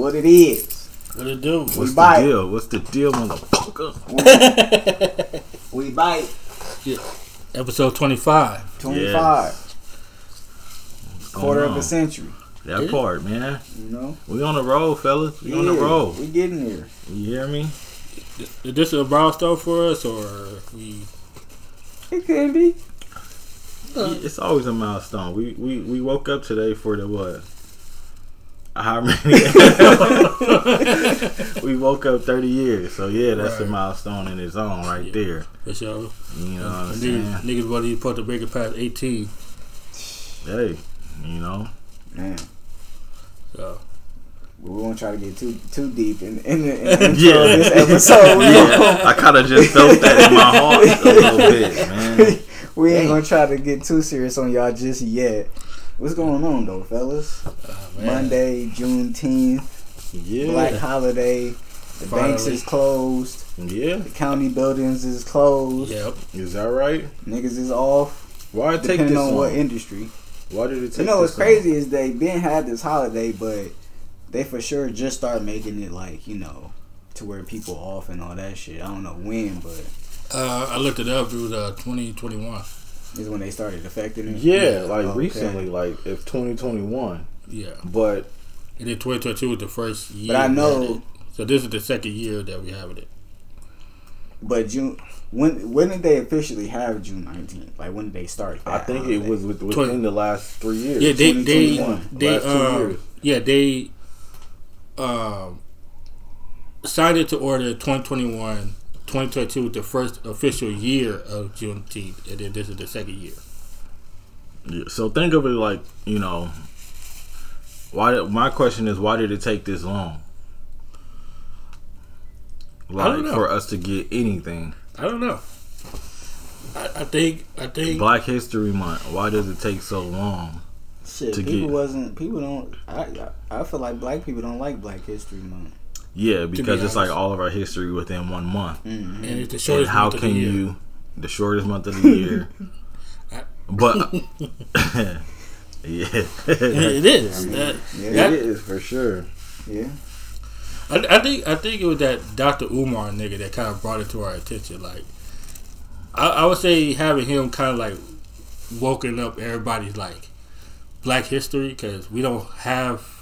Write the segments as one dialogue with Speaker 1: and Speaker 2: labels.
Speaker 1: what it is.
Speaker 2: What it do?
Speaker 3: What's the
Speaker 1: bite.
Speaker 3: deal? What's the deal, motherfucker?
Speaker 1: We bite Yeah.
Speaker 2: Episode twenty five.
Speaker 1: 25. Quarter of a century.
Speaker 3: That
Speaker 2: Yeah.
Speaker 3: part, man.
Speaker 1: You know?
Speaker 3: We on the road, fellas. We on the
Speaker 1: Yeah,
Speaker 3: road.
Speaker 1: We getting there.
Speaker 3: You hear me?
Speaker 2: Is this a milestone for us, or we?
Speaker 1: It could be.
Speaker 3: It's always a milestone. We we we woke up today for the what? How many? we woke up thirty years, so yeah, that's a milestone in its own, right
Speaker 2: Yeah.
Speaker 3: there.
Speaker 2: For sure.
Speaker 3: You know what I'm saying?
Speaker 2: Niggas, niggas wasn't even supposed to make it past eighteen.
Speaker 3: Hey, you know,
Speaker 1: Man.
Speaker 2: So
Speaker 1: We won't try to get too too deep in, in, the, in the intro
Speaker 3: Yeah.
Speaker 1: of this episode.
Speaker 3: Yeah, I kind of just felt that in my heart a little bit, man.
Speaker 1: we ain't gonna try to get too serious on y'all just yet. What's going on though, fellas?
Speaker 2: uh, man.
Speaker 1: Monday, Juneteenth,
Speaker 3: Yeah,
Speaker 1: Black Holiday. The banks is closed.
Speaker 3: yeah.
Speaker 1: The county buildings is closed.
Speaker 2: Yep.
Speaker 3: Is that right?
Speaker 1: Niggas is off.
Speaker 3: Why it take
Speaker 1: Depending on
Speaker 3: long?
Speaker 1: what industry.
Speaker 3: Why did it take?
Speaker 1: You know what's
Speaker 3: long?
Speaker 1: crazy is they been had this holiday, but they for sure just start making it like you know to where people off and all that shit. I don't know when, but
Speaker 2: Uh, I looked it up. It was uh, twenty twenty one.
Speaker 1: Is when they started affecting it.
Speaker 3: Yeah, like
Speaker 1: Okay.
Speaker 3: recently, like if 2021,
Speaker 2: Yeah.
Speaker 3: but
Speaker 2: And then twenty twenty two was the first year.
Speaker 1: But I
Speaker 2: we
Speaker 1: know-
Speaker 2: had it. So this is the second year that we have it.
Speaker 1: But June when when did they officially have June nineteenth? Like when did they start?
Speaker 3: I
Speaker 1: that
Speaker 3: think it was within
Speaker 2: Twenty-
Speaker 3: the last three years.
Speaker 2: Yeah, they they
Speaker 1: 2021.
Speaker 2: they
Speaker 3: Last two
Speaker 2: um
Speaker 3: years.
Speaker 2: yeah they um signed it to order 2021 2022 was the first official year of Juneteenth, and then this is the second year.
Speaker 3: Yeah, so think of it like you know. Why? Did, my question is, why did it take this long? Like
Speaker 2: don't know.
Speaker 3: for us to get anything.
Speaker 2: I don't know. I, I think I think
Speaker 3: Black History Month. Why does it take so long?
Speaker 1: Shit,
Speaker 3: to
Speaker 1: people
Speaker 3: get-
Speaker 1: wasn't people don't. I I I feel like black people don't like Black History Month.
Speaker 3: Yeah, because it's like all of our history within one month.
Speaker 1: Mm-hmm.
Speaker 2: and it's the
Speaker 3: And
Speaker 2: shortest
Speaker 3: how
Speaker 2: month of the
Speaker 3: can
Speaker 2: year.
Speaker 3: you? The shortest month of the year. but yeah,
Speaker 2: it is. That-
Speaker 1: Yeah,
Speaker 2: that-
Speaker 3: it is for sure.
Speaker 1: yeah.
Speaker 2: I, I think I think it was that Dr. Umar nigga that kind of brought it to our attention. Like, I, I would say having him kind of like woken up everybody's like Black history because we don't have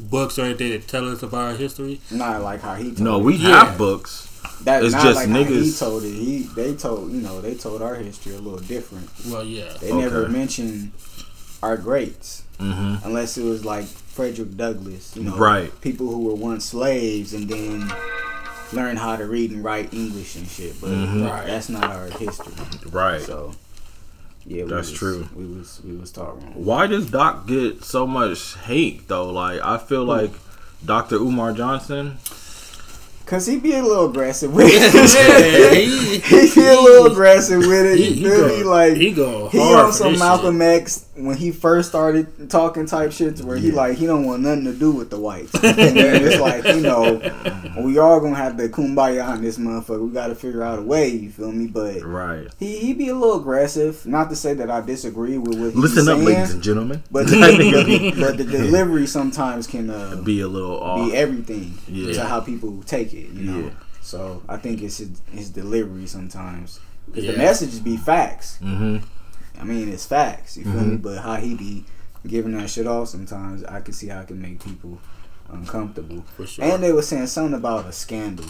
Speaker 2: books or anything that tell us about our history.
Speaker 1: Not like how he. Told
Speaker 3: No,
Speaker 1: it.
Speaker 3: we
Speaker 2: Yeah.
Speaker 3: have books.
Speaker 1: That,
Speaker 3: it's
Speaker 1: not
Speaker 3: just
Speaker 1: like how he
Speaker 3: niggas-
Speaker 1: told it. He they told you know they told our history a little different.
Speaker 2: Well, yeah,
Speaker 1: They never mentioned our greats
Speaker 3: hmm
Speaker 1: unless it was like Frederick Douglass. You know,
Speaker 3: Right.
Speaker 1: People who were once slaves and then learned how to read and write English and shit. But
Speaker 3: Mhm.
Speaker 2: Right.
Speaker 1: that's not our history.
Speaker 3: Right.
Speaker 1: So yeah,
Speaker 3: That's
Speaker 1: was,
Speaker 3: true.
Speaker 1: We was we was wrong.
Speaker 3: Why does Doc get so much hate though? Like I feel like Dr. Umar Johnson.
Speaker 1: Cause he be a little aggressive with it.
Speaker 2: he-
Speaker 1: he be a little aggressive with it.
Speaker 2: he, he go?
Speaker 1: Like
Speaker 2: he go hard
Speaker 1: He on some Malcolm
Speaker 2: shit.
Speaker 1: X when he first started talking type shit to where he
Speaker 3: Yeah.
Speaker 1: like he don't want nothing to do with the whites. and then it's like you know we all gonna have to kumbaya on this motherfucker. We got to figure out a way. You feel me? But
Speaker 3: Right.
Speaker 1: he he be a little aggressive. Not to say that I disagree with what he's
Speaker 3: Listen up,
Speaker 1: saying,
Speaker 3: ladies and gentlemen.
Speaker 1: but
Speaker 3: nigga
Speaker 1: but the delivery sometimes can uh, be,
Speaker 3: a little off.
Speaker 1: Be everything
Speaker 3: Yeah.
Speaker 1: to how people take it. You know.
Speaker 3: Yeah.
Speaker 1: So I think it's his, his delivery sometimes. 'Cause
Speaker 2: Yeah.
Speaker 1: the messages be facts.
Speaker 3: hmm
Speaker 1: I mean, it's facts. You feel
Speaker 3: Mhm.
Speaker 1: me? But how he be giving that shit off sometimes, I can see how it can make people uncomfortable.
Speaker 2: for sure.
Speaker 1: And they were saying something about a scandal,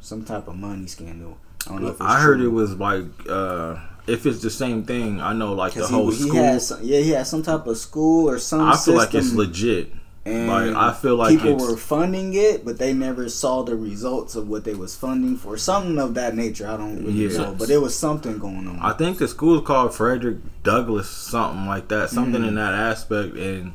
Speaker 1: some type of money scandal. I don't know if it's
Speaker 3: I heard
Speaker 1: true.
Speaker 3: it was like uh if it's the same thing. I know like the
Speaker 1: 'Cause
Speaker 3: whole
Speaker 1: he, he
Speaker 3: school.
Speaker 1: had some, yeah he had some type of school or some
Speaker 3: I feel like it's legit.
Speaker 1: And
Speaker 3: like, I feel like
Speaker 1: people were funding it but they never saw the results of what they was funding for something of that nature I don't really know but it was something going on
Speaker 3: I think the school's called Frederick Douglass, something like that, something
Speaker 1: Mm.
Speaker 3: in that aspect. And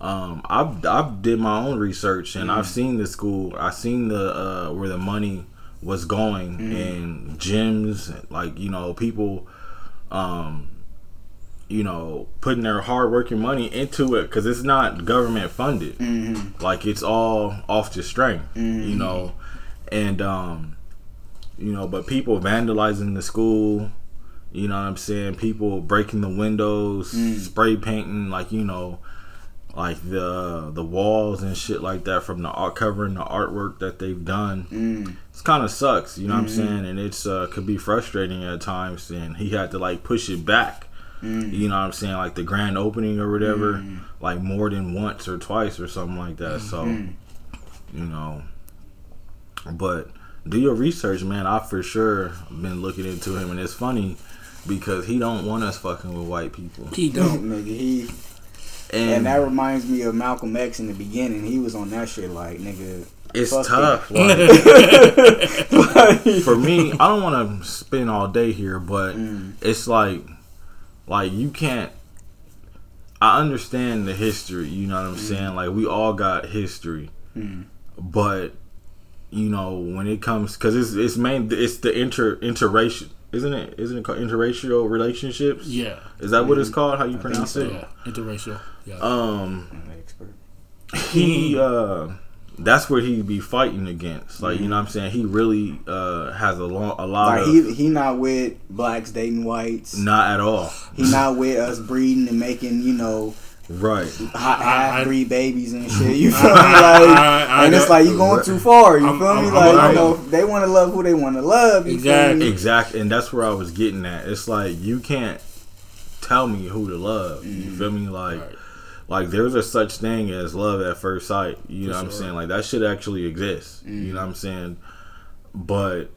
Speaker 3: um, I've I've did my own research and
Speaker 1: Mm.
Speaker 3: I've seen the school. I've seen the uh, where the money was going
Speaker 1: Mm.
Speaker 3: and gyms, like you know people, um, you know putting their hard working money into it because it's not government funded.
Speaker 1: Mhm.
Speaker 3: Like it's all off the strength,
Speaker 1: Mhm.
Speaker 3: you know, and um, you know, but people vandalizing the school, you know what I'm saying? People breaking the windows,
Speaker 1: Mm.
Speaker 3: spray painting, like you know, like the the walls and shit like that from the art covering the artwork that they've done.
Speaker 1: Mm.
Speaker 3: It's kind of sucks, you know what I'm
Speaker 1: Mhm.
Speaker 3: saying, and it's uh, could be frustrating at times. And he had to like push it back.
Speaker 1: Mm.
Speaker 3: You know what I'm saying, like the grand opening or whatever,
Speaker 1: Mm.
Speaker 3: like more than once or twice or something like that. So
Speaker 1: Mm.
Speaker 3: you know, but do your research, man. I for sure been looking into him, and it's funny because he don't want us fucking with white people.
Speaker 2: He don't.
Speaker 1: Nigga, he
Speaker 3: And,
Speaker 1: and that reminds me of Malcolm X in the beginning. He was on that shit like nigga.
Speaker 3: it's tough.
Speaker 1: it.
Speaker 3: Like, for me, I don't want to spend all day here, but
Speaker 1: Mm.
Speaker 3: it's like, like you can't. I understand the history. You know what I'm saying? Like we all got history,
Speaker 1: Mm.
Speaker 3: but you know when it comes because it's it's main it's the inter interracial isn't it isn't it called interracial relationships?
Speaker 2: Yeah.
Speaker 3: Is that what it's called? How you
Speaker 1: think
Speaker 3: pronounce
Speaker 1: so.
Speaker 3: it?
Speaker 2: Yeah. Interracial. Yeah.
Speaker 3: Um,
Speaker 1: I'm an expert.
Speaker 3: he uh that's where he'd be fighting against. Like you know what I'm saying? He really uh has a long a lot
Speaker 1: Like
Speaker 3: of
Speaker 1: he he not with blacks dating whites.
Speaker 3: not at all.
Speaker 1: He not with us breeding and making you know
Speaker 3: Right.
Speaker 1: hot
Speaker 2: I-
Speaker 1: half
Speaker 2: I-
Speaker 1: breed babies and shit. You feel me? Like,
Speaker 2: I- I
Speaker 1: and it's like you going too far. You
Speaker 2: I'm-
Speaker 1: feel me?
Speaker 2: I'm-
Speaker 1: like
Speaker 3: I'm-
Speaker 1: you know they want to love who they want to love. You feel
Speaker 2: Exactly.
Speaker 1: me?
Speaker 3: Exactly. And that's where I was getting at. It's like you can't tell me who to love. You feel me? Like
Speaker 2: Right.
Speaker 3: Like there's a such thing as love at first sight. You know
Speaker 2: For
Speaker 3: what I'm saying? Like that shit actually exists. You know what I'm saying? But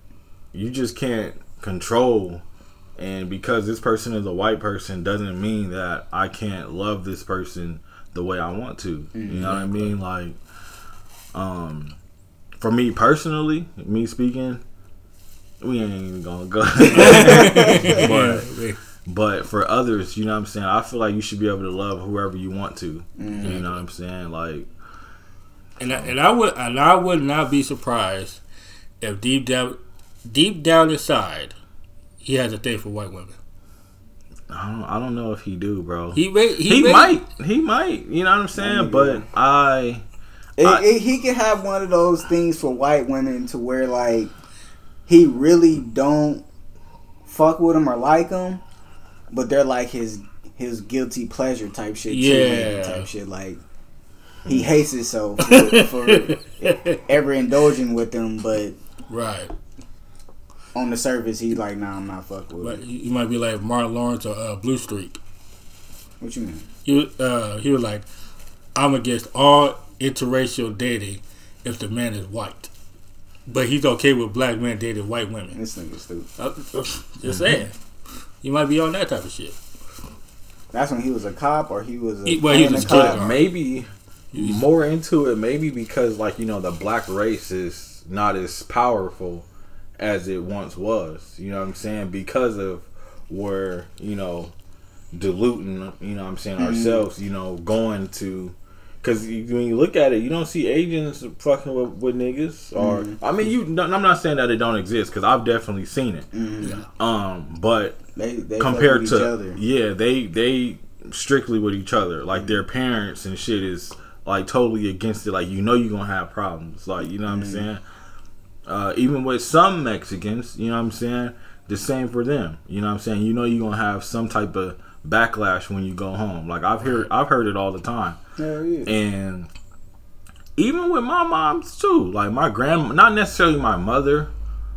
Speaker 3: you just can't control and because this person is a white person doesn't mean that I can't love this person the way I want to. You know what I mean? Like um for me personally, me speaking, we ain't even gonna go. but. but for others, you know what I'm saying? I feel like you should be able to love whoever you want to.
Speaker 1: Mm.
Speaker 3: You know what I'm saying? Like
Speaker 2: And I, and I would and I would not be surprised if deep down deep down inside he has a thing for white women.
Speaker 3: I don't I don't know if he do, bro.
Speaker 2: He may, he,
Speaker 3: he
Speaker 2: may-
Speaker 3: might. He might. You know what I'm saying? But I
Speaker 1: It,
Speaker 3: I-
Speaker 1: it- he can have one of those things for white women to where like he really don't fuck with them or like them, but they're like his his guilty pleasure type shit.
Speaker 2: Yeah.
Speaker 1: like, type shit like he hates himself for, for ever indulging with them, but
Speaker 2: right.
Speaker 1: on the surface he like, nah, I'm not fucking with.
Speaker 2: But
Speaker 1: it.
Speaker 2: you might be like Martin Lawrence or uh, Blue Streak.
Speaker 1: What you mean?
Speaker 2: He was- uh, he was like, I'm against all interracial dating if the man is white, but he's okay with black men dating white women.
Speaker 1: This nigga stupid.
Speaker 2: Uh, Just saying, you might be on that type of shit.
Speaker 1: That's when he was a cop or he was a
Speaker 2: He- well, he was a
Speaker 1: cop.
Speaker 2: kid.
Speaker 3: maybe more into it maybe because like you know the black race is not as powerful as it once was you know what i'm saying because of where you know diluting you know what i'm saying mm-hmm. ourselves you know going to because when you look at it you don't see asians fucking with, with niggas or i mean you i'm not saying that it don't exist because i've definitely seen it.
Speaker 1: Mhm.
Speaker 2: Yeah.
Speaker 3: um but
Speaker 1: They they
Speaker 3: compared
Speaker 1: fuck with each
Speaker 3: to
Speaker 1: other.
Speaker 3: yeah they they strictly with each other. Like their parents and shit is like totally against it. Like you know you're gonna have problems. Like you know what i'm saying? Uh, even with some mexicans you know what i'm saying? The same for them. You know what i'm saying? You know you're gonna have some type of backlash when you go home like i've heard i've heard it all the time
Speaker 1: Hell yeah.
Speaker 3: and even with my moms too like my grand not necessarily my mother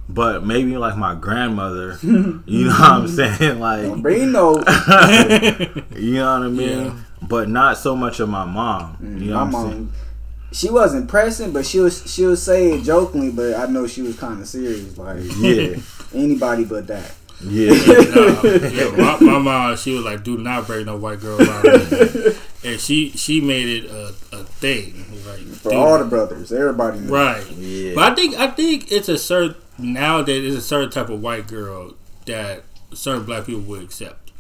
Speaker 3: but maybe like my grandmother you know what i'm saying like
Speaker 1: Bring no.
Speaker 3: you know what I mean?
Speaker 2: Yeah.
Speaker 3: But not so much of my mom. Mm, you know
Speaker 1: my
Speaker 3: what I'm saying?
Speaker 1: mom, she wasn't pressing, but she was she was saying jokingly, but I know she was kind of serious. Like
Speaker 3: Yeah,
Speaker 1: anybody but that.
Speaker 3: Yeah.
Speaker 2: No, yeah, my, my mom, she was like, "Do not bring no white girl around," and she she made it a, a thing. Like,
Speaker 1: For
Speaker 2: dude,
Speaker 1: all the brothers, everybody. Knew.
Speaker 2: right.
Speaker 3: Yeah.
Speaker 2: But I think I think it's a certain nowadays it's a certain type of white girl that certain black people would accept.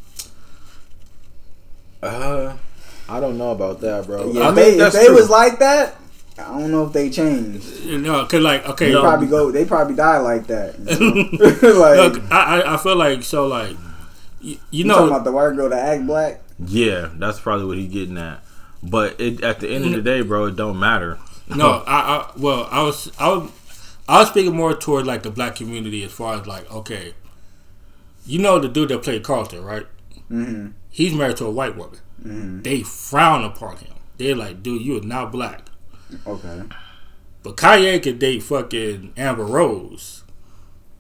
Speaker 3: Uh, I don't know about that, bro.
Speaker 1: Yeah,
Speaker 3: I
Speaker 1: if
Speaker 3: mean,
Speaker 1: they, if they
Speaker 3: true.
Speaker 1: was like that, I don't know if they changed.
Speaker 2: You know, cause like okay,
Speaker 1: They
Speaker 3: No.
Speaker 1: probably go. They probably die like that. You know? like
Speaker 2: look, I, I I feel like so like you, you
Speaker 1: you
Speaker 2: know
Speaker 1: talking about the white girl that act black.
Speaker 3: yeah, that's probably what he getting at. But it, at the end of the day, bro, it don't matter.
Speaker 2: No, I, I well, I was I was I was speaking more toward like the black community as far as like okay, you know the dude that played Carlton, right?
Speaker 1: Mm-hmm.
Speaker 2: He's married to a white woman.
Speaker 1: Mm-hmm.
Speaker 2: They frown upon him. They're like, dude, you are not black.
Speaker 1: Okay.
Speaker 2: But Kanye could date fucking Amber Rose.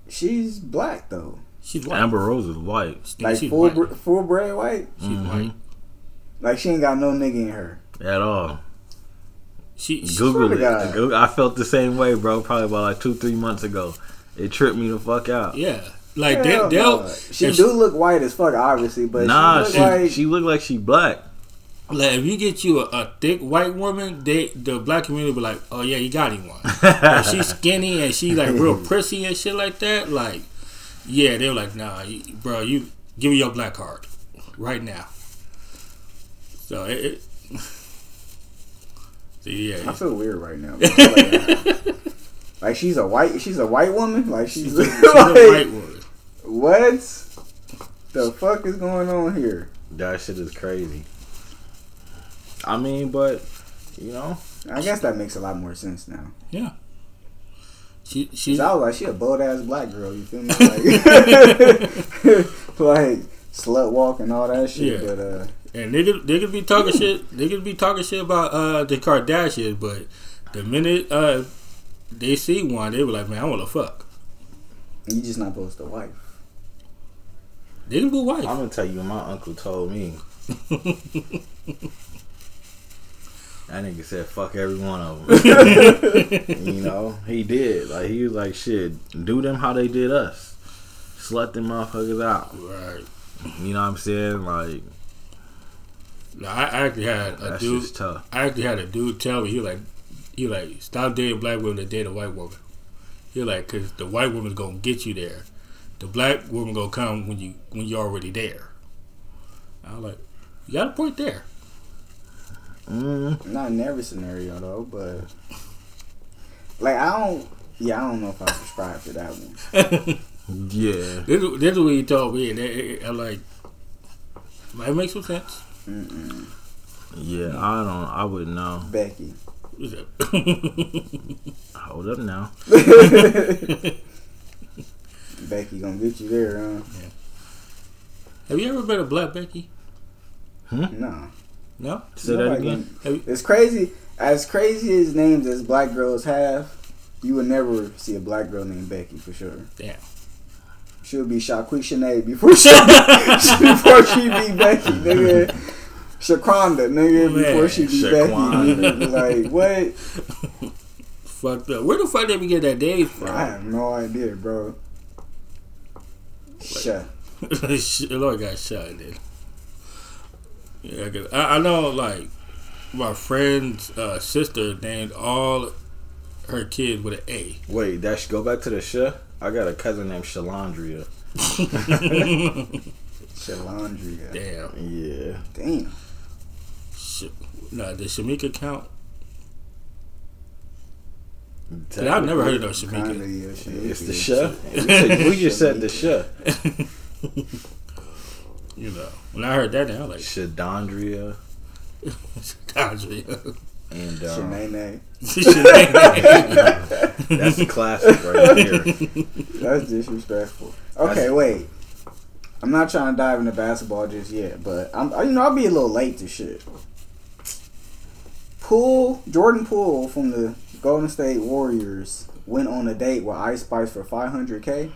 Speaker 1: She's black though.
Speaker 2: She's white.
Speaker 3: Amber Rose is white
Speaker 1: Like
Speaker 2: she's
Speaker 1: full
Speaker 2: white.
Speaker 1: full braid white.
Speaker 2: She's
Speaker 3: Mhm.
Speaker 2: white.
Speaker 1: Like she ain't got no nigga in her.
Speaker 3: at all.
Speaker 2: She, she
Speaker 3: Google it.
Speaker 1: God.
Speaker 3: I felt the same way, bro. Probably about like two, three months ago. It tripped me the fuck out.
Speaker 2: yeah. Like
Speaker 1: Hell
Speaker 2: they, they'll
Speaker 1: no. She
Speaker 2: if-
Speaker 1: do look white as fuck, obviously, but
Speaker 3: nah,
Speaker 1: she
Speaker 3: she
Speaker 1: look like
Speaker 3: she looked like she black.
Speaker 2: Like if you get you a, a thick white woman, they the black community be like, oh yeah, you got him one. if she's skinny and she like real prissy and shit like that, like yeah, they were like, nah, you, bro, you give me your black card right now. So it. it so yeah,
Speaker 1: I feel weird right now. Like, like she's a white, she's a white woman. Like she's,
Speaker 2: she's, a, she's
Speaker 1: like,
Speaker 2: a white woman.
Speaker 1: what? The fuck is going on here?
Speaker 3: That shit is crazy. I mean, but you know,
Speaker 1: I guess that makes a lot more sense now. Yeah.
Speaker 2: She she
Speaker 1: 'Cause I was like, she a bold ass black girl. You feel me? Like, like slut walk and all that shit.
Speaker 2: Yeah.
Speaker 1: But uh,
Speaker 2: And they could be talking shit. They could be talking shit about uh, the Kardashians, but the minute uh, they see one, they were like, "Man, I want to fuck."
Speaker 1: you just not supposed to wife.
Speaker 2: Niggas go white.
Speaker 3: I'm gonna tell you, what my uncle told me. That nigga said fuck every one of them. you know, he did. Like he was like, shit, do them how they did us. Slut them motherfuckers out.
Speaker 2: right.
Speaker 3: You know what I'm saying? Like
Speaker 2: No, I actually had a dude.
Speaker 3: tough.
Speaker 2: I actually had a dude tell me he like, he like, stop dating black women to date a white woman. He like, cause the white woman's gonna get you there. The black woman gonna come when you when you're already there. I was like, you got a point there.
Speaker 3: Mm,
Speaker 1: Not in every scenario though, but like I don't. Yeah, I don't know if I subscribe to that one.
Speaker 3: yeah.
Speaker 2: This, is- this is what you told me, and it, it, I'm like, might make some sense.
Speaker 1: Mm-mm.
Speaker 3: Yeah, I don't I wouldn't know.
Speaker 1: Becky.
Speaker 3: Hold up now.
Speaker 1: Becky gonna get you there, huh?
Speaker 2: Have you ever been a black Becky?
Speaker 1: Nah.
Speaker 2: No.
Speaker 3: Say that again.
Speaker 1: gonna- It's crazy. As crazy as names as black girls have, you would never see a black girl named Becky for sure.
Speaker 2: Damn.
Speaker 1: She'll be Shaquishane before she before she be Becky, nigga. Shaquanda, nigga, before she be
Speaker 3: Shaquanda.
Speaker 1: Becky. Nigga. Like what?
Speaker 2: Fucked up. Where the fuck did we get that name from?
Speaker 1: I have no idea, bro. Shut.
Speaker 2: Lord got shot then. Yeah, 'cause I, I know like my friend's uh, sister named all her kids with an A.
Speaker 3: Wait, that should go back to the sh. I got a cousin named Shalandria.
Speaker 1: Shalandria.
Speaker 2: Damn.
Speaker 3: Yeah.
Speaker 1: Damn.
Speaker 2: Sh- nah, does Shamika count? count? 'Cause I've never heard of no
Speaker 1: Kinda,
Speaker 2: Shamika.
Speaker 1: yeah, shit.
Speaker 3: It's the sh. We, said, we just said the sh.
Speaker 2: You know, when I heard that, name, I was like,
Speaker 3: Shadandria
Speaker 2: Condria.
Speaker 3: and um,
Speaker 1: Shanae.
Speaker 3: that's a classic right here.
Speaker 1: That's disrespectful. Okay, wait. I'm not trying to dive into basketball just yet, but I'm you know I'll be a little late to shit. Poole Jordan Poole from the Golden State Warriors went on a date with Ice Spice for 500k.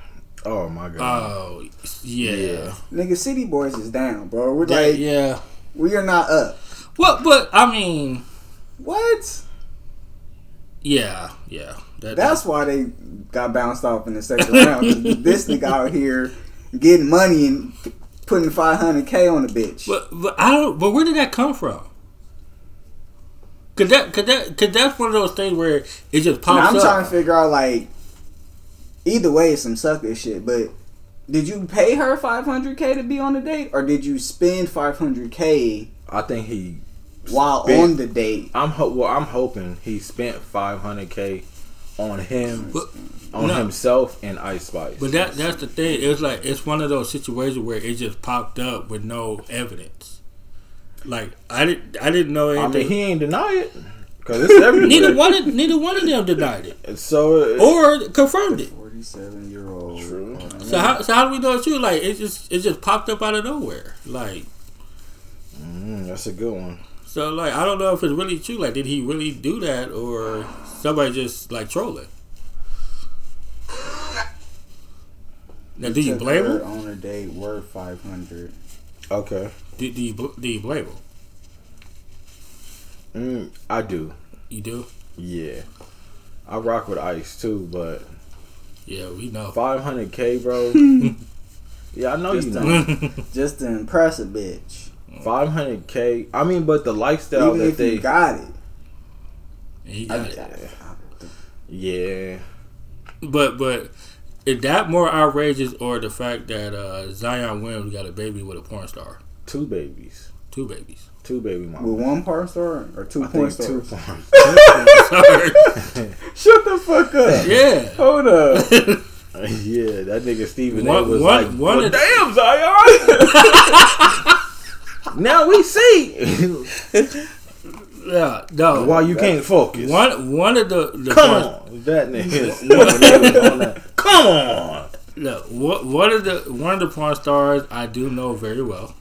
Speaker 3: Oh my god.
Speaker 2: Oh, yeah.
Speaker 3: Yeah.
Speaker 1: Nigga, City Boys is down, bro. We're
Speaker 2: Yeah,
Speaker 1: like
Speaker 2: yeah.
Speaker 1: we are not up.
Speaker 2: What? but I mean,
Speaker 1: What?
Speaker 2: yeah, yeah. That,
Speaker 1: That's why they got bounced off in the second round. this nigga out here getting money and putting 500k on the bitch.
Speaker 2: But but I don't. But where did that come from? Cause that, cause that, cause that's one of those things where it just
Speaker 1: And
Speaker 2: pops
Speaker 1: I'm
Speaker 2: up.
Speaker 1: trying to figure out like either way it's some sucker shit, but did you pay her 500k to be on the date or did you spend 500k
Speaker 3: I think he.
Speaker 1: while
Speaker 3: Spent-
Speaker 1: on the date?
Speaker 3: I'm ho- well. I'm hoping he spent 500k on him,
Speaker 2: But-
Speaker 3: on
Speaker 2: no.
Speaker 3: himself, and Ice Spice.
Speaker 2: But that that's the thing. It's like it's one of those situations where it just popped up with no evidence. Like I didn't I didn't know
Speaker 3: I
Speaker 2: anything.
Speaker 3: mean, he ain't deny it because it's everywhere.
Speaker 2: neither one of neither one of them denied it
Speaker 3: So it,
Speaker 2: or confirmed it.
Speaker 1: 47 year old.
Speaker 3: True.
Speaker 2: So how so how do we know it's you? Like it just it just popped up out of nowhere. Like
Speaker 3: Mm, that's a good one.
Speaker 2: So like I don't know if it's really true. Like did he really do that or somebody just like trolling? Now do you
Speaker 1: Took
Speaker 2: blame
Speaker 1: her
Speaker 2: him?
Speaker 1: on a date worth five hundred.
Speaker 3: Okay.
Speaker 2: Do, do you do you blame him?
Speaker 3: Mm, I do.
Speaker 2: You do?
Speaker 3: Yeah. I rock with Ice too, but
Speaker 2: Yeah, we know.
Speaker 3: 500k, bro. yeah, I know
Speaker 1: Just
Speaker 3: you
Speaker 1: to- Just to impress a bitch.
Speaker 3: 500k. I mean, but the lifestyle
Speaker 1: Even
Speaker 3: that
Speaker 1: if
Speaker 3: they.
Speaker 1: you got it.
Speaker 2: he
Speaker 1: I,
Speaker 2: got it.
Speaker 1: I- I-
Speaker 3: yeah.
Speaker 2: But but is that more outrageous or the fact that uh, Zion Williams got a baby with a porn star,
Speaker 3: Two babies.
Speaker 2: two babies?
Speaker 3: Two baby
Speaker 1: moms.
Speaker 3: with
Speaker 1: one porn star or two
Speaker 3: I
Speaker 1: porn
Speaker 3: think two
Speaker 1: stars?
Speaker 3: porn.
Speaker 2: Sorry.
Speaker 1: Shut the fuck up.
Speaker 2: yeah.
Speaker 1: Hold up.
Speaker 3: yeah, that nigga Stephen A.
Speaker 2: One-
Speaker 3: was
Speaker 2: one-
Speaker 3: like,
Speaker 2: one
Speaker 3: well,
Speaker 2: of the-
Speaker 3: damn, Zion. now we see
Speaker 2: Yeah. No.
Speaker 3: why you can't focus.
Speaker 2: One one of the, the
Speaker 3: Come
Speaker 2: porn-
Speaker 3: on, that nigga. Stephen A. was on that. Come on.
Speaker 2: No, one one of the one of the porn stars I do know very well.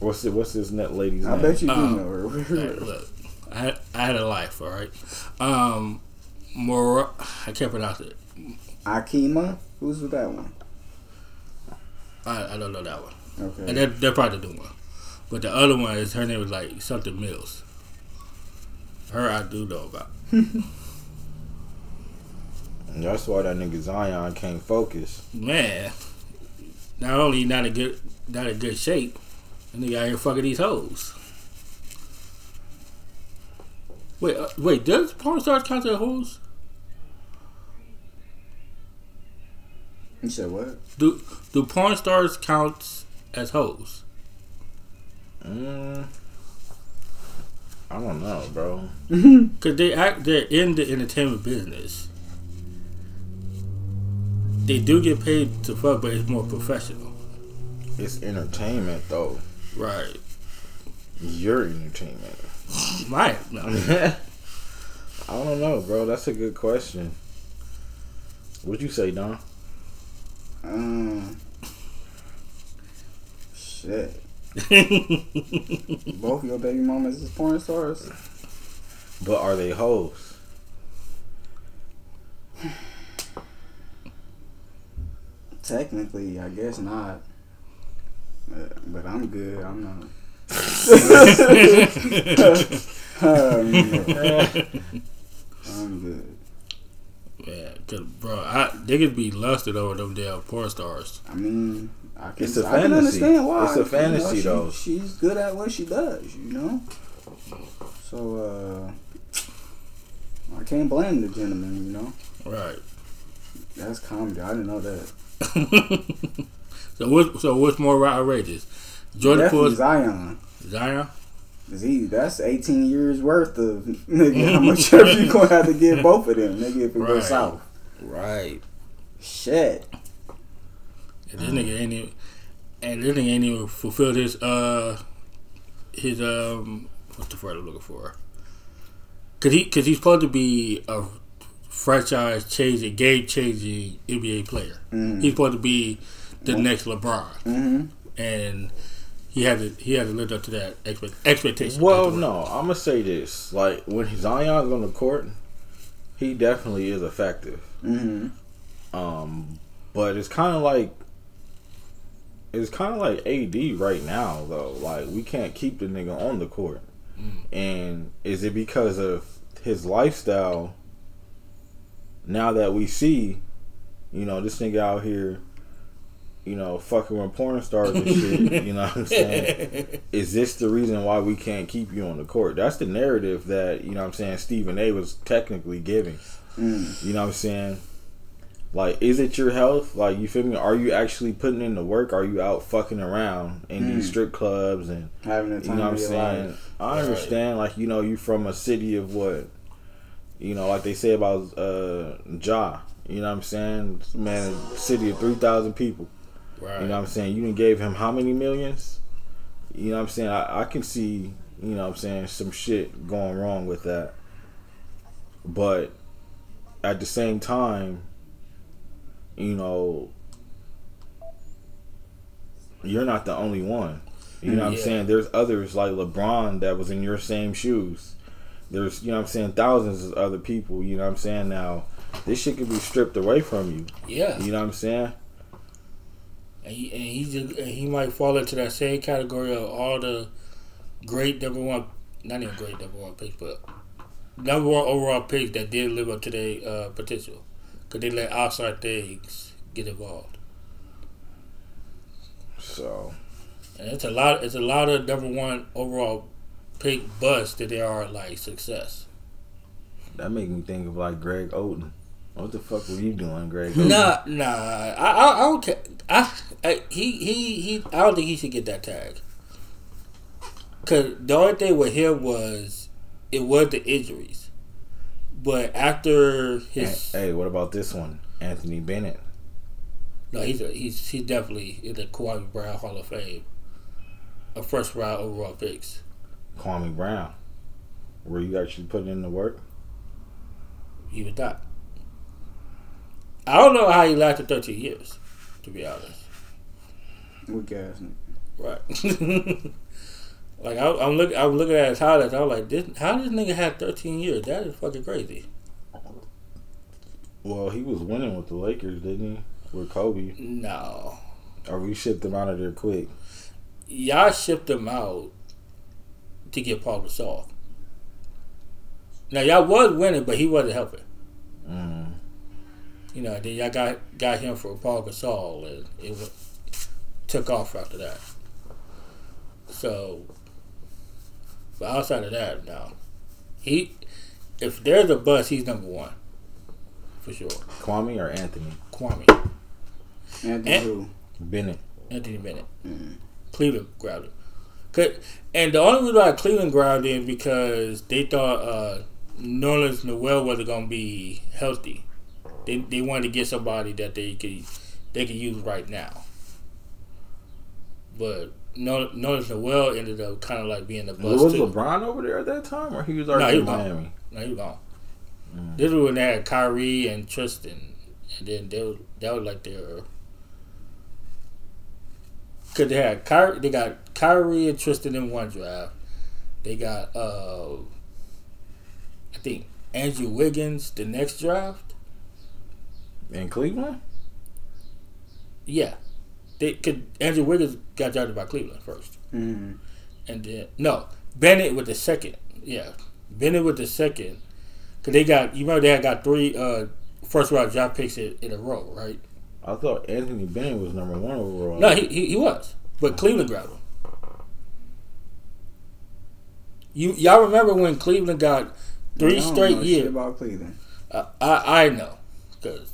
Speaker 3: What's it? What's this net lady's
Speaker 1: I
Speaker 3: name?
Speaker 1: bet you do
Speaker 2: Um,
Speaker 1: know her.
Speaker 2: Hey, look, I had, I had a life, all right. Um, more I can't pronounce it.
Speaker 1: Akima? Who's with that one?
Speaker 2: I, I don't know that one.
Speaker 1: Okay.
Speaker 2: And they're, they're probably the one. But the other one is her name was like something Mills. Her I do know about.
Speaker 3: And that's why that nigga Zion can't focus.
Speaker 2: Man, not only not a good not a good shape, and they out here fucking these hoes. Wait, uh, wait, does porn stars count as hoes?
Speaker 1: You said what?
Speaker 2: Do do porn stars count as hoes?
Speaker 3: Mm, I don't know, bro.
Speaker 2: Cause they act they're in the entertainment business. They do get paid to fuck, but it's more professional.
Speaker 3: It's entertainment though.
Speaker 2: Right.
Speaker 3: Your entertainment.
Speaker 2: Right. No.
Speaker 3: I don't know, bro. That's a good question. What'd you say, Don?
Speaker 1: Um. Shit. Both your baby mamas is porn stars?
Speaker 3: But are they hoes?
Speaker 1: Technically, I guess not. But, but I'm good. I'm not. um, I'm good.
Speaker 2: Yeah, cause bro, I they could be lusted over them damn porn stars.
Speaker 1: I mean, I can,
Speaker 3: It's a
Speaker 1: I can
Speaker 3: fantasy.
Speaker 1: understand why.
Speaker 3: It's a fantasy,
Speaker 1: you know,
Speaker 3: though.
Speaker 1: she, She's good at what she does, you know? So, uh, I can't blame the gentleman, you know?
Speaker 2: Right.
Speaker 1: That's comedy. I didn't know that.
Speaker 2: so what? So what's more outrageous? Jordan
Speaker 1: Definitely
Speaker 2: Poole's
Speaker 1: Zion.
Speaker 2: Zion.
Speaker 1: 'Cause he, that's 18 years worth of, nigga, how much ever you gonna have to give both of them, nigga, if it
Speaker 2: Right.
Speaker 1: goes south.
Speaker 3: Right.
Speaker 1: Shit.
Speaker 2: And this nigga ain't even, and this nigga ain't even fulfilled his uh his um what's the word I'm looking for? Cause he cause he's supposed to be a franchise changing, game changing NBA player.
Speaker 1: Mm-hmm.
Speaker 2: He's supposed to be the next LeBron,
Speaker 1: hmm
Speaker 2: and he had to he had to live up to that expect, expectation.
Speaker 3: Well, no, I'm gonna say this: like when Zion's on the court, he definitely is effective.
Speaker 1: hmm
Speaker 3: Um, but it's kind of like it's kind of like AD right now, though. Like we can't keep the nigga on the court, and is it because of his lifestyle? Now that we see, you know, this nigga out here, you know, fucking with porn stars and shit. you know what I'm saying? Is this the reason why we can't keep you on the court? That's the narrative that you know what I'm saying Stephen A. was technically giving.
Speaker 1: Mm.
Speaker 3: You know what I'm saying? Like, is it your health? Like, you feel me? Are you actually putting in the work? Are you out fucking around in these
Speaker 1: Mm.
Speaker 3: strip clubs and
Speaker 1: Having the
Speaker 3: you know what I'm saying?
Speaker 1: life.
Speaker 3: I understand. Like, you know, you from a city of what? You know, like they say about uh Ja. You know what I'm saying? Man, city of three thousand people.
Speaker 2: Right.
Speaker 3: You know what I'm saying? You done gave him how many millions? You know what I'm saying? I, I can see, you know what I'm saying, some shit going wrong with that. But at the same time, you know, you're not the only one. You know what I'm saying? There's others like LeBron that was in your same shoes. There's, you know what I'm saying, thousands of other people. You know what I'm saying? Now, this shit could be stripped away from you.
Speaker 2: Yeah,
Speaker 3: You know what I'm saying?
Speaker 2: And he and he just, and he might fall into that same category of all the great number one, not even great number one picks, but number one overall picks that didn't live up to their uh, potential, because they let outside things get involved.
Speaker 3: So,
Speaker 2: And it's a lot. It's a lot of number one overall pick busts that they are like success.
Speaker 3: that make me think of like Greg Oden. What the fuck were you doing, Greg Oden?
Speaker 2: Nah, nah. I, I, I don't care. I, I, he, he, he. I don't think he should get that tag. Cause the only thing with him was, it was the injuries, but after his,
Speaker 3: Hey, what about this one? Anthony Bennett.
Speaker 2: no, he's a, he's he's definitely in the Kwame Brown Hall of Fame, a first round overall picks.
Speaker 3: Kwame Brown. Were you actually putting in the work?
Speaker 2: He was not. I don't know how he lasted 13 years, to be honest.
Speaker 1: We guess.
Speaker 2: Right. like I, I'm looking, I'm looking at his highlights. I was like, this, how this nigga had 13 years? That is fucking crazy.
Speaker 3: Well, he was winning with the Lakers, didn't he? With Kobe.
Speaker 2: No,
Speaker 3: Or we shipped him out of there quick.
Speaker 2: y'all shipped him out to get Paul Gasol. Now y'all was winning, but he wasn't helping.
Speaker 3: Mm.
Speaker 2: You know, then y'all got got him for Paul Gasol, and it went, took off after that. So, but outside of that, no. He, if there's a bus, he's number one, for sure.
Speaker 3: Kwame or Anthony?
Speaker 2: Kwame,
Speaker 1: Anthony
Speaker 2: And-
Speaker 1: who?
Speaker 3: Bennett.
Speaker 2: Anthony Bennett,
Speaker 1: Mm.
Speaker 2: Cleveland grabbed him. 'Cause- And the only reason why Cleveland grabbed him because they thought uh, Nerlens Noel wasn't gonna be healthy. They they wanted to get somebody that they could they could use right now. But Ner- Nerlens Noel ended up kind of like being the bust
Speaker 3: was
Speaker 2: too.
Speaker 3: LeBron over there at that time, or he was
Speaker 2: No,
Speaker 3: already
Speaker 2: he
Speaker 3: in
Speaker 2: was gone.
Speaker 3: Miami?
Speaker 2: No, he was gone.
Speaker 3: Mm.
Speaker 2: This was when they had Kyrie and Tristan, and then they was, that was like their. Cause they had Kyrie, they got Kyrie and Tristan in one draft. They got uh, I think Andrew Wiggins the next draft.
Speaker 3: In Cleveland?
Speaker 2: Yeah, they could Andrew Wiggins got drafted by Cleveland first,
Speaker 1: Mm.
Speaker 2: and then no Bennett with the second. Yeah, Bennett with the second. Cause they got you remember they had got three uh first round draft picks in, in a row, right?
Speaker 3: I thought Anthony Bennett was number one overall.
Speaker 2: No, he, he, he was, but Cleveland grabbed him. You y'all remember when Cleveland got three straight years?
Speaker 1: about Cleveland.
Speaker 2: Uh, I I know, cause,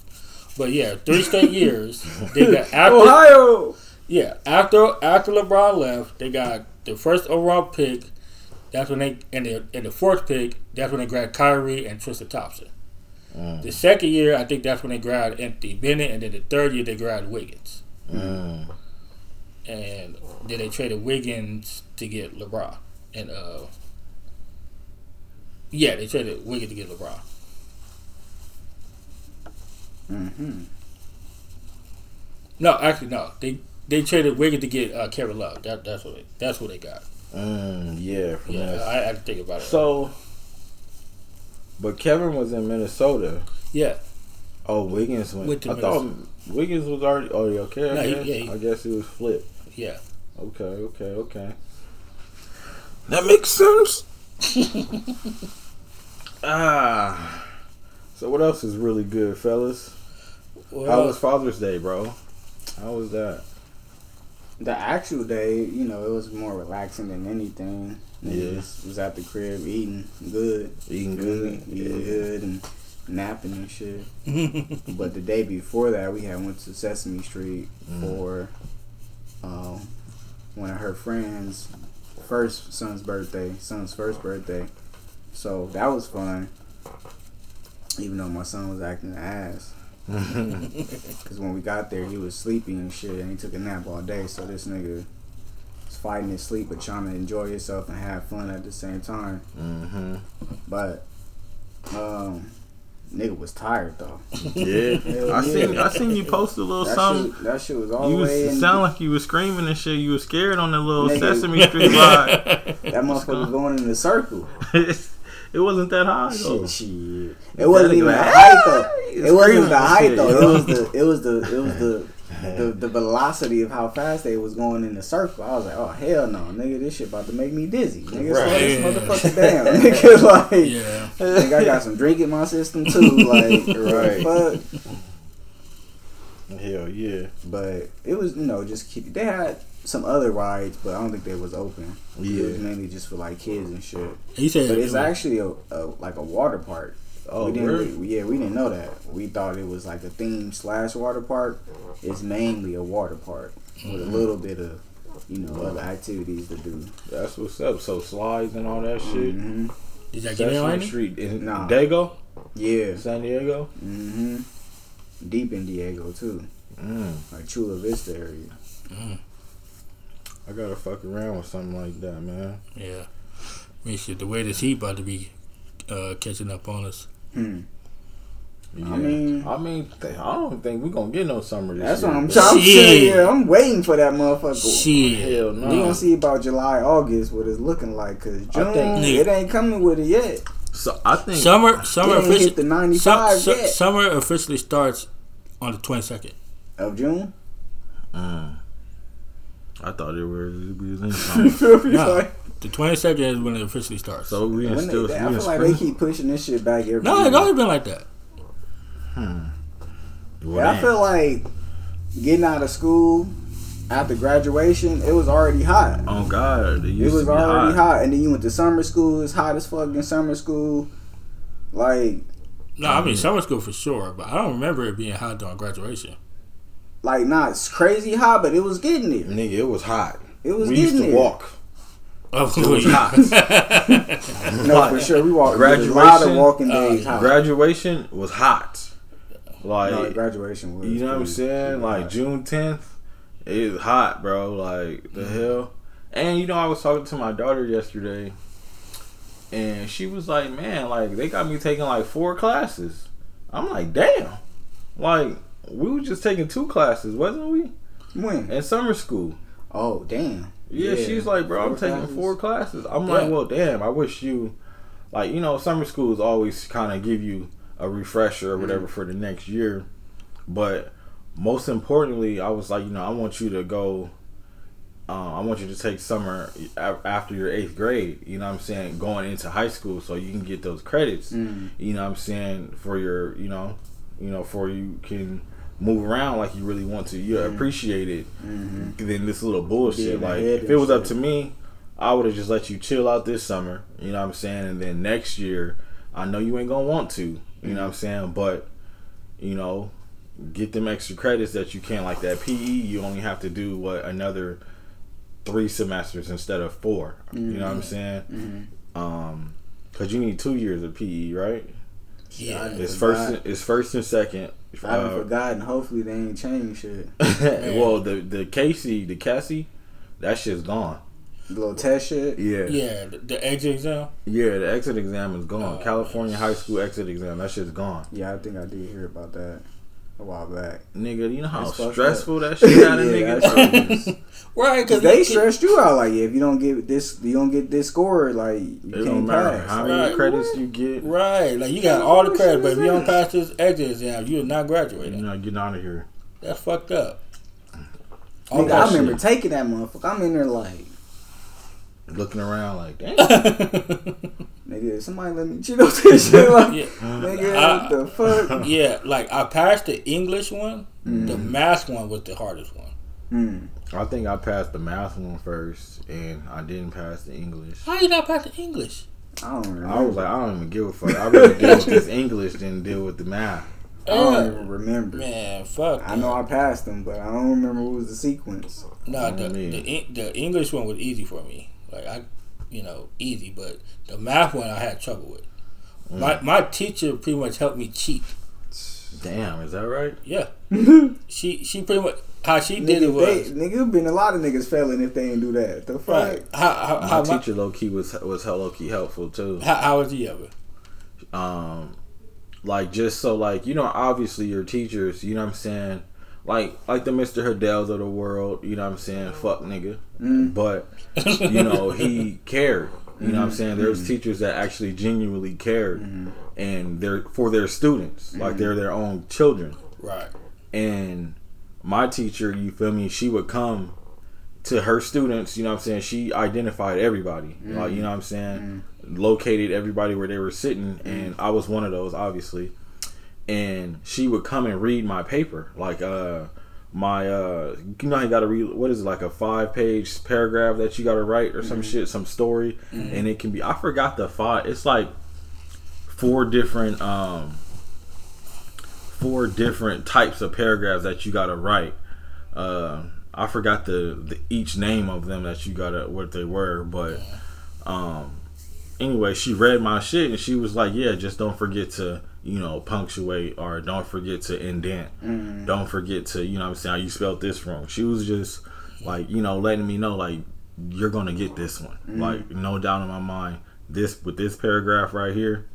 Speaker 2: but yeah, three straight years they got after
Speaker 1: Ohio.
Speaker 2: yeah after after LeBron left, they got the first overall pick. That's when they and the and the fourth pick. That's when they grabbed Kyrie and Tristan Thompson.
Speaker 3: Mm.
Speaker 2: The second year, I think that's when they grabbed Anthony Bennett, and then the third year they grabbed Wiggins.
Speaker 3: Mm.
Speaker 2: and then they traded Wiggins to get LeBron. And uh, yeah, they traded Wiggins to get LeBron.
Speaker 1: Mm-hmm.
Speaker 2: No, actually, no. They they traded Wiggins to get uh, Kevin Love. That that's what they, that's what they got.
Speaker 3: Mm, yeah,
Speaker 2: Yeah,
Speaker 3: that.
Speaker 2: I, I had to think about it.
Speaker 3: So, but Kevin was in Minnesota.
Speaker 2: yeah,
Speaker 3: Oh, Wiggins went.
Speaker 2: Went to
Speaker 3: I thought Wiggins was already. Oh, yeah, okay. I,
Speaker 2: No, he-
Speaker 3: guess,
Speaker 2: yeah, he-
Speaker 3: I guess it was flipped.
Speaker 2: yeah.
Speaker 3: Okay, okay, okay. That makes sense. ah. So what else is really good, fellas? How was Father's Day, bro? How was that?
Speaker 1: The actual day, you know, it was more relaxing than anything.
Speaker 3: Yeah.
Speaker 1: Was at the crib eating good,
Speaker 3: Eating good.
Speaker 1: eating
Speaker 3: Yeah.
Speaker 1: good, and napping and shit. But the day before that, we had went to Sesame Street
Speaker 3: Mm.
Speaker 1: for um, one of her friends' first son's birthday, son's first birthday. So that was fun. Even though my son was acting an ass, because when we got there, he was sleepy and shit, and he took a nap all day. So this nigga was fighting his sleep, but trying to enjoy himself and have fun at the same time.
Speaker 3: mm-hmm.
Speaker 1: But um, Nigga was tired though.
Speaker 3: Yeah,
Speaker 1: Hell
Speaker 3: I seen
Speaker 1: yeah.
Speaker 3: I seen you post a little
Speaker 1: That
Speaker 3: something.
Speaker 1: shit, that shit was all
Speaker 3: You
Speaker 1: the
Speaker 3: was
Speaker 1: way in.
Speaker 3: sound like you was screaming and shit. You was scared on that little
Speaker 1: Nigga.
Speaker 3: Sesame Street ride.
Speaker 1: that motherfucker was going in a circle.
Speaker 3: it wasn't that high. Though.
Speaker 1: Shit, shit. It wasn't
Speaker 3: Daddy
Speaker 1: even the
Speaker 3: like,
Speaker 1: height though. It wasn't
Speaker 3: Screaming
Speaker 1: the height though. It was the it was the it was the the, the velocity of how fast they was going in the circle. I was like, oh hell no, nigga, this shit about to make me dizzy. Nigga, slow
Speaker 3: Right.
Speaker 1: this motherfucker down. nigga, like,
Speaker 2: Yeah.
Speaker 1: nigga, I got some drink in my system too. Like,
Speaker 3: Right.
Speaker 1: Fuck.
Speaker 3: Hell yeah.
Speaker 1: But it was, you know, just keep. They had some other rides, but I don't think they was open. Yeah, It was mainly just for like kids and shit.
Speaker 2: He said,
Speaker 1: But it's actually a, a like a water park.
Speaker 3: Oh,
Speaker 1: we didn't
Speaker 3: really?
Speaker 1: really- yeah, we didn't know that. We thought it was like a theme slash water park. It's mainly a water park with a little bit of, you know, other activities to do.
Speaker 3: That's what's up. So slides and all that shit.
Speaker 1: hmm
Speaker 2: Did y'all get in
Speaker 3: Sesame
Speaker 2: on it?
Speaker 3: Street in
Speaker 1: Nah.
Speaker 3: Dago,
Speaker 1: Yeah.
Speaker 3: San Diego.
Speaker 1: Mm-hmm. Deep in Diego too,
Speaker 3: Mm.
Speaker 1: like Chula Vista area.
Speaker 3: I gotta fuck around with something like that, man.
Speaker 2: Yeah. I mean, shit, the way this heat about to be uh, catching up on us.
Speaker 1: Hmm.
Speaker 3: Yeah.
Speaker 1: I mean-
Speaker 3: I mean, th- I don't think we're gonna get no summer this
Speaker 1: That's
Speaker 3: year.
Speaker 1: what I'm
Speaker 3: but-
Speaker 1: trying
Speaker 2: Shit.
Speaker 1: Yeah, I'm waiting for that motherfucker.
Speaker 2: Shit.
Speaker 3: Hell no.
Speaker 1: We
Speaker 3: no.
Speaker 1: gonna see about July, August what it's looking like. Cause June,
Speaker 3: think-
Speaker 1: it ain't coming with it yet.
Speaker 3: So I think
Speaker 2: Summer, summer
Speaker 1: It ain't hit
Speaker 2: officially,
Speaker 1: the 95
Speaker 2: su-
Speaker 1: yet
Speaker 2: summer officially starts on the twenty second.
Speaker 1: of June.
Speaker 3: Mm. I thought it was it was in
Speaker 1: You
Speaker 3: summer.
Speaker 1: feel me?
Speaker 2: No.
Speaker 1: Like,
Speaker 2: The twenty second is when it officially starts.
Speaker 3: so we
Speaker 1: when
Speaker 3: still
Speaker 1: they,
Speaker 3: we
Speaker 1: I
Speaker 3: in
Speaker 1: feel like they keep pushing this shit back every
Speaker 2: no,
Speaker 1: year.
Speaker 2: it's always been like that.
Speaker 3: Well,
Speaker 1: Yeah, I feel like getting out of school after graduation, it was already hot.
Speaker 3: Oh God, it,
Speaker 1: It was
Speaker 3: to be
Speaker 1: already
Speaker 3: hot.
Speaker 1: hot. and then you went to summer school. It's hot as fuck in summer school. Like,
Speaker 2: No, I mean mm. summer school for sure, but I don't remember it being hot during graduation.
Speaker 1: Like not crazy hot, but it was getting there.
Speaker 3: Nigga, it was hot.
Speaker 1: It was getting it.
Speaker 3: we
Speaker 1: getting
Speaker 3: used to
Speaker 1: there.
Speaker 3: walk.
Speaker 2: Oh,
Speaker 3: It was hot.
Speaker 1: No, for sure. We walked. Graduation, a lot of walking
Speaker 2: uh,
Speaker 1: days. hot.
Speaker 3: Graduation was hot. Like
Speaker 1: no, graduation was.
Speaker 3: you know what I'm saying? Like
Speaker 1: hot.
Speaker 3: June 10th, it was hot, bro. Like the hell. And you know, I was talking to my daughter yesterday, and she was like, "Man, like they got me taking like four classes." I'm like, "Damn!" Like we were just taking two classes, wasn't we?
Speaker 1: When?
Speaker 3: At summer school.
Speaker 1: Oh, damn.
Speaker 3: Yeah, she's like, bro, I'm taking
Speaker 1: classes?
Speaker 3: four classes. I'm
Speaker 2: Yeah.
Speaker 3: like, well, damn, I wish you, like, you know, summer schools always kind of give you a refresher or whatever for the next year. But most importantly, I was like, you know, I want you to go, um, I want you to take summer after your eighth grade, you know what I'm saying, going into high school so you can get those credits,
Speaker 1: Mm.
Speaker 3: you know what I'm saying, for your, you know, you know, for you can move around like you really want to. You appreciate it
Speaker 1: Mm-hmm.
Speaker 3: than this little bullshit.
Speaker 1: Getting
Speaker 3: Like if it was up to me, I would have just let you chill out this summer. You know what I'm saying? And then next year, I know you ain't gonna want to. You know what I'm saying? But you know, get them extra credits that you can. Like that PE, you only have to do what another three semesters instead of 4 You know what I'm saying?
Speaker 1: Mhm.
Speaker 3: Um, cause you need two years of PE, right?
Speaker 2: Yeah.
Speaker 3: It's
Speaker 1: forgot.
Speaker 3: first. It's first and second.
Speaker 1: I haven't
Speaker 3: Uh,
Speaker 1: forgotten. Hopefully they ain't changed shit.
Speaker 3: well, the the Casey, the Cassie, that shit's gone.
Speaker 1: The little test shit.
Speaker 3: Yeah.
Speaker 2: Yeah, the, the exit exam.
Speaker 3: Yeah, the exit exam is gone.
Speaker 2: Oh,
Speaker 3: California high school exit exam, that shit's gone.
Speaker 1: Yeah, I think I did hear about that a while back.
Speaker 3: Nigga, you know how
Speaker 1: That's
Speaker 3: stressful that shit got a
Speaker 1: Yeah,
Speaker 3: nigga?
Speaker 1: is-
Speaker 2: Right, because
Speaker 1: they stressed you out. Like, yeah, if you don't get this, you don't get this score. Like, you
Speaker 3: It
Speaker 1: can't
Speaker 3: don't matter
Speaker 1: pass.
Speaker 3: how
Speaker 1: Like,
Speaker 3: many
Speaker 2: Right.
Speaker 3: credits you get.
Speaker 2: Right, like you got all the credit, but if you don't pass this exit exam, you are not graduating.
Speaker 3: You're not getting out of here.
Speaker 2: That's fucked up. All
Speaker 1: Nigga, I remember
Speaker 3: shit.
Speaker 1: taking that motherfucker. I'm in there like,
Speaker 3: Looking around like, damn.
Speaker 1: Nigga, somebody let me cheat off this shit. Like,
Speaker 2: yeah,
Speaker 1: nigga,
Speaker 2: I-
Speaker 1: what the fuck?
Speaker 2: yeah, like I passed the English one.
Speaker 1: Mm.
Speaker 2: The math one was the hardest one.
Speaker 1: Hmm.
Speaker 3: I think I passed the math one first, and I didn't pass the English.
Speaker 2: How you not pass the English?
Speaker 1: I don't remember.
Speaker 3: I was like, I don't even give a fuck. I rather deal with this English than deal with the math.
Speaker 1: I don't
Speaker 2: Uh,
Speaker 1: even remember.
Speaker 2: man, fuck.
Speaker 1: I know I passed them, but I don't remember what was the sequence.
Speaker 2: No, the, the the English one was easy for me. Like I, you know, easy. But the math one I had trouble with.
Speaker 3: Mm.
Speaker 2: My my teacher pretty much helped me cheat.
Speaker 3: Damn, is that right?
Speaker 2: Yeah, she she pretty much how she did it was
Speaker 1: they, nigga, been a lot of niggas failing if they ain't do that. The fuck?
Speaker 2: right. How how
Speaker 3: My
Speaker 2: how, my,
Speaker 3: teacher low key was was low key helpful too.
Speaker 2: how, how was he ever?
Speaker 3: Um, like just so like you know obviously your teachers you know what i'm saying like like the mr hadells of the world you know what i'm saying? Fuck nigga.
Speaker 1: Mm.
Speaker 3: but you know he cared. You know what i'm
Speaker 1: Mm-hmm.
Speaker 3: saying? There's teachers that actually genuinely cared and they're for their students.
Speaker 1: Mm-hmm.
Speaker 3: like they're their own children.
Speaker 2: Right.
Speaker 3: and my teacher you feel me? She would come to her students you know what i'm saying? She identified everybody. Like you know what i'm saying? Located everybody where they were sitting. And i was one of those obviously and she would come and read my paper. Like uh my uh you know you gotta read what is it like a five page paragraph that you gotta write or some shit some story? And it can be i forgot the five it's like four different um four different types of paragraphs that you gotta write. Uh i forgot the, the each name of them that you gotta what they were but um anyway she read my shit and she was like yeah just don't forget to you know punctuate or don't forget to indent. Mm-hmm. Don't forget to you know what i'm saying you spelled this wrong. She was just like you know letting me know like you're gonna get this one. Mm-hmm. Like no doubt in my mind this with this paragraph right here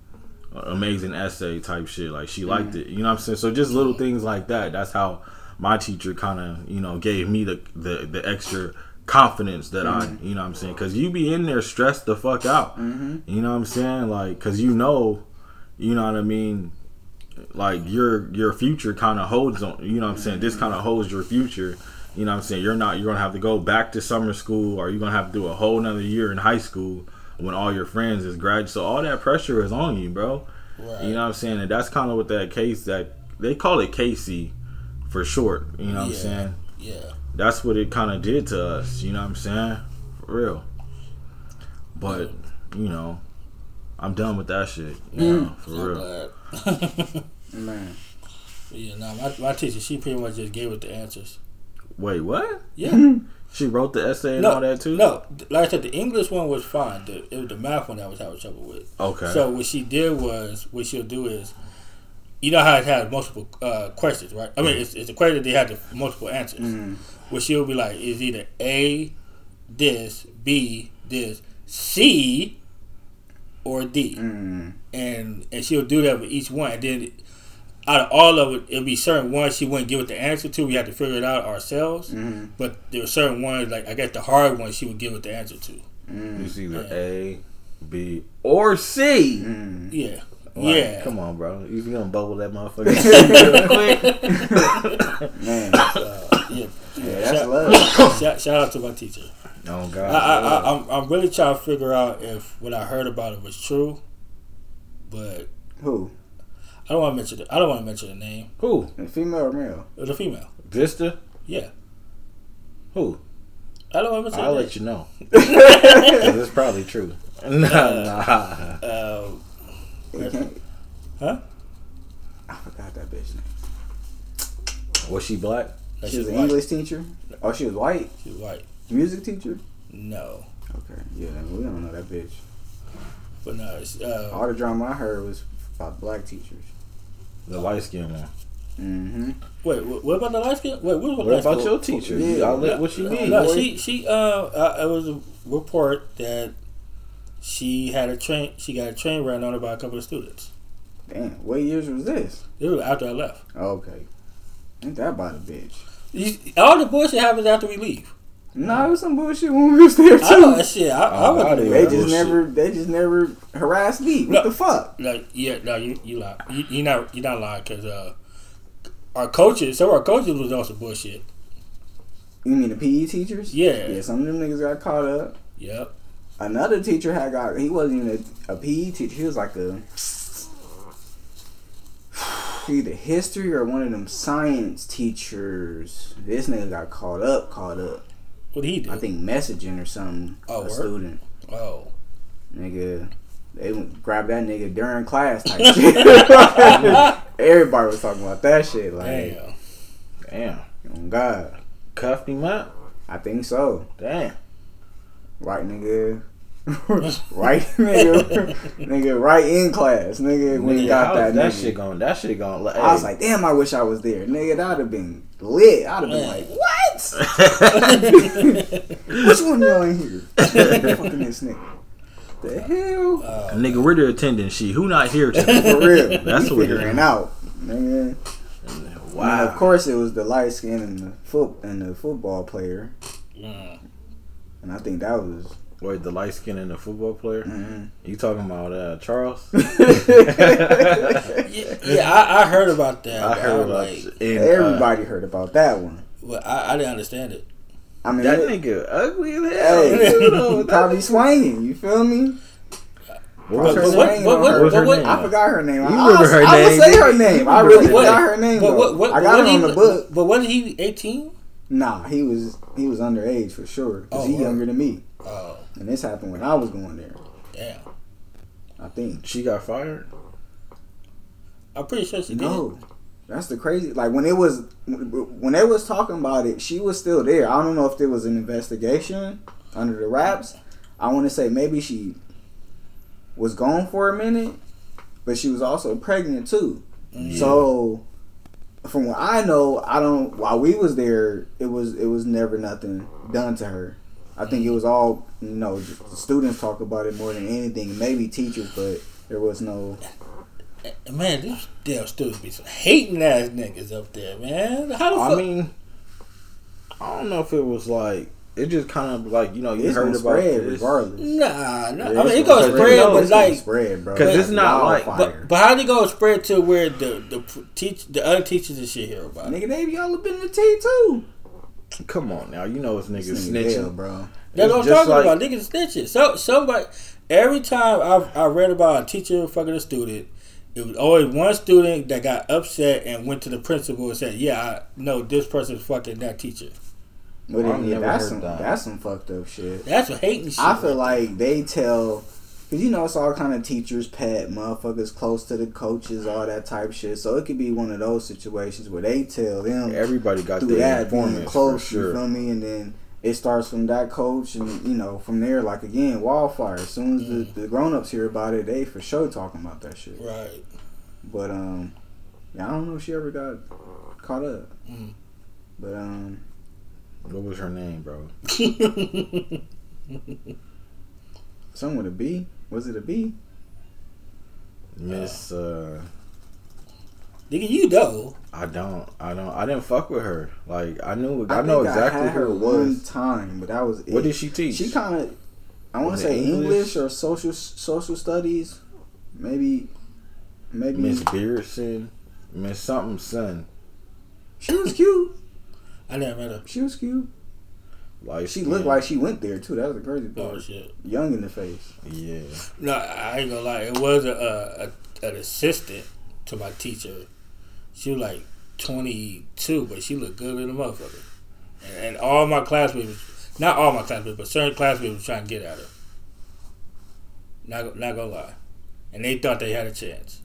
Speaker 3: amazing essay type shit. Like she liked mm-hmm. it you know what i'm saying? So just little things like that that's how my teacher kind of you know gave me the, the the extra confidence that i you know what i'm saying? Because you be in there stressed the fuck out. You know what i'm saying? Like because you know you know what i mean? Like your your future kind of holds on you know what i'm saying? This kind of holds your future. You know what i'm saying? You're not you're gonna have to go back to summer school or you're gonna have to do a whole nother year in high school when all your friends is grad so all that pressure is on you bro.
Speaker 2: Right.
Speaker 3: you know what i'm saying? And that's kind of what that case that they call it CAHSEE for short. You know what i'm saying?
Speaker 2: Yeah.
Speaker 3: that's what it kind of did to us you know what i'm saying? For real. But you know i'm done with that shit you know for real
Speaker 2: glad.
Speaker 1: Man.
Speaker 2: yeah, no, my, my teacher, she pretty much just gave us the answers.
Speaker 3: wait what
Speaker 2: Yeah.
Speaker 3: she wrote the essay and
Speaker 2: no,
Speaker 3: all that too
Speaker 2: No, like I said, the English one was fine. The, it was the math one I was having trouble with.
Speaker 3: okay
Speaker 2: So what she did was, what she'll do is, you know how it had multiple uh, questions, right? I mean, it's, it's a question that they had the multiple answers.
Speaker 1: Mm.
Speaker 2: What she'll be like is either A, this, B, this, C, or D,
Speaker 1: Mm.
Speaker 2: and and she'll do that with each one. And then out of all of it, it'll be certain ones she wouldn't give it the answer to. We had to figure it out ourselves.
Speaker 1: Mm.
Speaker 2: But there were certain ones, like I guess the hard ones, she would give it the answer to.
Speaker 1: Mm.
Speaker 3: it's either
Speaker 2: Yeah.
Speaker 3: a b or c
Speaker 1: Mm.
Speaker 2: Yeah,
Speaker 3: Like,
Speaker 2: yeah.
Speaker 3: come on bro you gonna bubble that motherfucker real quick
Speaker 1: Man.
Speaker 2: Uh, yeah.
Speaker 1: Yeah, that's
Speaker 2: shout,
Speaker 1: love.
Speaker 2: shout, shout out to my teacher.
Speaker 3: oh
Speaker 2: I,
Speaker 3: god
Speaker 2: I, I, I'm, I'm really trying to figure out if what I heard about it was true, but
Speaker 1: Who?
Speaker 2: I don't want to mention. The, I don't want to mention the name.
Speaker 3: who A
Speaker 1: Female or male?
Speaker 2: It was a female.
Speaker 3: vista
Speaker 2: Yeah,
Speaker 3: who
Speaker 2: I don't want to mention.
Speaker 3: I'll
Speaker 2: the
Speaker 3: let you know. 'Cause it's probably true. Nah, nah.
Speaker 2: name. Uh,
Speaker 1: can't.
Speaker 2: Huh?
Speaker 1: I forgot that bitch name.
Speaker 3: Was she black?
Speaker 2: that
Speaker 1: She was an. English teacher. Oh, she was white.
Speaker 2: She was white.
Speaker 1: Music teacher.
Speaker 2: No,
Speaker 1: Okay. Yeah, we don't know that bitch.
Speaker 2: but no. It's, uh,
Speaker 1: All the drama I heard was about black teachers.
Speaker 3: The light skin one.
Speaker 1: Mm-hmm.
Speaker 2: wait, what, what about the light skin? Wait, what,
Speaker 3: What about
Speaker 2: skin?
Speaker 3: your teacher?
Speaker 1: Yeah.
Speaker 3: I'll let- what you mean?
Speaker 2: No, she she uh, uh it was a report that she had a train she got a train ran on her by a couple of students.
Speaker 1: Damn. What years was this?
Speaker 2: It was after I left.
Speaker 1: Okay. Ain't that about a bitch?
Speaker 2: You, all the bullshit happens after we leave.
Speaker 1: No, it was some bullshit when we was there too.
Speaker 2: I know that shit. I, I
Speaker 3: Oh, didn't
Speaker 1: They just
Speaker 3: bullshit.
Speaker 1: never, they just never harassed me. What
Speaker 2: No.
Speaker 1: the fuck?
Speaker 2: like yeah no you you lie you you not you not lying because uh our coaches some of our coaches was some bullshit.
Speaker 1: You mean the PE teachers?
Speaker 2: Yeah.
Speaker 1: Yeah, some of them niggas got caught up.
Speaker 2: Yep.
Speaker 1: Another teacher had got. He wasn't even a, a PE teacher. He was like a either history or one of them science teachers. This nigga got caught up. Caught up.
Speaker 2: What did he do?
Speaker 1: I think messaging or something.
Speaker 2: Oh,
Speaker 1: a
Speaker 2: word?
Speaker 1: student.
Speaker 2: Oh.
Speaker 1: Nigga, they grabbed that nigga during class type shit. Everybody was talking about that shit. Like,
Speaker 2: Damn.
Speaker 3: Damn.
Speaker 1: oh God,
Speaker 3: Cuffed him up?
Speaker 1: I think so.
Speaker 3: Damn.
Speaker 1: Right, nigga. right, nigga. nigga, right in class, nigga. When he
Speaker 3: Nigga,
Speaker 1: got that,
Speaker 3: that
Speaker 1: nigga.
Speaker 3: shit going that shit going Like,
Speaker 1: I was like, damn, I wish I was there. Nigga, that'd have been lit. I'd have been like, what? Which one y'all in here? Fucking this nigga. The hell?
Speaker 2: Uh,
Speaker 3: Nigga, we're the attendant sheet. Who not here today?
Speaker 1: For real.
Speaker 3: That's
Speaker 1: We
Speaker 3: what
Speaker 1: figuring out. Man.
Speaker 3: Wow.
Speaker 1: And of course it was the light skin and the foot and the football player.
Speaker 2: mm.
Speaker 1: And I think that was
Speaker 3: Wait, the light skin and the football player?
Speaker 1: mhm.
Speaker 3: You talking about uh, Charles?
Speaker 2: yeah, yeah I, I heard about that.
Speaker 3: I heard
Speaker 2: was
Speaker 3: about
Speaker 2: like,
Speaker 3: and, uh,
Speaker 1: Everybody heard about that one.
Speaker 2: well, I, I didn't understand it.
Speaker 1: I mean,
Speaker 3: that
Speaker 1: it-
Speaker 3: nigga ugly as hell.
Speaker 1: hey,
Speaker 3: You know,
Speaker 1: probably swinging. You feel me?
Speaker 3: What was
Speaker 1: Her
Speaker 3: her
Speaker 2: what-
Speaker 1: name
Speaker 2: what-
Speaker 3: What her
Speaker 2: what-
Speaker 1: I forgot her name.
Speaker 3: You
Speaker 1: I,
Speaker 3: remember her
Speaker 1: I, I would say her name. I
Speaker 3: remember
Speaker 1: really
Speaker 3: her
Speaker 1: forgot her name.
Speaker 2: But
Speaker 1: though.
Speaker 2: what, what,
Speaker 1: I got
Speaker 2: what
Speaker 1: it on the book.
Speaker 2: But wasn't he 18?
Speaker 1: Nah, he was he was underage for sure. Cause
Speaker 2: Oh,
Speaker 1: he younger than me,
Speaker 2: Oh,
Speaker 1: and this happened when I was going there.
Speaker 2: damn.
Speaker 1: I think.
Speaker 3: She got fired?
Speaker 2: I'm pretty sure she
Speaker 1: No, that's the crazy. Like when it was when they was talking about it, she was still there. I don't know if there was an investigation under the wraps. I want to say maybe she was gone for a minute, but she was also pregnant too.
Speaker 2: did.
Speaker 1: So, from what I know, I don't. While we was there, it was it was never nothing done to her. I think it was all you know. students talk about it more than anything. Maybe teachers, but there was no.
Speaker 2: Man, these damn students be some hating ass niggas up there, man. How the
Speaker 3: I
Speaker 2: fuck?
Speaker 3: mean, I don't know if it was like, it just kind of like, you know, you
Speaker 1: It's
Speaker 3: heard about
Speaker 1: spread
Speaker 3: this.
Speaker 1: regardless.
Speaker 2: nah, nah.
Speaker 1: Yeah,
Speaker 2: I mean, it
Speaker 1: it's
Speaker 2: gonna
Speaker 1: gonna
Speaker 2: spread,
Speaker 3: No,
Speaker 2: but
Speaker 1: it's
Speaker 2: like,
Speaker 1: spread, bro.
Speaker 3: 'Cause it's not like-
Speaker 1: Wildfire.
Speaker 2: but, but how they gonna spread to where the the teach the other teachers and shit hear about? it?
Speaker 1: nigga, they be all up in the tea too.
Speaker 3: Come on now, you know it's niggas
Speaker 1: This nigga
Speaker 3: snitching.
Speaker 1: Dale, bro.
Speaker 2: That's
Speaker 3: It's
Speaker 2: what I'm talking
Speaker 3: like-
Speaker 2: about. Niggas snitching. So somebody every time I've I read about a teacher fucking a student, it was always one student that got upset and went to the principal and said, "Yeah, I know this person's fucking that teacher."
Speaker 1: But
Speaker 3: I've
Speaker 1: yeah, that's some
Speaker 3: that.
Speaker 1: that's some fucked up shit.
Speaker 2: That's what hating shit.
Speaker 1: I feel
Speaker 2: right
Speaker 1: like they tell, cause you know it's all kind of teachers' pet, motherfuckers close to the coaches, all that type shit. So it could be one of those situations where they tell them
Speaker 3: Everybody got
Speaker 1: through
Speaker 3: their
Speaker 1: that being
Speaker 3: informants
Speaker 1: close,
Speaker 3: for
Speaker 1: you feel me? And then it starts from that coach, and you know from there, like again, wildfire. As soon as
Speaker 2: Mm.
Speaker 1: the, the grown ups hear about it, they for sure talking about that shit.
Speaker 2: right.
Speaker 1: But um, yeah, I don't know if she ever got caught up.
Speaker 2: Mhm.
Speaker 1: But um,
Speaker 3: What was her name, bro?
Speaker 1: Someone with a B. Was it a B?
Speaker 3: Miss. uh
Speaker 2: Nigga, you know.
Speaker 3: I don't. I don't. I didn't fuck with her. Like I knew. I,
Speaker 1: I,
Speaker 3: know exactly
Speaker 1: I had
Speaker 3: who
Speaker 1: her
Speaker 3: it
Speaker 1: one
Speaker 3: was.
Speaker 1: time, but that was it.
Speaker 3: What did she teach?
Speaker 1: She kind of, I want to
Speaker 3: it
Speaker 1: say English?
Speaker 3: English?
Speaker 1: or social social studies, maybe, maybe.
Speaker 3: Miss Beerson, Miss something son.
Speaker 1: She was cute.
Speaker 2: I never met her.
Speaker 1: She was cute.
Speaker 3: Like
Speaker 1: She looked like she went there too. That was the crazy
Speaker 2: Oh
Speaker 1: part.
Speaker 2: shit.
Speaker 1: Young in the face.
Speaker 3: Yeah.
Speaker 2: No, I ain't gonna lie. It was a, a, a an assistant to my teacher. She was like twenty two, but she looked good in the motherfucker. And, and all my classmates, not all my classmates, but certain classmates was trying to get at her. Not not gonna lie, and they thought they had a chance.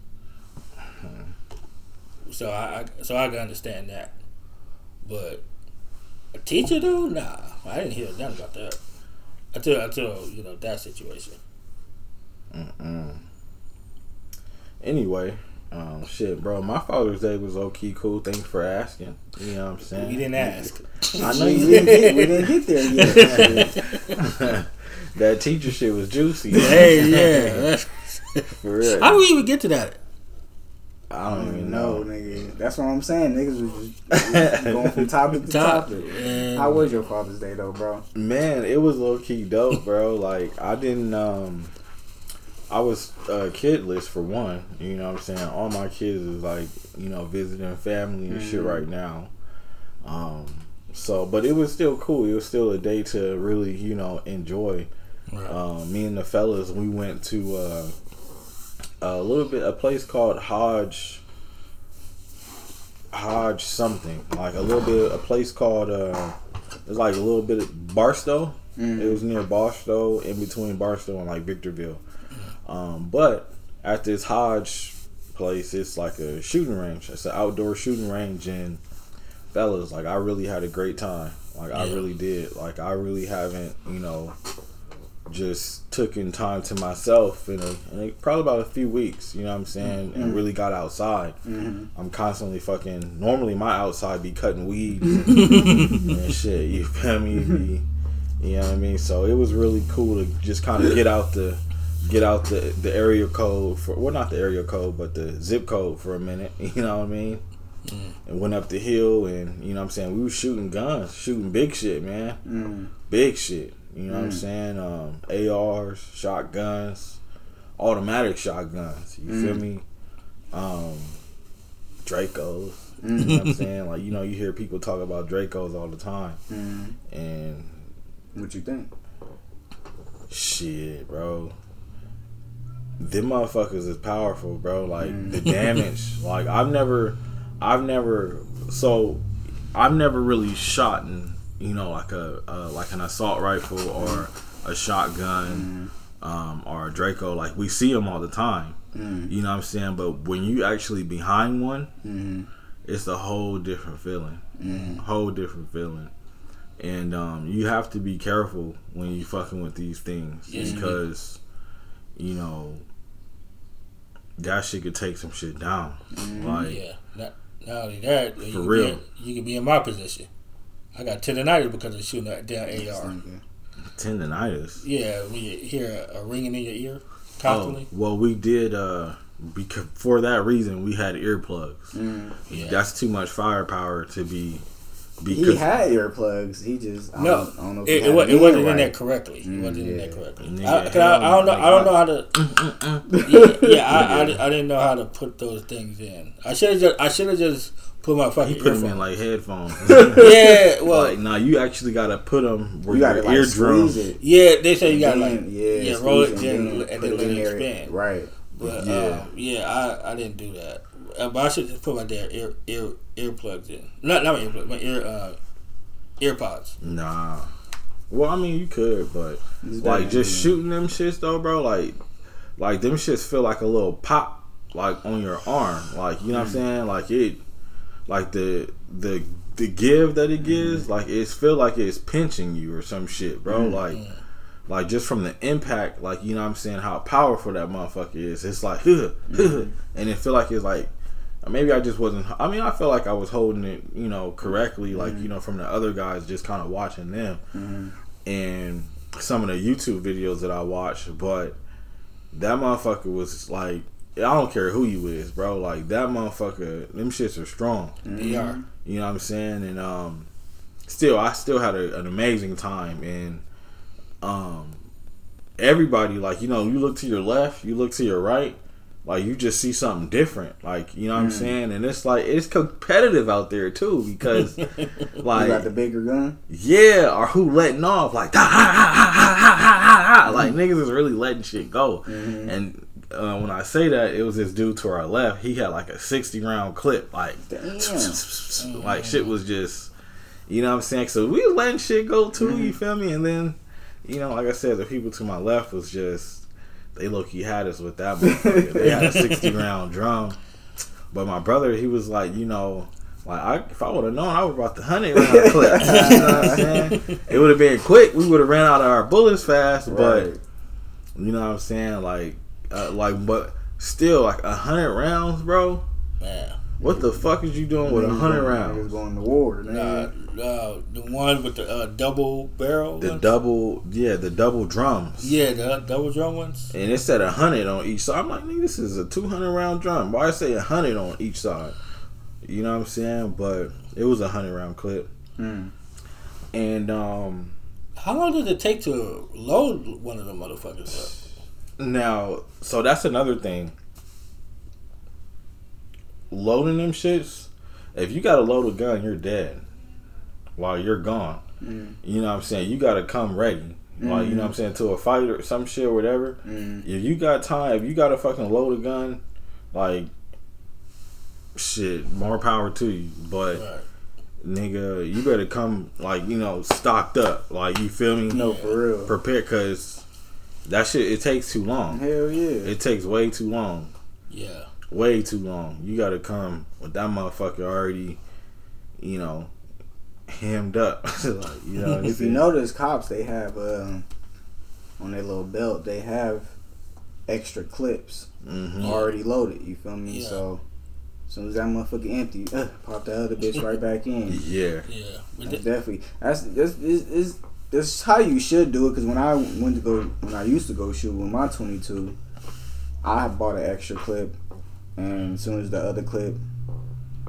Speaker 2: Hmm. So I, I so I can understand that, but a teacher though, nah, I didn't hear nothing about that. Until until you know that situation.
Speaker 3: Mm-mm. Anyway, um, shit, bro. My Father's Day was low key cool. Thanks for asking. You know what I'm saying?
Speaker 2: You didn't ask.
Speaker 3: I know you
Speaker 1: didn't get, we didn't get there yet.
Speaker 3: that teacher shit was juicy.
Speaker 2: hey, yeah.
Speaker 3: For real.
Speaker 2: How do we even get to that?
Speaker 3: I don't even
Speaker 1: no,
Speaker 3: know.
Speaker 1: nigga. That's what I'm saying. Niggas was just, just going from topic to
Speaker 2: Top.
Speaker 1: topic.
Speaker 2: And
Speaker 1: How was your Father's Day though, bro?
Speaker 3: Man, it was low key dope, bro. like I didn't um I was uh kidless for one, you know what I'm saying? All my kids is like, you know, visiting family and shit
Speaker 1: Mhm.
Speaker 3: right now. Um so but it was still cool. It was still a day to really, you know, enjoy.
Speaker 2: Right.
Speaker 3: Um me and the fellas we went to uh a little bit a place called Hodge Hodge something. Like a little bit a place called uh it's like a little bit of Barstow.
Speaker 1: Mm.
Speaker 3: It was near Barstow, in between Barstow and like Victorville. Um, but at this Hodge place, it's like a shooting range. It's an outdoor shooting range, and fellas, like I really had a great time. Like I
Speaker 2: Yeah.
Speaker 3: really did. Like I really haven't, you know, just taken time to myself in a, in a probably about a few weeks. You know what I'm saying, and really got outside.
Speaker 1: Mhm.
Speaker 3: I'm constantly fucking. Normally, my outside be cutting weeds and, and shit. You feel me? Be, you know what I mean? So it was really cool to just kind of get out the get out the the area code for well not the area code but the zip code for a minute. You know what I mean?
Speaker 2: Mm.
Speaker 3: And went up the hill and you know what I'm saying we were shooting guns, shooting big shit, man,
Speaker 1: Mm.
Speaker 3: big shit. You know what I'm
Speaker 1: Mm.
Speaker 3: saying? Um, ARs, shotguns, automatic shotguns. You feel
Speaker 1: Mm.
Speaker 3: me? Um, Dracos. You
Speaker 1: Mm.
Speaker 3: know what I'm saying? Like you know, you hear people talk about Dracos all the time,
Speaker 1: Mm.
Speaker 3: and
Speaker 1: What you think?
Speaker 3: shit, bro. Them motherfuckers is powerful, bro. Like
Speaker 1: Mm.
Speaker 3: the damage. like I've never, I've never. So I've never really shot in, you know, like a uh, like an assault rifle or a shotgun um, or a Draco. Like we see them all the time.
Speaker 1: Mm.
Speaker 3: You know what I'm saying? But when you actually behind one,
Speaker 1: Mm.
Speaker 3: it's a whole different feeling.
Speaker 1: Mm.
Speaker 3: Whole different feeling. And um, you have to be careful when you fucking with these things
Speaker 2: Yes, you
Speaker 3: because you know that shit could take some shit down. Like
Speaker 2: Yeah. Not, not only that,
Speaker 3: For
Speaker 2: could
Speaker 3: real.
Speaker 2: Be in, you could be in my position. I got tendonitis because of shooting that damn AR.
Speaker 3: tendonitis.
Speaker 2: Yeah, when you hear a, a ringing in your ear
Speaker 3: Oh,
Speaker 2: constantly.
Speaker 3: well, we did uh, because for that reason we had earplugs.
Speaker 1: Mm.
Speaker 2: Yeah.
Speaker 3: That's too much firepower to be. Because He
Speaker 1: had earplugs. He just I
Speaker 2: No,
Speaker 1: don't, I don't know if
Speaker 2: it, it,
Speaker 1: had
Speaker 2: wa-
Speaker 1: them
Speaker 2: it wasn't in there correctly. It
Speaker 1: Mm,
Speaker 2: wasn't in there correctly.
Speaker 3: Nigga,
Speaker 2: I, 'cause I, I don't know. I don't know how to. yeah, yeah I, I, di- I didn't know how to put those things in. I should have just. I should have just put my fucking
Speaker 3: He put them in like headphones.
Speaker 2: yeah, well,
Speaker 3: like, nah, you actually gotta put them where
Speaker 1: You
Speaker 3: your
Speaker 1: gotta like
Speaker 3: eardrum.
Speaker 1: squeeze
Speaker 2: yeah. They say you got
Speaker 1: And
Speaker 2: like
Speaker 1: yeah,
Speaker 2: yeah, roll it
Speaker 1: squeeze and
Speaker 2: and then let it
Speaker 1: there.
Speaker 2: expand.
Speaker 1: Right.
Speaker 2: But
Speaker 3: Yeah.
Speaker 2: yeah, yeah, I, I didn't do that. Uh, but I should just put my damn ear ear earplugs in. Not not my earplugs, my ear uh, earpods.
Speaker 3: Nah. Well, I mean, you could, but
Speaker 1: It's
Speaker 3: like
Speaker 1: bad,
Speaker 3: just
Speaker 1: yeah.
Speaker 3: shooting them shits though, bro. Like, like them shits feel like a little pop, like on your arm. Like you know
Speaker 1: Mm.
Speaker 3: what I'm saying? Like it, like the the the give that it
Speaker 1: Mm.
Speaker 3: gives, like it's feel like it's pinching you or some shit, bro.
Speaker 1: Mm.
Speaker 3: Like. Like just from the impact, like you know what I'm saying, how powerful that motherfucker is. It's like, huh, huh,
Speaker 1: Mm-hmm.
Speaker 3: and it feel like it's like maybe I just wasn't. I mean, I feel like I was holding it, you know, correctly. Like you know, from the other guys, just kind of watching them and some of the YouTube videos that I watched. But that motherfucker was like, I don't care who you is, bro. Like that motherfucker, them shits are strong.
Speaker 2: They are.
Speaker 3: You know what I'm saying? And um, still, I still had a, an amazing time. And um, everybody, like you know, you look to your left, you look to your right, like you just see something different. Like you know what I'm mm. saying? And it's like it's competitive out there too because
Speaker 1: You
Speaker 3: like
Speaker 1: got the bigger gun.
Speaker 3: yeah, or who letting off like ha, ha, ha, ha, ha, ha, ha. like niggas is really letting shit go. Mm-hmm. And uh, when I say that, it was this dude to our left. He had like a sixty round clip, like
Speaker 1: Damn.
Speaker 3: like shit was just, you know what I'm saying. So we was letting shit go too. You feel me? And then, you know, like I said, the people to my left was just they low key had us with that. motherfucker. they had a sixty round drum, but my brother, he was like, you know. Like I, if I would have known, I would have brought the hundred round clip. You know what I'm saying? It would have been quick. We would have ran out of our bullets fast, but you know what I'm saying? Like, uh, like, but still, like a hundred rounds, bro.
Speaker 2: Man.
Speaker 3: What the fuck is you doing with a hundred rounds?
Speaker 1: Niggas going to war.
Speaker 2: Uh,
Speaker 1: nigga.
Speaker 2: uh, the one with the uh, double barrel.
Speaker 3: The
Speaker 2: ones?
Speaker 3: double, yeah, the double drums.
Speaker 2: Yeah, the double drum ones.
Speaker 3: And it said a hundred on each side. I'm like, nigga, this is a two hundred round drum. Why I say a hundred on each side? You know what I'm saying? But it was a hundred round clip.
Speaker 1: Mm.
Speaker 3: And um
Speaker 2: How long did it take to load one of the motherfuckers up?
Speaker 3: Now, so that's another thing. Loading them shits. If you got to load a gun, you're dead. While you're gone.
Speaker 1: Mm.
Speaker 3: You know what I'm saying? You got to come ready. Like, you know what I'm saying? To a fight or some shit or whatever.
Speaker 1: Mm.
Speaker 3: If you got time, if you got to fucking load a gun, like, shit, more power to you. But,
Speaker 2: Right.
Speaker 3: nigga, you better come, like, you know, stocked up. Like, you feel me?
Speaker 1: No, for real.
Speaker 3: Prepared, because that shit, it takes too long.
Speaker 1: Hell yeah.
Speaker 3: It takes way too long.
Speaker 2: Yeah.
Speaker 3: Way too long. You got to come with that motherfucker already, you know, hemmed up. like, you know what
Speaker 1: if you notice, cops they have um, on their little belt they have extra clips
Speaker 3: Mhm.
Speaker 1: already loaded. You feel me?
Speaker 2: Yeah.
Speaker 1: So as soon as that motherfucker empty, uh, pop the other bitch right back in.
Speaker 3: Yeah.
Speaker 2: Yeah. But
Speaker 1: That's definitely that's this is is how you should do it. Because when I went to go, when I used to go shoot with my 22, I bought an extra clip, and as soon as the other clip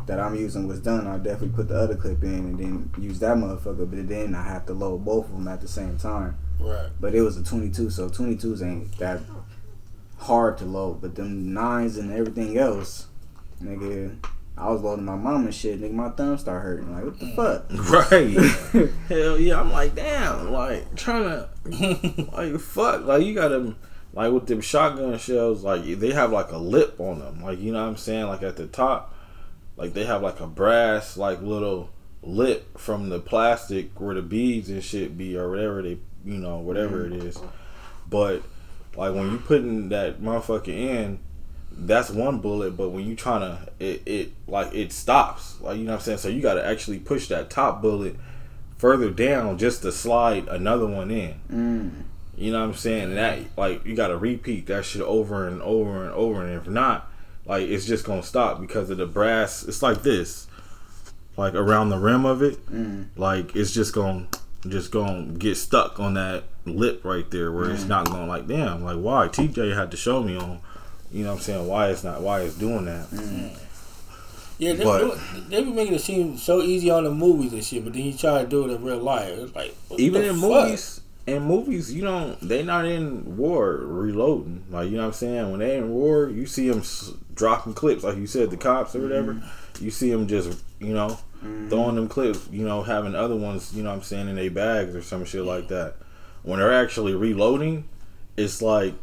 Speaker 1: that I'm using was done, I definitely put the other clip in and then use that motherfucker. But then I have to load both of them at the same time.
Speaker 2: Right.
Speaker 1: But it was a 22, so 22s ain't that hard to load. But them nines and everything else, nigga, I was loading my mom and shit. Nigga, my thumb start hurting. Like, what the fuck?
Speaker 3: Right. Hell yeah. I'm like, damn. Like trying to like fuck. Like you gotta like with them shotgun shells. Like they have like a lip on them. Like you know what I'm saying. Like at the top, like they have like a brass like little lip from the plastic where the beads and shit be or whatever they you know whatever mm. it is. But like when you putting that motherfucker in, that's one bullet. But when you trying to it, it like it stops. Like you know what I'm saying. So you got to actually push that top bullet further down just to slide another one in.
Speaker 1: Mm.
Speaker 3: You know what I'm saying? And that like you got to repeat that shit over and over and over. And if not, like it's just gonna stop because of the brass. It's like this, like around the rim of it.
Speaker 1: Mm.
Speaker 3: Like it's just gonna just gonna get stuck on that lip right there where it's not gonna like damn like why TJ had to show me on. You know what I'm saying? Why it's not why it's doing that.
Speaker 2: Yeah, they,
Speaker 3: But-
Speaker 2: they, they be making it seem so easy on the movies and shit, but then you try to do it in real life. It's like
Speaker 3: even in
Speaker 2: fuck?
Speaker 3: movies in movies you don't they not in war reloading like you know what i'm saying when they in war you see them s- dropping clips like you said the cops or whatever
Speaker 2: Mm-hmm.
Speaker 3: you see them just you know throwing them clips you know having other ones you know what i'm saying in their bags or some shit like that when they're actually reloading it's like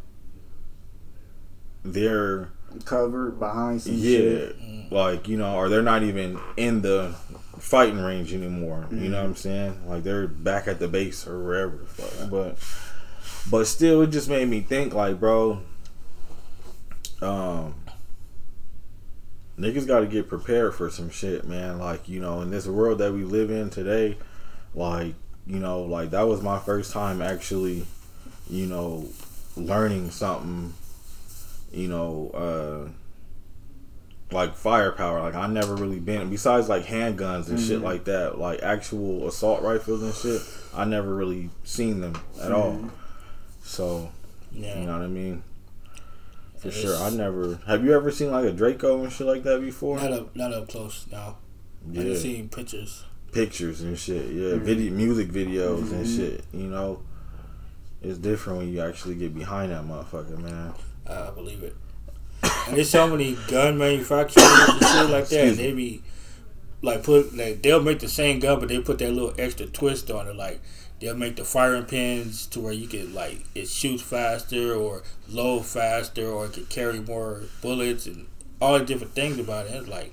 Speaker 3: they're
Speaker 1: Covered behind some
Speaker 3: yeah,
Speaker 1: shit.
Speaker 3: like you know, or they're not even in the fighting range anymore. You know what I'm saying? Like they're back at the base or wherever. the fuck. But but still, it just made me think, like, bro, um, niggas got to get prepared for some shit, man. Like you know, in this world that we live in today, like you know, like that was my first time actually, you know, learning something you know, uh, like firepower. Like I never really been besides like handguns and shit mm-hmm. like that, like actual assault rifles and shit. I never really seen them at all. Mm-hmm. So
Speaker 2: Yeah.
Speaker 3: you know what I mean. For
Speaker 2: It's-
Speaker 3: sure, I never. Have you ever seen like a Draco and shit like that before?
Speaker 2: Not up, not up close. No, I
Speaker 3: Yeah,
Speaker 2: just seen pictures.
Speaker 3: pictures and shit. Yeah, mm-hmm. video, music videos and shit. You know, it's different when you actually get behind that motherfucker, man.
Speaker 2: I believe it. And there's so many gun manufacturers and shit like that. And they be like put like they'll make the same gun, but they put that little extra twist on it. Like they'll make the firing pins to where you can like it shoots faster or load faster or it can carry more bullets and all the different things about it. It's like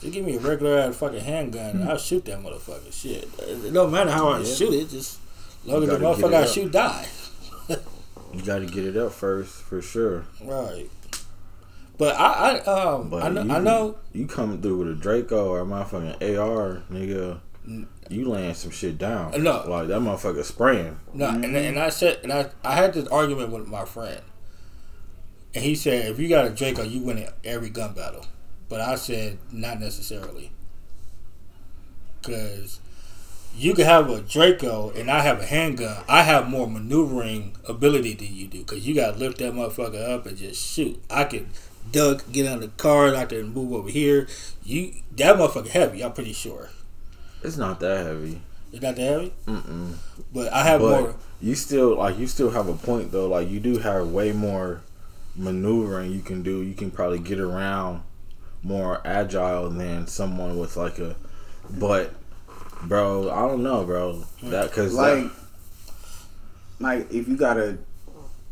Speaker 2: just give me a regular ass fucking handgun and I'll shoot that motherfucker. Shit, it don't matter how I
Speaker 3: Yeah.
Speaker 2: shoot it. Just long as the motherfucker I shoot die.
Speaker 3: You got to get it up first, for sure.
Speaker 2: Right. But I, I um
Speaker 3: But
Speaker 2: I know,
Speaker 3: you,
Speaker 2: I know
Speaker 3: you coming through with a Draco or a motherfucking AR, nigga. You laying some shit down.
Speaker 2: No.
Speaker 3: like that motherfucker spraying.
Speaker 2: No, and and I said, and I I had this argument with my friend, and he said, if you got a Draco, you win every gun battle. But I said, not necessarily, because you can have a Draco and I have a handgun. I have more maneuvering ability than you do, because you got to lift that motherfucker up and just shoot. I can duck, get out of the car, and I can move over here. You that motherfucker heavy. I'm pretty sure.
Speaker 3: It's not that heavy.
Speaker 2: It's not that heavy,
Speaker 3: Mm-mm.
Speaker 2: but I have
Speaker 3: But
Speaker 2: more.
Speaker 3: you still like you still have a point though. Like you do have way more maneuvering you can do. You can probably get around more agile than someone with like a. But, bro, I don't know, bro. That because
Speaker 1: Like, like if you got a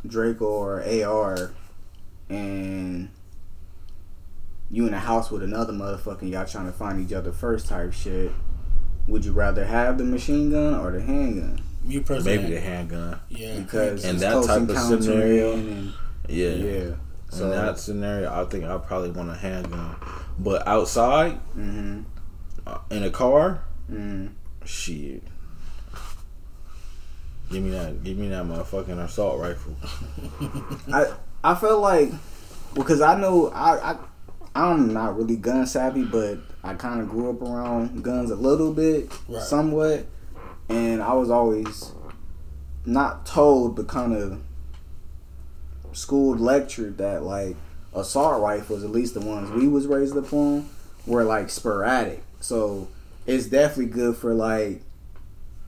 Speaker 1: Draco or AR, and you in a house with another motherfucker, y'all trying to find each other first type shit. Would you rather have the machine gun or the handgun?
Speaker 2: Me personally,
Speaker 3: maybe the handgun.
Speaker 2: yeah,
Speaker 1: Because
Speaker 3: In
Speaker 1: it's
Speaker 3: that
Speaker 1: close
Speaker 3: type of scenario,
Speaker 1: and-
Speaker 3: Yeah.
Speaker 1: yeah.
Speaker 3: So
Speaker 1: So
Speaker 3: in that scenario, I think I probably want a handgun. But outside
Speaker 1: hmm
Speaker 3: uh, in a car,
Speaker 1: hmm
Speaker 3: shit. Give me that. Give me that motherfucking assault rifle.
Speaker 1: I I feel like because I know I, I I'm not really gun savvy, but I kind of grew up around guns a little bit,
Speaker 2: Right.
Speaker 1: somewhat, and I was always not told, but kind of schooled lectured that like assault rifles, at least the ones we was raised upon, were like sporadic. So it's definitely good for like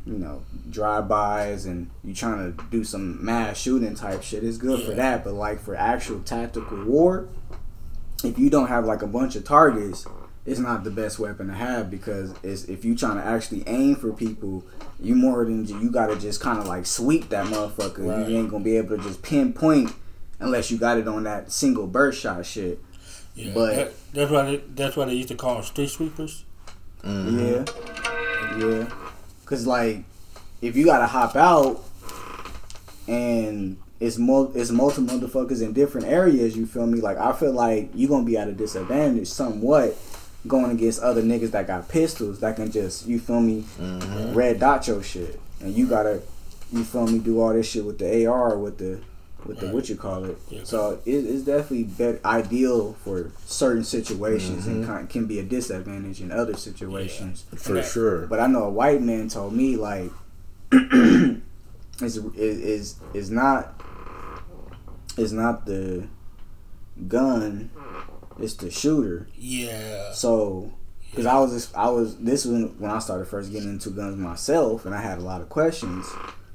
Speaker 1: you know drive-bys and you trying to do some mass shooting type shit. It's good for that, but like for actual tactical war, if you don't have like a bunch of targets, it's not the best weapon to have because it's if you trying to actually aim for people, you more than you gotta just kind of like sweep that motherfucker.
Speaker 2: Right.
Speaker 1: You ain't gonna be able to just pinpoint unless you got it on that single burst shot shit.
Speaker 2: Yeah,
Speaker 1: But-
Speaker 2: that, that's why they, that's why they used to call them street sweepers. Mm-hmm.
Speaker 1: Yeah, yeah. Cause like, if you gotta hop out, and it's mul- it's multiple motherfuckers in different areas. You feel me? Like I feel like you gonna be at a disadvantage somewhat going against other niggas that got pistols that can just you feel me mm-hmm. red dot your shit, and you gotta you feel me do all this shit with the AR with the with the what you call it.
Speaker 2: Yeah.
Speaker 1: So it, it's definitely better, ideal for certain situations and mm-hmm. can, can be a disadvantage in other situations.
Speaker 3: For
Speaker 2: Okay.
Speaker 3: sure.
Speaker 1: But I know a white man told me like is is is not is not the gun, it's the shooter.
Speaker 2: Yeah,
Speaker 1: So because I was I was this was when I started first getting into guns myself, and I had a lot of questions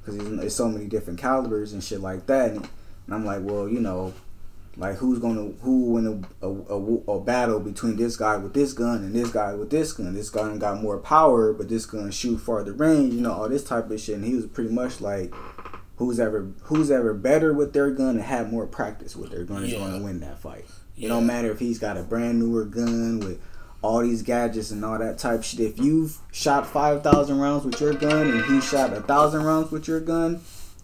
Speaker 1: because there's so many different calibers and shit like that, and, and I'm like, well, you know. Like who's gonna who win a, a, a, a battle between this guy with this gun and this guy with this gun? This gun got more power, but this gun shoot farther range. You know all this type of shit. And he was pretty much like, who's ever who's ever better with their gun and had more practice with their gun is
Speaker 2: Yeah.
Speaker 1: going to win that fight. It don't matter if he's got a brand newer gun with all these gadgets and all that type shit. If you've shot five thousand rounds with your gun and he shot a thousand rounds with your gun,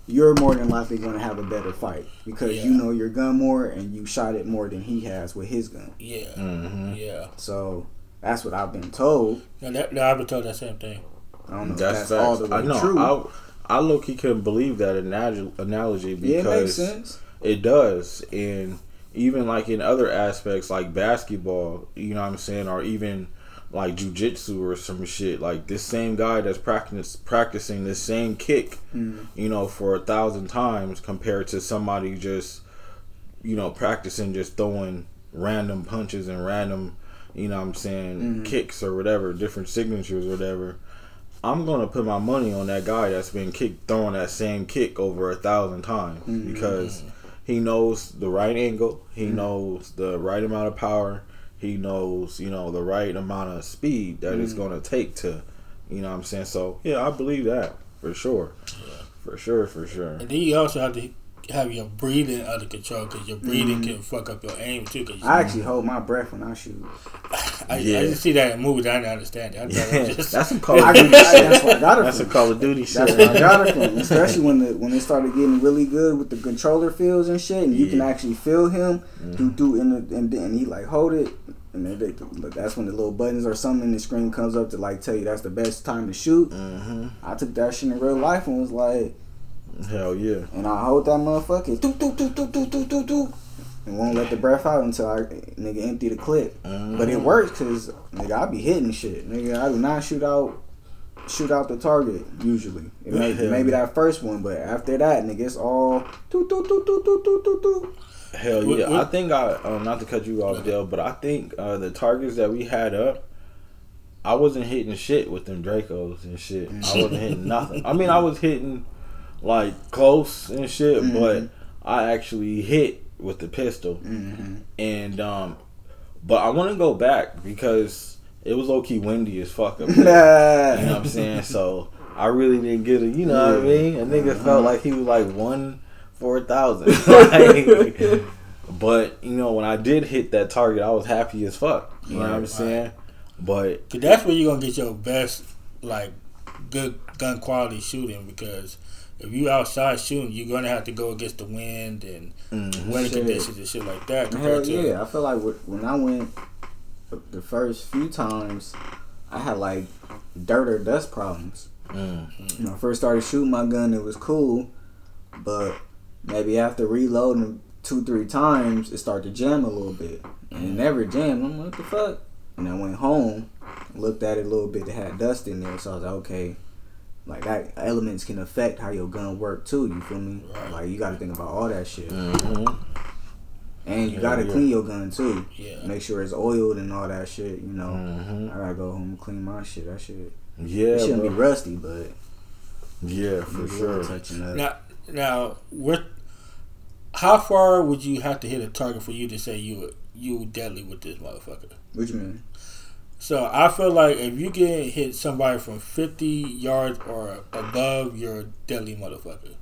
Speaker 1: you're more than likely going to have a better fight because you know your gun more and you shot it more than he has with his gun.
Speaker 2: yeah,
Speaker 3: hmm
Speaker 2: yeah.
Speaker 1: So that's what I've been told.
Speaker 2: No, that, no, I've been told that same thing.
Speaker 1: I don't know
Speaker 3: That's,
Speaker 1: if that's all the way
Speaker 3: I know.
Speaker 1: true.
Speaker 3: I, I low key couldn't believe that analogy, analogy
Speaker 1: yeah, it makes
Speaker 3: because
Speaker 1: sense.
Speaker 3: it does. And even like in other aspects like basketball, you know what I'm saying, or even like jujitsu or some shit. Like this same guy that's practice, practicing this same kick,
Speaker 1: Mm.
Speaker 3: you know, for a thousand times compared to somebody just, you know, practicing just throwing random punches and random, you know what I'm saying,
Speaker 1: Mm-hmm.
Speaker 3: kicks or whatever, different signatures or whatever. I'm gonna put my money on that guy that's been kick throwing that same kick over a thousand times
Speaker 1: Mm-hmm.
Speaker 3: because he knows the right angle, he knows the right amount of power, he knows you know the right amount of speed that it's
Speaker 1: Mm-hmm.
Speaker 3: gonna take to, you know what I'm saying. So yeah, I believe that for sure, for sure, for sure.
Speaker 2: And then you also have to have your breathing under control because your breathing can fuck up your aim too. Cause you,
Speaker 1: I actually hold my breath when I shoot.
Speaker 2: I,
Speaker 3: Yeah.
Speaker 2: I just see that in movies. I didn't understand it. I thought it was just,
Speaker 3: that's some Call
Speaker 1: I,
Speaker 3: of Duty
Speaker 1: that's
Speaker 3: shit.
Speaker 1: I got it
Speaker 3: That's
Speaker 1: from.
Speaker 3: some Call of Duty
Speaker 1: That's
Speaker 3: shit.
Speaker 1: where I got it from. Especially when the when it started getting really good with the controller feels and shit, and you can actually feel him
Speaker 3: Mm-hmm.
Speaker 1: do do in the and then he like hold it, and then they, that's when the little buttons or something in the screen comes up to like tell you that's the best time to shoot.
Speaker 3: hmm
Speaker 1: I took that shit in real life and was like,
Speaker 3: Hell yeah.
Speaker 1: and I hold that motherfucker, doo, doo, doo, doo, doo, doo, doo, doo, and won't let the breath out until I nigga empty the clip. But it works because nigga I be hitting shit. Nigga I do not shoot out shoot out the target usually. It may, maybe that first one, but after that nigga it's all doo, doo, doo, doo, doo, doo, doo, doo.
Speaker 3: Hell yeah!
Speaker 2: what-
Speaker 3: I think I um, not to cut you off, Dale, but I think uh, the targets that we had up, I wasn't hitting shit with them Dracos and shit. I wasn't hitting nothing. I mean, I was hitting like close and shit,
Speaker 1: Mhm.
Speaker 3: but I actually hit with the pistol.
Speaker 1: Mhm.
Speaker 3: And um, but I want to go back because it was low key windy as fuck up there. You know what I'm saying? So I really didn't get it. You know what I mean? A nigga felt like he was like one for a thousand. Like, but you know, when I did hit that target, I was happy as fuck. You know what I'm
Speaker 2: Right,
Speaker 3: saying? But
Speaker 2: that's where you're gonna get your best, like, good gun quality shooting. Because if you outside shooting, you're gonna have to go against the wind and
Speaker 3: mm,
Speaker 2: weather
Speaker 1: Shit.
Speaker 2: conditions and shit like that.
Speaker 1: Hell
Speaker 2: Compared to
Speaker 1: yeah! I feel like when I went the first few times, I had like dirt or dust problems.
Speaker 3: mm,
Speaker 1: When I first started shooting my gun, it was cool, but maybe after reloading two, three times, it started to jam a little bit, and it never jammed. I'm like, what the fuck? And I went home, looked at it a little bit. It had dust in there, so I was like, okay, like that elements can affect how your gun work too. You feel me? Like you got to think about all that shit,
Speaker 3: Mhm.
Speaker 1: and you
Speaker 3: Yeah,
Speaker 1: got to
Speaker 3: yeah.
Speaker 1: clean your gun too.
Speaker 2: Yeah.
Speaker 1: Make sure it's oiled and all that shit. You know,
Speaker 3: Mhm.
Speaker 1: I gotta go home and clean my shit. That shit
Speaker 3: Yeah,
Speaker 1: it shouldn't
Speaker 3: bro.
Speaker 1: be rusty, but
Speaker 3: yeah, for sure.
Speaker 1: touching up.
Speaker 2: Now, now, what? How far would you have to hit a target for you to say you you deadly with this motherfucker?
Speaker 1: What you mean?
Speaker 2: So I feel like if you can hit somebody from fifty yards or above, you're a deadly motherfucker.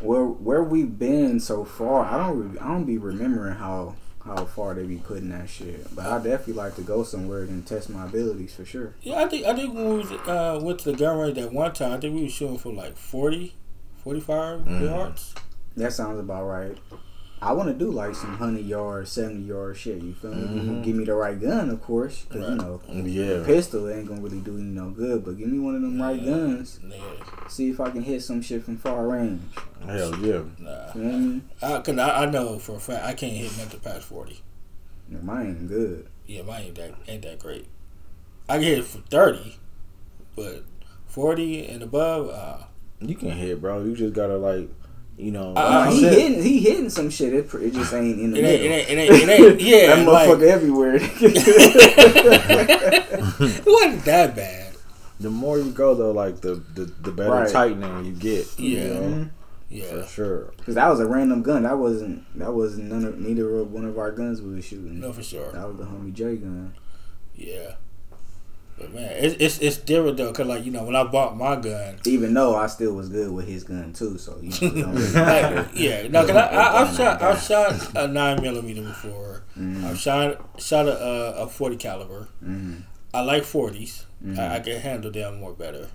Speaker 1: Where where we've been so far, I don't re- I don't be remembering how how far they be putting that shit. But I definitely like to go somewhere and test my abilities for sure.
Speaker 2: Yeah, I think I think when we was, uh, went to the gun range that one time, I think we were shooting for like 40, 45
Speaker 3: Mhm.
Speaker 2: yards.
Speaker 1: That sounds about right. I want to do like some hundred yard, seventy yard shit. You feel me?
Speaker 3: Mhm.
Speaker 1: Give me the right gun, of course, because you know
Speaker 3: Yeah,
Speaker 1: pistol ain't gonna really do you no good. But give me one of them right guns.
Speaker 2: Nigga,
Speaker 1: See if I can hit some shit from far range.
Speaker 3: hell yeah.
Speaker 2: nah.
Speaker 1: You know what I mean?
Speaker 2: I, cause I, I know for a fact I can't hit nothing past forty.
Speaker 1: Yeah, mine ain't good.
Speaker 2: Yeah, mine ain't that ain't that great. I can hit it for thirty, but forty and above, uh,
Speaker 3: You can hit, bro. You just gotta like, you know.
Speaker 2: Uh,
Speaker 3: like
Speaker 1: he
Speaker 3: said-
Speaker 1: hitting, he hitting some shit. It, it just ain't in the
Speaker 2: it ain't,
Speaker 1: middle.
Speaker 2: it ain't, it ain't, it ain't, yeah,
Speaker 1: that
Speaker 2: like,
Speaker 1: motherfucker everywhere.
Speaker 2: it wasn't that bad.
Speaker 3: the more you go though, like the the, the better
Speaker 1: Right.
Speaker 3: tightening you get.
Speaker 2: Yeah.
Speaker 3: you know,
Speaker 1: Mhm.
Speaker 2: Yeah,
Speaker 3: for sure.
Speaker 1: Cause that was a random gun. That wasn't. That was none of neither of one of our guns we were shooting.
Speaker 2: no, for sure.
Speaker 1: That was the homie J gun.
Speaker 2: Yeah, but man, it's it's it's different though, cause like you know when I bought my gun,
Speaker 1: Even though I still was good with his gun too, so you know, really
Speaker 2: like, yeah, no, cause I, I, I've shot I've shot a nine millimeter before.
Speaker 1: Mhm.
Speaker 2: I've shot shot a a, a forty caliber.
Speaker 1: Mhm.
Speaker 2: I like 40s.
Speaker 1: Mhm.
Speaker 2: I, I can handle them more better.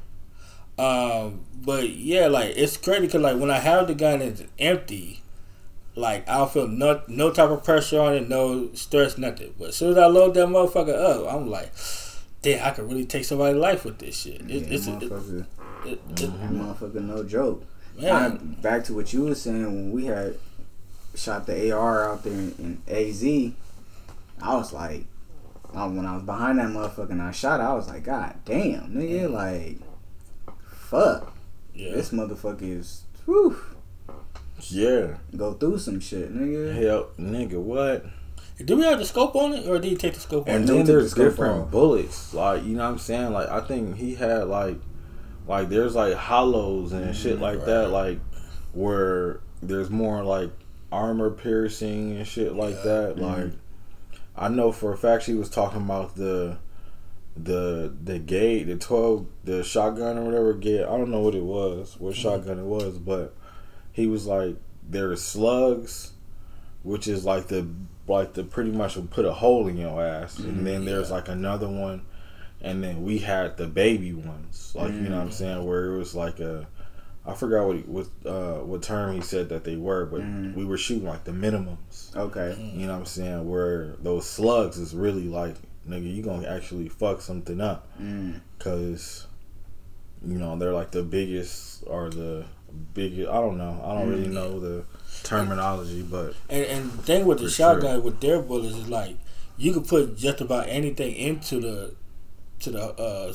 Speaker 2: Um, but yeah, like it's crazy because like when I have the gun it's empty, like I'll feel no no type of pressure on it, no stress, nothing. But as soon as I load that motherfucker up, I'm like, damn, I could really take somebody's life with this shit. It,
Speaker 1: Yeah,
Speaker 2: it's it,
Speaker 1: motherfucker,
Speaker 2: it, it,
Speaker 1: that motherfucker, no joke. I, back to what you were saying when we had shot the AR out there in, in AZ. I was like, I- when I was behind that motherfucker and I shot, I was like, God damn, nigga, like, fuck,
Speaker 2: yeah.
Speaker 1: this motherfucker is, whew,
Speaker 3: Yeah.
Speaker 1: go through some shit, nigga.
Speaker 3: Hell, nigga, what?
Speaker 2: Do we have the scope on it, or did he take the scope on
Speaker 3: And
Speaker 2: it?
Speaker 1: then
Speaker 3: then
Speaker 1: the
Speaker 3: there's different
Speaker 1: off.
Speaker 3: bullets. Like, you know what I'm saying? Like, I think he had like, like there's like hollows and shit like that. Like, where there's more like armor piercing and shit like
Speaker 2: Yeah.
Speaker 3: that.
Speaker 1: Mhm.
Speaker 3: Like, I know for a fact she was talking about the, the the gate, the twelve, the shotgun or whatever gate. I don't know what it was, what shotgun it was, but he was like, there's slugs, which is like the like the pretty much will put a hole in your ass, and then there's
Speaker 2: yeah.
Speaker 3: like another one, and then we had the baby ones, like you know what I'm saying, where it was like a, I forgot what what uh what term he said that they were, but
Speaker 1: Mhm.
Speaker 3: we were shooting like the minimums.
Speaker 1: Okay.
Speaker 3: You know what I'm saying? Where those slugs is really like, nigga, you gonna actually fuck something up.
Speaker 1: Mm.
Speaker 3: Cause, you know, they're like the biggest or the biggest, I don't know. I don't really
Speaker 2: Mm.
Speaker 3: know the terminology, but
Speaker 2: And and the thing with the
Speaker 3: For
Speaker 2: shotgun with their bullets is like you can put just about anything into the to the uh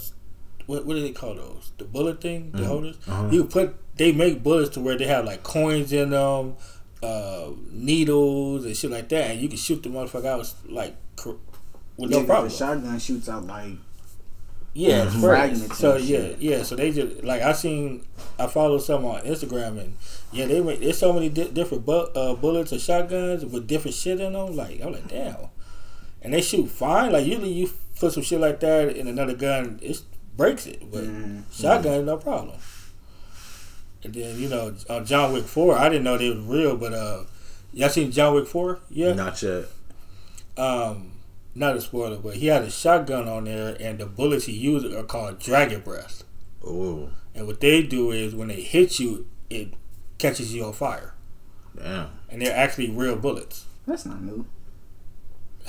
Speaker 2: what what do they call those? The bullet thing? The
Speaker 3: Mhm.
Speaker 2: holders?
Speaker 3: Uh-huh.
Speaker 2: you put they make bullets to where they have like coins in them uh needles and shit like that and you can shoot the motherfucker out like cr- with
Speaker 1: Yeah,
Speaker 2: no
Speaker 1: 'cause
Speaker 2: problem.
Speaker 1: The shotgun shoots out like
Speaker 2: yeah,
Speaker 3: Mhm.
Speaker 1: Fragments.
Speaker 2: So yeah, yeah. So they just like I seen, I follow some on Instagram and yeah, they make there's so many di- different bu- uh, bullets or shotguns with different shit in them. Like I'm like damn, and they shoot fine. Like usually you put some shit like that in another gun, it breaks it, but
Speaker 1: mm,
Speaker 2: shotgun no problem. And then you know on John Wick Four, I didn't know they was real, but uh, y'all seen John Wick Four? Yeah.
Speaker 3: not yet.
Speaker 2: um, not a spoiler, but he had a shotgun on there, and the bullets he used are called Dragon Breath.
Speaker 3: Ooh,
Speaker 2: And what they do is when they hit you, it catches you on fire,
Speaker 3: damn.
Speaker 2: and they're actually real bullets.
Speaker 1: that's not new.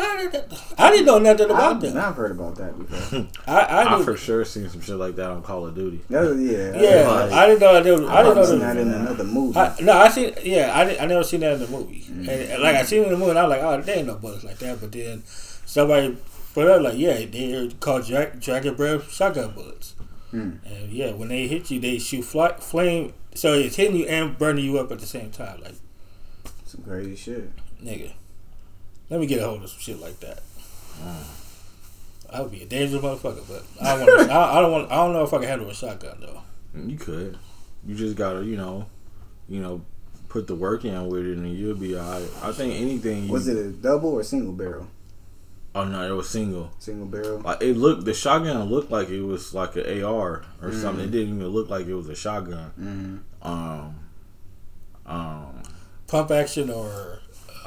Speaker 2: I didn't, I didn't know nothing about
Speaker 1: I've,
Speaker 2: them.
Speaker 1: I've heard about that before.
Speaker 2: I, I,
Speaker 3: I for sure seen some shit like that on Call of Duty.
Speaker 1: Oh, yeah.
Speaker 2: yeah,
Speaker 3: like-
Speaker 2: I didn't know. They was, I
Speaker 1: I've
Speaker 2: didn't know.
Speaker 1: seen that
Speaker 2: was,
Speaker 1: in another movie.
Speaker 2: I, no, I seen. Yeah, I, didn't, I never seen that in the movie.
Speaker 1: Mm-hmm.
Speaker 2: And, and, like I seen it in the movie, and I was like, oh, there ain't no bullets like that. But then somebody put up like, yeah, they're called Dra- Dragon Breath shotgun bullets. Hmm. And yeah, when they hit you, they shoot fly, flame. So it's hitting you and burning you up at the same time. Like
Speaker 1: some crazy shit,
Speaker 2: nigga. Let me get a hold of some shit like that. Mm. I would be a dangerous motherfucker, but I don't want. I, I don't want. I don't know if I can handle a shotgun though.
Speaker 3: You could. You just gotta, you know, you know, put the work in with it, and you'll be alright. I think anything. You,
Speaker 1: was it a double or single barrel?
Speaker 3: Oh no, it was single.
Speaker 1: Single barrel.
Speaker 3: Like it looked, the shotgun looked like it was like an AR or mm something. It didn't even look like it was a shotgun.
Speaker 2: mm Um, um, pump action or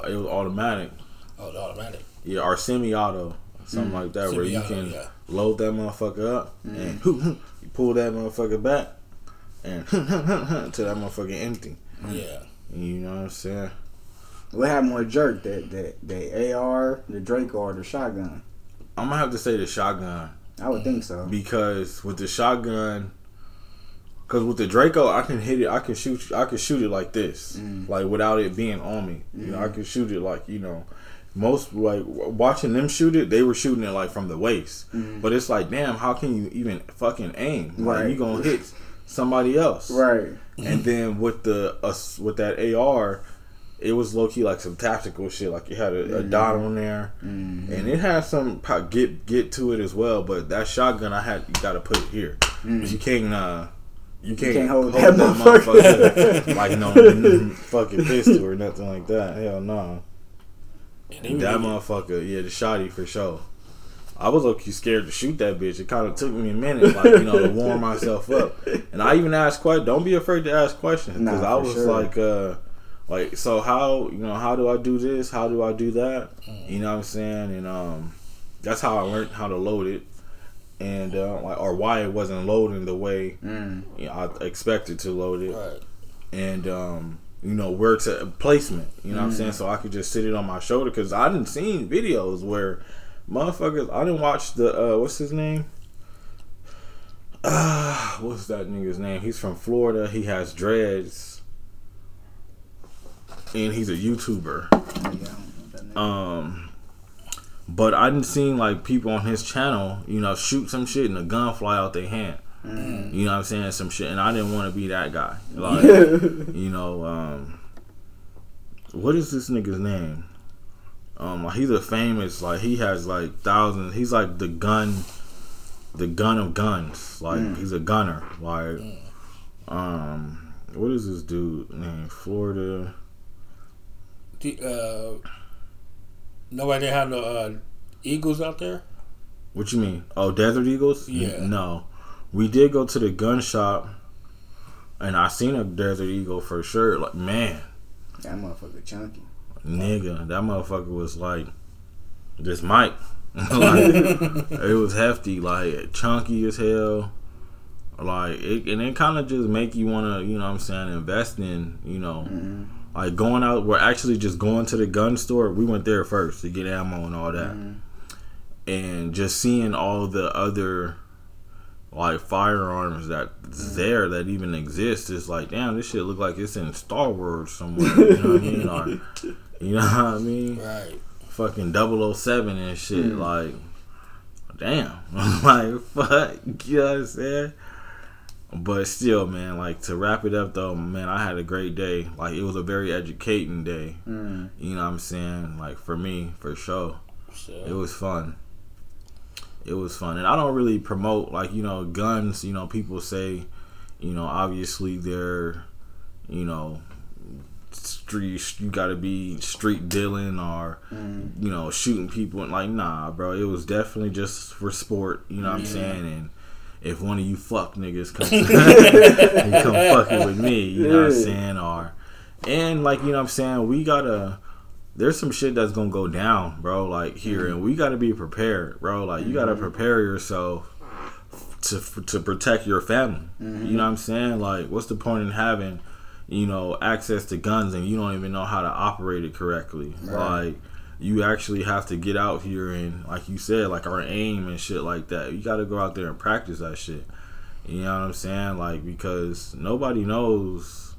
Speaker 3: it was automatic.
Speaker 2: Oh, automatic.
Speaker 3: Yeah, or semi-auto, something mm like that, where you can yeah. load that motherfucker up and you pull that motherfucker back and till that motherfucker empty.
Speaker 2: Yeah.
Speaker 3: You know what I'm saying?
Speaker 1: What had more jerk, that that the AR, the Draco, or the shotgun?
Speaker 3: I'm gonna have to say the shotgun.
Speaker 1: I would think so
Speaker 3: because with the shotgun, because with the Draco, I can hit it. I can shoot. I can shoot it like this, mm. like without it being on me. Mm. You know, I mm. can shoot it like you know. Most like watching them shoot it, they were shooting it like from the waist. Mm. But it's like, damn, how can you even fucking aim? Right. Like you gonna hit somebody else,
Speaker 1: right?
Speaker 3: And then with the uh, with that AR, it was low key like some tactical shit. Like you had a, mm-hmm. a dot on there, mm-hmm. and it had some get get to it as well. But that shotgun, I had you got to put it here. Mm-hmm. You can't. uh you can't, you can't hold, hold that, that motherfucker like no fucking pistol or nothing like that. Hell no. That motherfucker, yeah, the shotty for sure. I was okay scared to shoot that bitch. It kind of took me a minute, like you know, to warm myself up. And I even asked questions. Don't be afraid to ask questions because nah, I was sure. like, uh, like, so how you know how do I do this? How do I do that? You know what I'm saying? And um, that's how I learned how to load it, and uh, like or why it wasn't loading the way mm. you know, I expected to load it,
Speaker 2: right.
Speaker 3: and um, you know where to placement. You know mm. what I'm saying? Mm. So I could just sit it on my shoulder because I didn't seen videos where motherfuckers. I didn't watch the uh, what's his name. Uh, what's that nigga's name? He's from Florida. He has dreads and he's a YouTuber. Um, but I didn't see like people on his channel, you know, shoot some shit and a gun fly out their hand. Mm. You know what I'm saying? Some shit, and I didn't want to be that guy. Like, you know, um, what is this nigga's name? Um, like he's a famous, like he has like thousands. He's like the gun, the gun of guns. Like mm. he's a gunner. Like, um, what is this dude name? Florida
Speaker 2: uh, nobody had no uh, eagles out there.
Speaker 3: What you mean? Oh, desert eagles?
Speaker 2: Yeah.
Speaker 3: No, we did go to the gun shop, and I seen a desert eagle for sure. Like man,
Speaker 1: that motherfucker chunky.
Speaker 3: Nigga, that motherfucker was like this mic. like, it was hefty, like chunky as hell. Like it, and it kind of just make you want to, you know, what I'm saying, invest in, you know. Mm-hmm like going out we're actually just going to the gun store. We went there first to get ammo and all that. Mm. and just seeing all the other like firearms that's mm. there that even exist is like damn this shit look like it's in star wars somewhere you know what i mean? Or, you know what i mean?
Speaker 2: Right.
Speaker 3: Fucking 007 and shit mm. like damn. Like fuck you know what i'm saying but still, man, like to wrap it up though, man, I had a great day. Like it was a very educating day. Mm. You know what I'm saying? Like for me, for sure. sure. It was fun. It was fun. And I don't really promote like, you know, guns, you know, people say, you know, obviously they're, you know, street you gotta be street dealing or mm. you know shooting people and like nah bro it was definitely just for sport you know what yeah. i'm saying and if one of you fuck niggas come, come fucking with me, you know what I'm saying? Or and like you know what I'm saying, we gotta there's some shit that's gonna go down, bro, like here mm-hmm. and we gotta be prepared, bro. Like you gotta mm-hmm. prepare yourself to to protect your family. Mm-hmm. You know what I'm saying? Like what's the point in having, you know, access to guns and you don't even know how to operate it correctly? Right. Like you actually have to get out here and like you said like our aim and shit like that you got to go out there and practice that shit you know what i'm saying like because nobody knows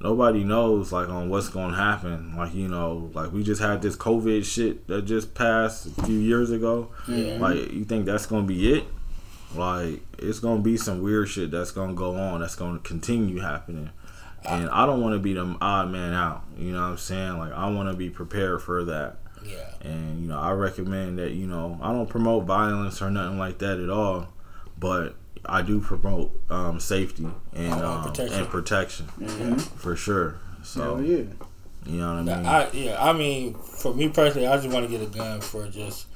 Speaker 3: nobody knows like on what's gonna happen like you know like we just had this covid shit that just passed a few years ago yeah. like you think that's gonna be it Like it's gonna be some weird shit that's gonna go on. That's gonna continue happening. And I don't want to be the odd man out. You know what I'm saying? Like I want to be prepared for that.
Speaker 2: Yeah.
Speaker 3: And you know, I recommend that. You know, I don't promote violence or nothing like that at all, but I do promote um, safety and
Speaker 2: Oh,
Speaker 3: um,
Speaker 2: protection.
Speaker 3: and protection
Speaker 1: Mhm.
Speaker 3: for sure. So
Speaker 1: Hell yeah.
Speaker 3: you know what I mean?
Speaker 2: I yeah, I mean, for me personally, I just want to get a gun for just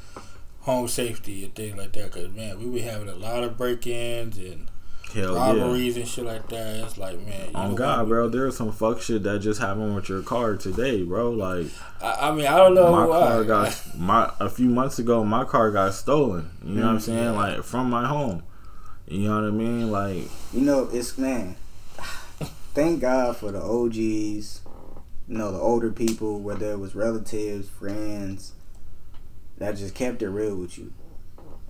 Speaker 2: home safety and things like that. Cause man, we be having a lot of break-ins and
Speaker 3: Hell yeah.
Speaker 2: robberies and shit like that. It's like man, you
Speaker 3: On
Speaker 2: know
Speaker 3: God,
Speaker 2: what?
Speaker 3: bro, there's some fuck shit that just happened with your car today, bro. Like
Speaker 2: I, I mean, I don't know
Speaker 3: my
Speaker 2: why.
Speaker 3: car got my a few months ago, my car got stolen. You know what I'm
Speaker 2: Mm,
Speaker 3: saying? Like from my home. You know what I mean? Like
Speaker 1: You know, it's man. Thank God for the OGs. You know, the older people, whether it was relatives, friends, that just kept it real with you.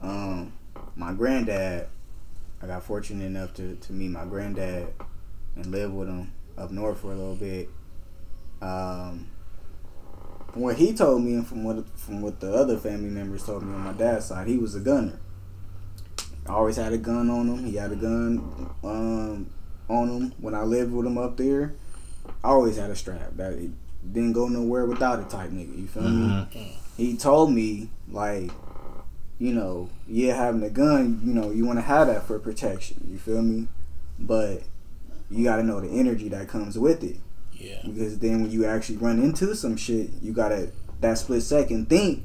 Speaker 1: Um, my granddad, I got fortunate enough to, to meet my granddad and live with him up north for a little bit. Um, from what he told me and from what from what the other family members told me on my dad's side, he was a gunner always had a gun on him. He had a gun um, on him when I lived with him up there. I always had a strap. That it didn't go nowhere without a type nigga. You feel me?
Speaker 3: mhm.
Speaker 1: He told me like, you know, yeah, having a gun, you know, you want to have that for protection. You feel me? But you got to know the energy that comes with it
Speaker 2: yeah,
Speaker 1: because then when you actually run into some shit, you gotta that split second think: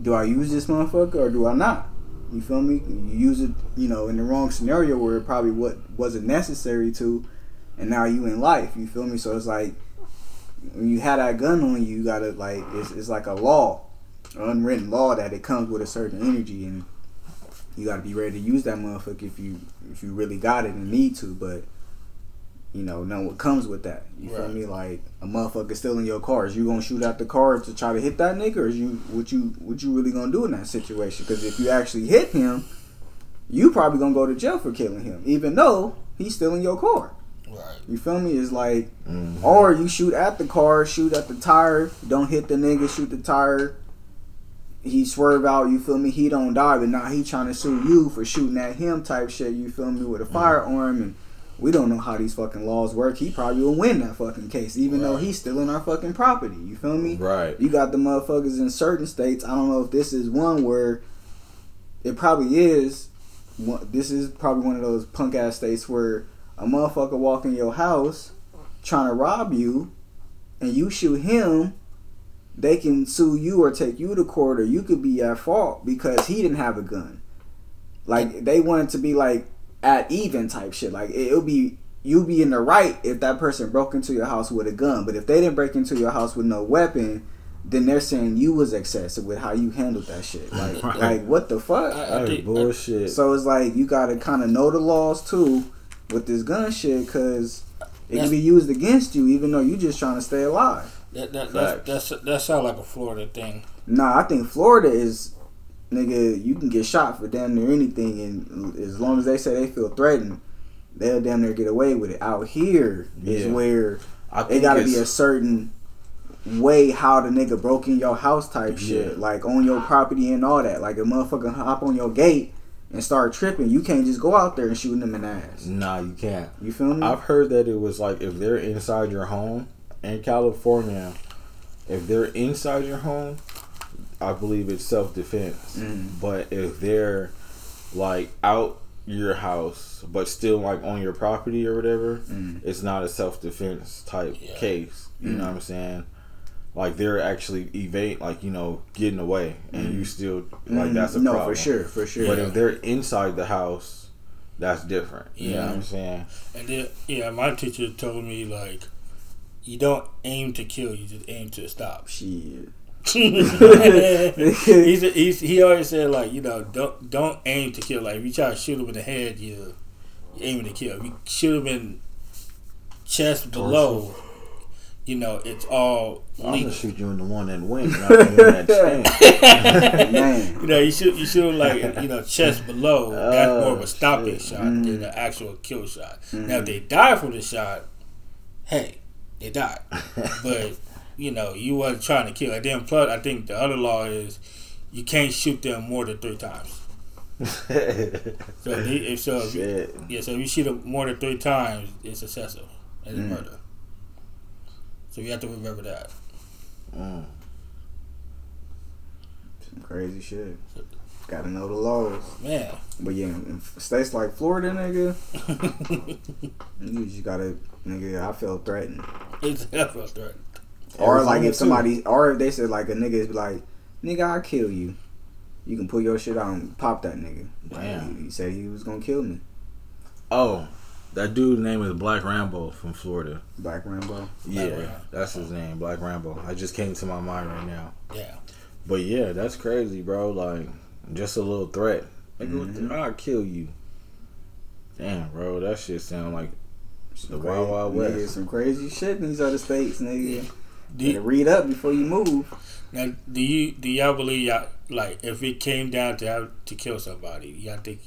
Speaker 1: Do I use this motherfucker or do I not? You feel me? You use it, you know, in the wrong scenario where it probably what wasn't necessary to, and now you in life. You feel me? So it's like when you had that gun on you, you gotta like it's, it's like a law, unwritten law that it comes with a certain energy, and you gotta be ready to use that motherfucker if you if you really got it and need to, but you know, know what comes with that. You feel
Speaker 2: Right.
Speaker 1: me? Like a motherfucker still in your car. Is you gonna shoot out the car to try to hit that nigga, or is you what you what you really gonna do in that situation? Because if you actually hit him, you probably gonna go to jail for killing him, even though he's still in your car.
Speaker 2: right.
Speaker 1: You feel me? It's like,
Speaker 3: Mhm.
Speaker 1: or you shoot at the car, shoot at the tire, don't hit the nigga, shoot the tire. He swerve out, you feel me? He don't die, but now he trying to sue you for shooting at him type shit. You feel me with a mm-hmm. firearm and we don't know how these fucking laws work. He probably will win that fucking case, even though he's still in our fucking property. You feel me?
Speaker 3: Right.
Speaker 1: You got the motherfuckers in certain states. I don't know if this is one where it probably is. This is probably one of those punk ass states where a motherfucker walk in your house trying to rob you, and you shoot him. They can sue you or take you to court, or you could be at fault because he didn't have a gun. Like they want it to be like at even type shit. Like it, it'll be you'll be in the right if that person broke into your house with a gun. But if they didn't break into your house with no weapon, then they're saying you was excessive with how you handled that shit. Like,
Speaker 3: Right.
Speaker 1: like what the fuck?
Speaker 2: I-
Speaker 3: That is
Speaker 2: think-
Speaker 3: bullshit.
Speaker 1: So it's like you gotta kind of know the laws too with this gun shit, cause it can be used against you, even though you just trying to stay alive.
Speaker 2: That that
Speaker 3: Facts.
Speaker 2: that's, that's that sounds like a Florida thing.
Speaker 1: Nah, I think Florida is, nigga, you can get shot for damn near anything, and as long as they say they feel threatened, they'll damn near get away with it. Out here is
Speaker 3: Yeah.
Speaker 1: where
Speaker 3: I
Speaker 1: it
Speaker 3: think
Speaker 1: gotta be a certain way how the nigga broke in your house type shit, like on your property and all that. Like a motherfucker hop on your gate and start tripping, you can't just go out there and shooting them in the ass.
Speaker 3: Nah, you can't.
Speaker 1: You feel me?
Speaker 3: I've heard that it was like if they're inside your home in California, if they're inside your home, I believe it's self defense.
Speaker 1: Mm.
Speaker 3: But if they're like out your house but still like on your property or whatever,
Speaker 1: Mm.
Speaker 3: it's not a self defense type
Speaker 2: Yeah.
Speaker 3: case. You
Speaker 1: Mm.
Speaker 3: know what I'm saying? Like they're actually evade, like you know, getting away, and you still like
Speaker 1: Mm,
Speaker 3: that's a
Speaker 1: no
Speaker 3: problem.
Speaker 1: for sure, for sure.
Speaker 3: But if they're inside the house, that's different. You know
Speaker 2: Yeah.
Speaker 3: what I'm saying?
Speaker 2: And then yeah, my teacher told me like, you don't aim to kill, you just aim to stop.
Speaker 1: shit.
Speaker 2: he's, he's he always said like you know don't don't aim to kill. Like if you try to shoot him in the head, you you're aiming to kill. If you shoot him in chest below, you know it's all
Speaker 3: I'm gonna shoot you in the one that not the one that stand.
Speaker 2: You know, you shoot you shoot him like you know chest below. That's more of
Speaker 3: Oh,
Speaker 2: a stopping
Speaker 3: shit.
Speaker 2: shot
Speaker 1: Mm.
Speaker 2: than an actual kill shot. Now if they die from the shot, hey, they died. but you know, you wasn't trying to kill. And then plus, I think the other law is you can't shoot them more than three times. So if, if so, if you, yeah, so if you shoot them more than three times, it's excessive and it's
Speaker 1: Mm.
Speaker 2: murder. So you have to remember that.
Speaker 3: Mm.
Speaker 1: Some crazy shit. Gotta know the laws.
Speaker 2: Yeah.
Speaker 1: But yeah, in states like Florida, nigga, you just gotta, nigga, I feel threatened.
Speaker 2: it's definitely threatened.
Speaker 1: Or like if
Speaker 3: too.
Speaker 1: somebody, or if they said like a nigga is like, nigga, I'll kill you. You can pull your shit out and pop that nigga. Like,
Speaker 3: Damn.
Speaker 1: he, he said he was gonna kill me.
Speaker 3: Oh, that dude's name is Black Rambo from Florida.
Speaker 1: Black Rambo.
Speaker 3: Yeah,
Speaker 2: Rambo.
Speaker 3: that's his name, Black Rambo. I just came to my mind right now.
Speaker 2: Yeah.
Speaker 3: But yeah, that's crazy, bro. Like, just a little threat. Nigga, what
Speaker 1: Mhm.
Speaker 3: I'll kill you. Damn, bro, that shit sound like the
Speaker 1: Some
Speaker 3: Wild Wild
Speaker 1: nigga,
Speaker 3: West.
Speaker 1: some crazy shit in these other states, nigga.
Speaker 2: Do
Speaker 1: Better read up before you move.
Speaker 2: now, do you do y'all believe y'all like if it came down to have to kill somebody, y'all think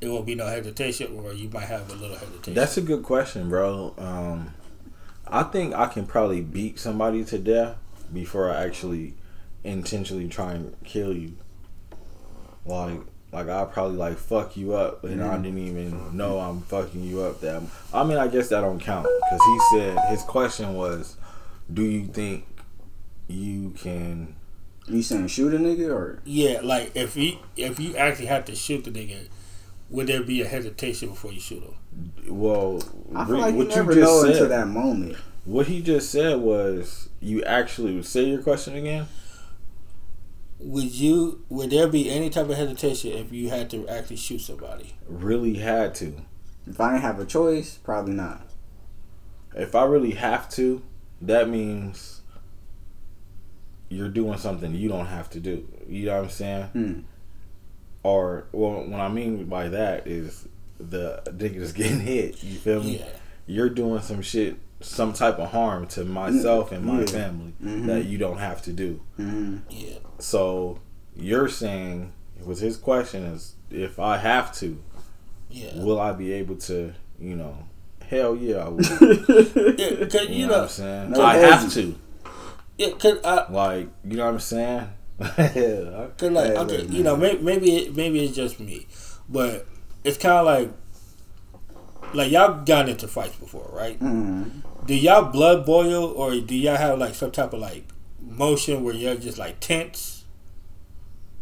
Speaker 2: it won't be no hesitation, or you might have a little hesitation?
Speaker 3: That's a good question, bro. Um, I think I can probably beat somebody to death before I actually intentionally try and kill you. Like, like I probably like fuck you up, and I
Speaker 1: Mhm.
Speaker 3: didn't even know I'm fucking you up. That I mean, I guess that don't count because he said his question was, "Do you think you can?"
Speaker 1: You saying shoot a nigga or
Speaker 2: yeah, like if you if you actually have to shoot the nigga, would there be a hesitation before you shoot him?
Speaker 3: Well,
Speaker 1: I feel
Speaker 3: re-
Speaker 1: like you
Speaker 3: what
Speaker 1: never
Speaker 3: you just
Speaker 1: know
Speaker 3: said,
Speaker 1: until that moment.
Speaker 3: What he just said was, you actually say your question again.
Speaker 2: Would you would there be any type of hesitation if you had to actually shoot somebody?
Speaker 3: Really had to.
Speaker 1: If I didn't have a choice, probably not.
Speaker 3: If I really have to, that means you're doing something you don't have to do. You know what I'm saying?
Speaker 1: Hmm.
Speaker 3: Or well, what I mean by that is the niggas getting hit. You feel me?
Speaker 2: Yeah.
Speaker 3: You're doing some shit, some type of harm to myself and my
Speaker 1: Yeah.
Speaker 3: family
Speaker 1: Mhm.
Speaker 3: that you don't have to do.
Speaker 1: hmm
Speaker 2: Yeah.
Speaker 3: So you're saying, was his question is, if I have to,
Speaker 2: Yeah.
Speaker 3: will I be able to? You know, hell yeah, I will.
Speaker 2: yeah cause,
Speaker 3: You,
Speaker 2: you
Speaker 3: know, what I'm saying?
Speaker 1: No
Speaker 3: I
Speaker 1: hesi-
Speaker 3: have to.
Speaker 2: yeah, cause I,
Speaker 3: Like, you know what I'm saying? yeah.
Speaker 2: Cause like
Speaker 1: Hey,
Speaker 2: okay,
Speaker 1: look,
Speaker 2: you know, maybe maybe it, maybe it's just me, but it's kind of like like y'all got into fights before, right?
Speaker 1: hmm
Speaker 2: Do y'all blood boil or do y'all have like some type of like motion where you're just like tense?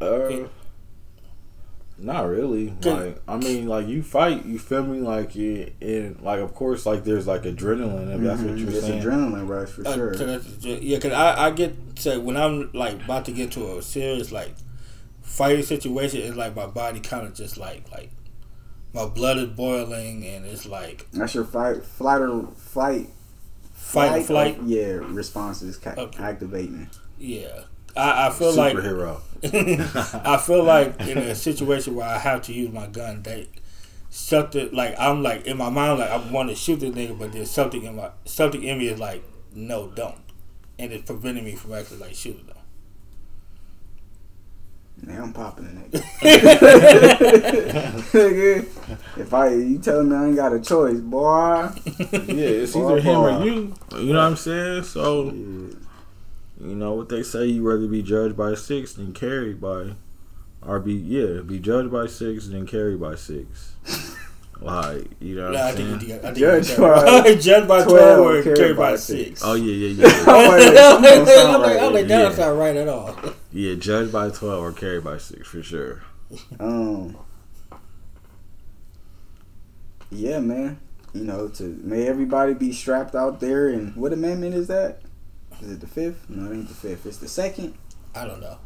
Speaker 3: Uh, not really. Like, I mean, like you fight, you feel me? Like, it, and like, of course, like there's like adrenaline if that's what you're
Speaker 1: it's
Speaker 3: saying.
Speaker 1: adrenaline rush for
Speaker 2: Uh,
Speaker 1: sure.
Speaker 2: so that's yeah, cause I I get say when I'm like about to get to a serious like fighting situation, it's like my body kind of just like like my blood is boiling and it's like
Speaker 1: That's your fight, flight or flight,
Speaker 2: fight or flight.
Speaker 1: or- yeah, responses ca-
Speaker 2: Okay.
Speaker 1: activating.
Speaker 2: Yeah, I, I feel like
Speaker 3: Superhero.
Speaker 2: I feel like in a situation where I have to use my gun, they something like I'm like in my mind like I want to shoot this nigga, but there's something in my something in me is like no, don't, and it's preventing me from actually like shooting them.
Speaker 1: Now I'm popping a nigga. Nigga, if I you telling me I ain't got a choice, boy.
Speaker 3: yeah, it's
Speaker 1: Boy,
Speaker 3: either him or you. You know what I'm saying? So,
Speaker 1: Yeah.
Speaker 3: you know what they say: you rather be judged by six than carried by, or be yeah, be judged by six than carried by six. like, you know what
Speaker 2: Nah, I
Speaker 3: I'm
Speaker 2: think you, I think
Speaker 1: Judge
Speaker 2: you
Speaker 1: by
Speaker 2: by judge by
Speaker 1: 12
Speaker 2: twelve or
Speaker 1: carried
Speaker 2: carried
Speaker 1: by
Speaker 2: by
Speaker 1: six.
Speaker 2: six.
Speaker 3: Oh yeah, yeah, yeah.
Speaker 1: Oh, wait, wait, something don't
Speaker 2: I'm like, I'm like,
Speaker 1: there.
Speaker 2: that don't sound right at all.
Speaker 3: yeah, judged by twelve or carried by six for sure.
Speaker 1: Um. Yeah, man. You know, to may everybody be strapped out there. And what amendment is that? Is it the fifth? No, it ain't the fifth. It's the second.
Speaker 2: I don't know.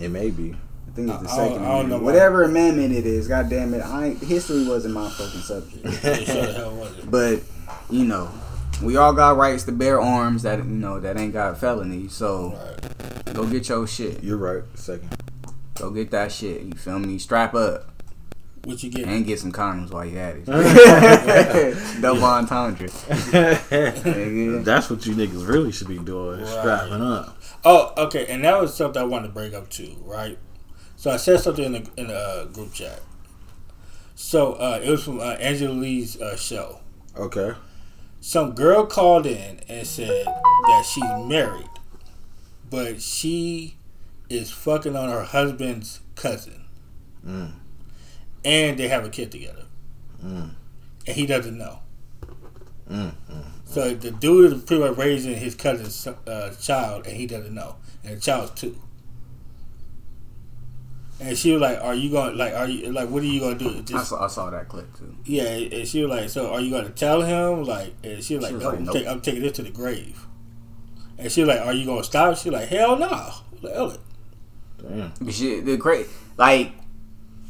Speaker 3: It may be.
Speaker 1: I think it's the
Speaker 2: I- I
Speaker 1: second.
Speaker 2: don't- I don't
Speaker 1: amendment.
Speaker 2: know why.
Speaker 1: Whatever amendment it is, God damn it, I history wasn't my fucking subject.
Speaker 2: Yeah, sure the hell was it.
Speaker 1: But you know, we all got rights to bear arms that you know that ain't got felonies. So
Speaker 2: Right.
Speaker 1: go get your shit.
Speaker 3: You're right. Second.
Speaker 1: Go get that shit. You feel me? Strap up
Speaker 2: What you get?
Speaker 1: and get some condoms while you at it. Double entendre.
Speaker 3: That's what you niggas really should be doing.
Speaker 2: Right.
Speaker 3: Strapping up.
Speaker 2: Oh, okay, and that was something I wanted to bring up too, right? So I said something in the in the uh, group chat. So uh, it was from uh, Angela Yee's uh, show.
Speaker 3: Okay.
Speaker 2: Some girl called in and said that she's married, but she is fucking on her husband's cousin.
Speaker 3: Mm.
Speaker 2: and they have a kid together,
Speaker 3: Mm.
Speaker 2: and he doesn't know.
Speaker 3: Mm.
Speaker 2: So the dude is pretty much raising his cousin's uh, child, and he doesn't know, and the child's two. And she was like, "Are you going like are you like what are you gonna do?"
Speaker 1: I saw, I saw that clip too.
Speaker 2: yeah, and she was like, "So are you gonna tell him?" Like, and she was like,
Speaker 1: was
Speaker 2: "No,
Speaker 1: like,
Speaker 2: I'm,
Speaker 1: nope.
Speaker 2: take, I'm taking this to the grave." And she was like, "Are you gonna stop?" She was like, "Hell no!" Like, hell it.
Speaker 3: Damn.
Speaker 1: But she, the great, like,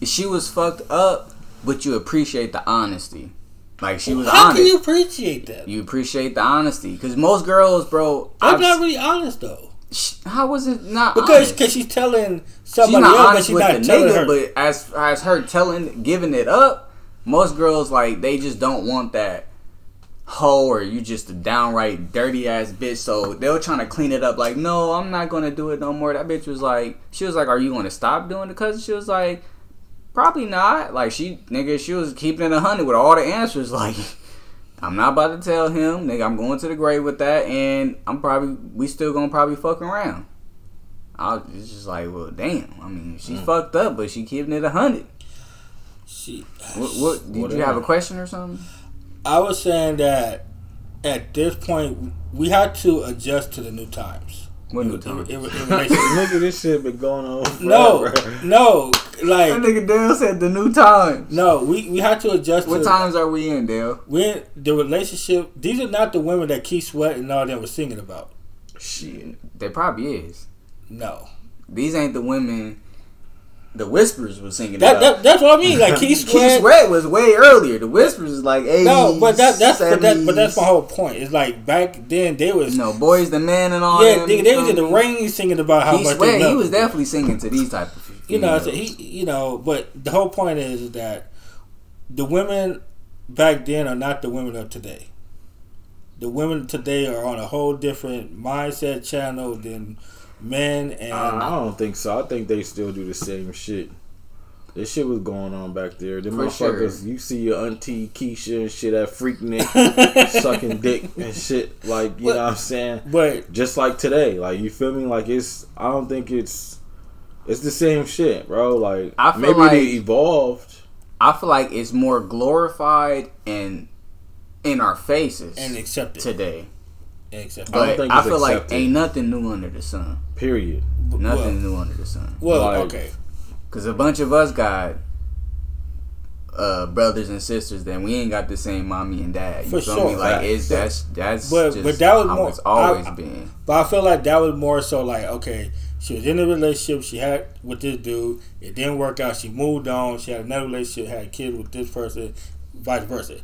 Speaker 1: she was fucked up, but you appreciate the honesty. Like she was honest.
Speaker 2: How
Speaker 1: honest.
Speaker 2: can you appreciate that?
Speaker 1: You appreciate the honesty because most girls, bro.
Speaker 2: I'm
Speaker 1: I've
Speaker 2: not really honest though,
Speaker 1: sh- how was it not
Speaker 2: because cause she's telling
Speaker 1: she's
Speaker 2: somebody
Speaker 1: not
Speaker 2: else, but she's
Speaker 1: with
Speaker 2: not telling
Speaker 1: nigga.
Speaker 2: her.
Speaker 1: But as as her telling, giving it up, most girls like they just don't want that hoe or you just a downright dirty ass bitch. So they were trying to clean it up. Like, no, I'm not gonna do it no more. That bitch was like, she was like, are you gonna stop doing it? Cause she was like, probably not. Like she, nigga, she was keeping it a hundred with all the answers. Like. I'm not about to tell him, nigga. I'm going to the grave with that, and I'm probably we still gonna probably fuck around. I was it's just like, well, damn. I mean, she mm. fucked up, but she keeping it a hundred.
Speaker 2: she,
Speaker 1: What, what? Did you have a question or something?
Speaker 2: I was saying that at this point we had to adjust to the new times.
Speaker 1: What new
Speaker 2: In-
Speaker 1: time?
Speaker 2: in- in relation-
Speaker 3: Nigga, this shit been going on.
Speaker 2: no,
Speaker 3: forever.
Speaker 2: no,
Speaker 1: That
Speaker 2: like
Speaker 1: nigga Dale said the new times.
Speaker 2: no. We we had to adjust.
Speaker 1: What
Speaker 2: to,
Speaker 1: times are we in, Dale?
Speaker 2: When the relationship, these are not the women that Keith Sweat and all them were singing about.
Speaker 3: Shit.
Speaker 1: There probably is.
Speaker 2: No,
Speaker 1: These ain't the women. The Whispers was singing
Speaker 2: that, that that's what I mean. Like Keith
Speaker 1: Keith
Speaker 2: Sweat.
Speaker 1: Sweat was way earlier. The Whispers is like 80s,
Speaker 2: No, but that that's but, that, but that's my whole point. It's like back then they was
Speaker 1: no boys the man and all.
Speaker 2: yeah
Speaker 1: them,
Speaker 2: they, they was in the rain singing about how
Speaker 1: He
Speaker 2: much
Speaker 1: swear
Speaker 2: they
Speaker 1: he was definitely singing to these type of
Speaker 2: you know said he you know but the whole point is that the women back then are not the women of today. The women today are on a whole different mindset channel than men and
Speaker 3: I, I don't think so. I think they still do the same shit. This shit was going on back there. The motherfuckers,
Speaker 1: sure.
Speaker 3: you see your auntie Keisha and shit at Freaknik sucking dick and shit. Like, you
Speaker 2: But-
Speaker 3: know what I'm saying?
Speaker 2: but
Speaker 3: Just like today. Like, you feel me? Like, it's, I don't think it's, it's the same shit, bro. Like,
Speaker 1: I feel
Speaker 3: maybe
Speaker 1: like-
Speaker 3: they evolved.
Speaker 1: I feel like it's more glorified and in our faces
Speaker 2: and accepted
Speaker 1: today.
Speaker 2: And accept
Speaker 3: I don't
Speaker 1: But
Speaker 3: think
Speaker 1: I,
Speaker 3: it's
Speaker 1: feel like ain't nothing new under the sun.
Speaker 3: Period.
Speaker 2: it.
Speaker 1: Nothing
Speaker 2: Well,
Speaker 1: new under the sun.
Speaker 2: well
Speaker 3: Like-
Speaker 2: okay.
Speaker 1: Cause a bunch of us got uh, brothers and sisters, then we ain't got the same mommy and dad. You
Speaker 2: For
Speaker 1: feel
Speaker 2: sure.
Speaker 1: me? Like it's
Speaker 2: But-
Speaker 1: that's that's
Speaker 2: but-
Speaker 1: just
Speaker 2: but that was
Speaker 1: how
Speaker 2: more-
Speaker 1: it's always
Speaker 2: I-
Speaker 1: been.
Speaker 2: But I feel like that was more so like, okay, she was in a relationship, she had with this dude, it didn't work out, she moved on, she had another relationship, had a kid with this person, vice versa.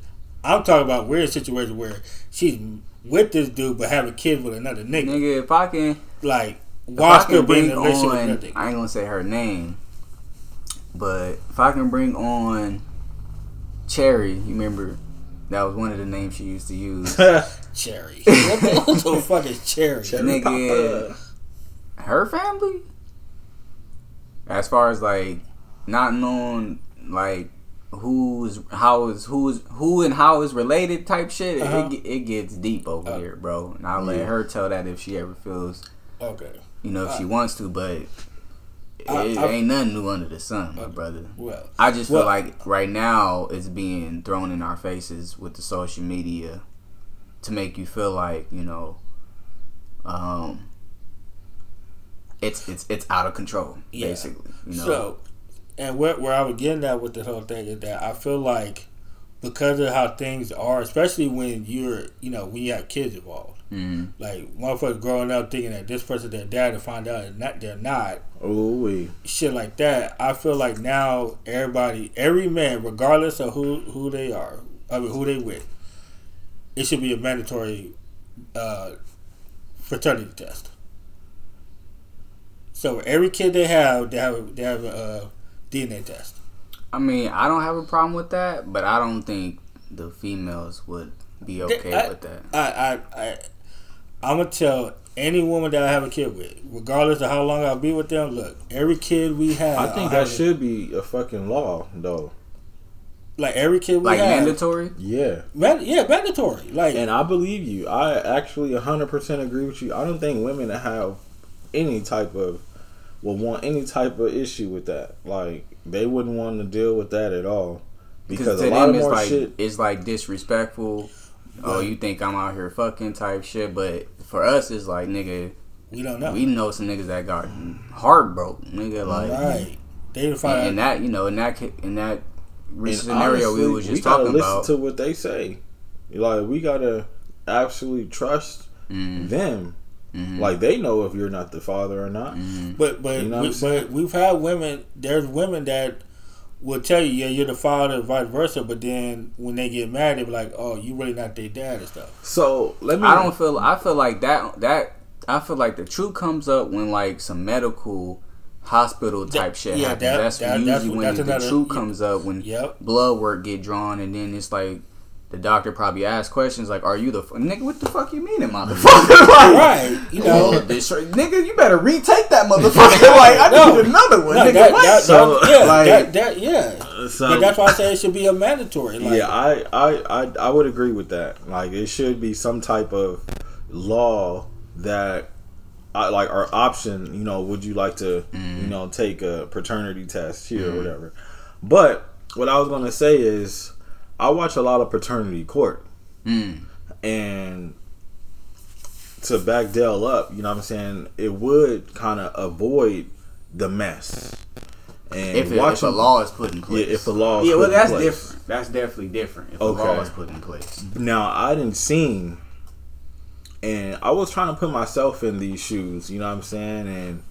Speaker 2: I'm talking about weird situation where she's with this dude but have a kid with another nigga.
Speaker 1: Nigga, if I can,
Speaker 2: Like,
Speaker 1: if
Speaker 2: why
Speaker 1: I
Speaker 2: still
Speaker 1: can
Speaker 2: be in
Speaker 1: bring
Speaker 2: a relationship
Speaker 1: on,
Speaker 2: another nigga?
Speaker 1: I ain't gonna say her name, but if I can bring on Cherry, you remember that was one of the names she used to use.
Speaker 2: Cherry. what, the, what fuck is cherry?
Speaker 1: Nigga. her family as far as like not knowing like who's how is who's who and how is related type shit
Speaker 2: Uh-huh.
Speaker 1: it, it gets deep over
Speaker 2: Uh,
Speaker 1: here bro and i'll let her tell that if she ever feels
Speaker 2: Okay.
Speaker 1: you know if she
Speaker 2: Uh,
Speaker 1: wants to but it
Speaker 2: I- I-
Speaker 1: ain't nothing new under the sun my
Speaker 2: Uh,
Speaker 1: brother
Speaker 2: Well,
Speaker 1: i just feel
Speaker 2: well-
Speaker 1: like right now it's being thrown in our faces with the social media to make you feel like you know um it's it's it's out of control
Speaker 2: Yeah.
Speaker 1: basically you know
Speaker 2: So, and where, where I was getting at with this whole thing is that I feel like because of how things are, especially when you're, you know, when you have kids involved,
Speaker 1: Mhm.
Speaker 2: like motherfuckers growing up thinking that this person their dad to find out that not they're not,
Speaker 3: Oh, we.
Speaker 2: shit like that. I feel like now everybody, every man, regardless of who who they are, I mean who they with, it should be a mandatory uh, fraternity test. So every kid they have, they have they have a uh, DNA test.
Speaker 1: i mean i don't have a problem with that but i don't think the females would be okay
Speaker 2: I-
Speaker 1: with that
Speaker 2: I I I I'm gonna tell any woman that I have a kid with, regardless of how long I'll be with them. Look, every kid we have,
Speaker 3: I think
Speaker 2: I'll
Speaker 3: that
Speaker 2: have-
Speaker 3: should be a fucking law, though.
Speaker 2: like every kid we
Speaker 1: like
Speaker 2: have,
Speaker 1: mandatory
Speaker 3: Yeah.
Speaker 2: Man, yeah, mandatory. Like
Speaker 3: And I believe you. I actually 100% agree with you. I don't think women have any type of would want any type of issue with that. Like they wouldn't want to deal with that at all because
Speaker 1: to
Speaker 3: a lot
Speaker 1: them
Speaker 3: of
Speaker 1: it's
Speaker 3: more
Speaker 1: like
Speaker 3: shit.
Speaker 1: it's like disrespectful. Oh, you think I'm out here fucking type shit, but for us it's like nigga,
Speaker 2: We don't know.
Speaker 1: we know some niggas that got heart broke, nigga. Like
Speaker 2: right. They find
Speaker 1: and, and that you know in that in that
Speaker 3: And
Speaker 1: recent scenario
Speaker 3: honestly,
Speaker 1: we was just
Speaker 3: gotta
Speaker 1: talking
Speaker 3: listen
Speaker 1: about.
Speaker 3: to what they say. Like we gotta absolutely trust
Speaker 1: Mm,
Speaker 3: them.
Speaker 1: Mhm,
Speaker 3: Like they know if you're not the father or not.
Speaker 1: mhm.
Speaker 2: But but
Speaker 3: You know
Speaker 2: we, but we've had women. There's women that will tell you, yeah, you're the father, vice versa. But then when they get mad, they be like, oh, you really not their dad and stuff.
Speaker 3: So let me.
Speaker 1: I don't feel. I feel like that. That I feel like the truth comes up when like some medical hospital type
Speaker 2: That-
Speaker 1: shit
Speaker 2: yeah,
Speaker 1: happens.
Speaker 2: that-
Speaker 1: that's
Speaker 2: that-
Speaker 1: usually
Speaker 2: that's-
Speaker 1: when
Speaker 2: that's
Speaker 1: the
Speaker 2: another-
Speaker 1: truth
Speaker 2: yeah.
Speaker 1: comes up when
Speaker 2: Yep.
Speaker 1: blood work get drawn, and then it's like the doctor probably asks questions like, "Are you the f- nigga? What the fuck you mean, mm-hmm. motherfucker? like,
Speaker 2: Right. You know.
Speaker 1: this, nigga, you better retake that motherfucker. like, I
Speaker 2: No.
Speaker 1: need another one,
Speaker 2: No,
Speaker 1: nigga.
Speaker 2: that,
Speaker 1: what?
Speaker 2: that,
Speaker 3: So,
Speaker 2: yeah,
Speaker 3: like-
Speaker 2: that, that, yeah.
Speaker 3: So
Speaker 2: but that's why I say it should be a mandatory. Like,
Speaker 3: yeah, I, I, I, I would agree with that. Like, it should be some type of law that, I like, our option. You know, would you like to, you mm-hmm. know, take a paternity test here or mm-hmm. whatever? But what I was gonna say is, I watch a lot of paternity court,
Speaker 1: Mm.
Speaker 3: and to back Dell up, you know what I'm saying, it would kind of avoid the mess. And
Speaker 1: If, it, if
Speaker 3: watching,
Speaker 1: a law is put in
Speaker 3: yeah,
Speaker 1: place,
Speaker 3: if a law, is
Speaker 1: yeah, well,
Speaker 3: put in
Speaker 1: that's
Speaker 3: place.
Speaker 1: different. That's definitely different. If
Speaker 3: Okay.
Speaker 1: a law is put in place,
Speaker 3: Now I didn't seen, and I was trying to put myself in these shoes. You know what I'm saying? And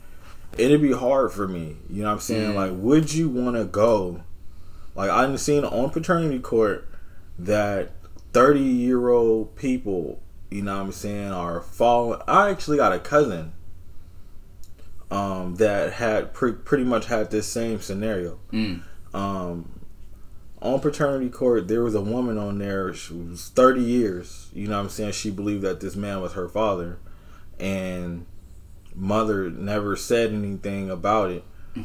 Speaker 3: it'd be hard for me. You know what I'm saying?
Speaker 1: Mm.
Speaker 3: Like, would you want to go? Like, I didn't seen on paternity court that 30 year old people. You know what I'm saying? Are falling. I actually got a cousin. Um, that had pre- pretty much had this same scenario
Speaker 1: mm.
Speaker 3: um, on paternity court, there was a woman on there. She was 30 years. You know what I'm saying? She believed that this man was her father. And mother never said anything about it.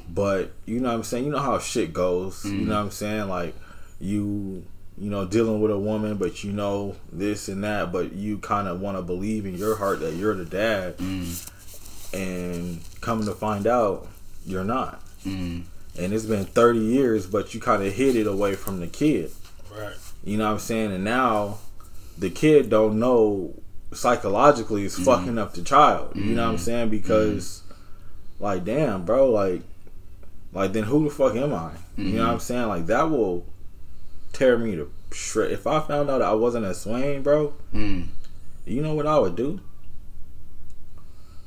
Speaker 3: But, you know what I'm saying? You know how shit goes. You know what I'm saying? Like, you, you know, dealing with a woman, but you know this and that, but you kind of want to believe in your heart that you're the dad.
Speaker 1: Mm.
Speaker 3: And coming to find out, you're not
Speaker 1: Mm.
Speaker 3: and it's been 30 years but you kind of hid it away from the kid
Speaker 2: right.
Speaker 3: you know what i'm saying and now the kid don't know psychologically is fucking up the child you know what i'm saying because like damn bro like like then who the fuck am i you know what i'm saying like that will tear me to shred if i found out i wasn't a swain bro
Speaker 1: Mm.
Speaker 3: you know what i would do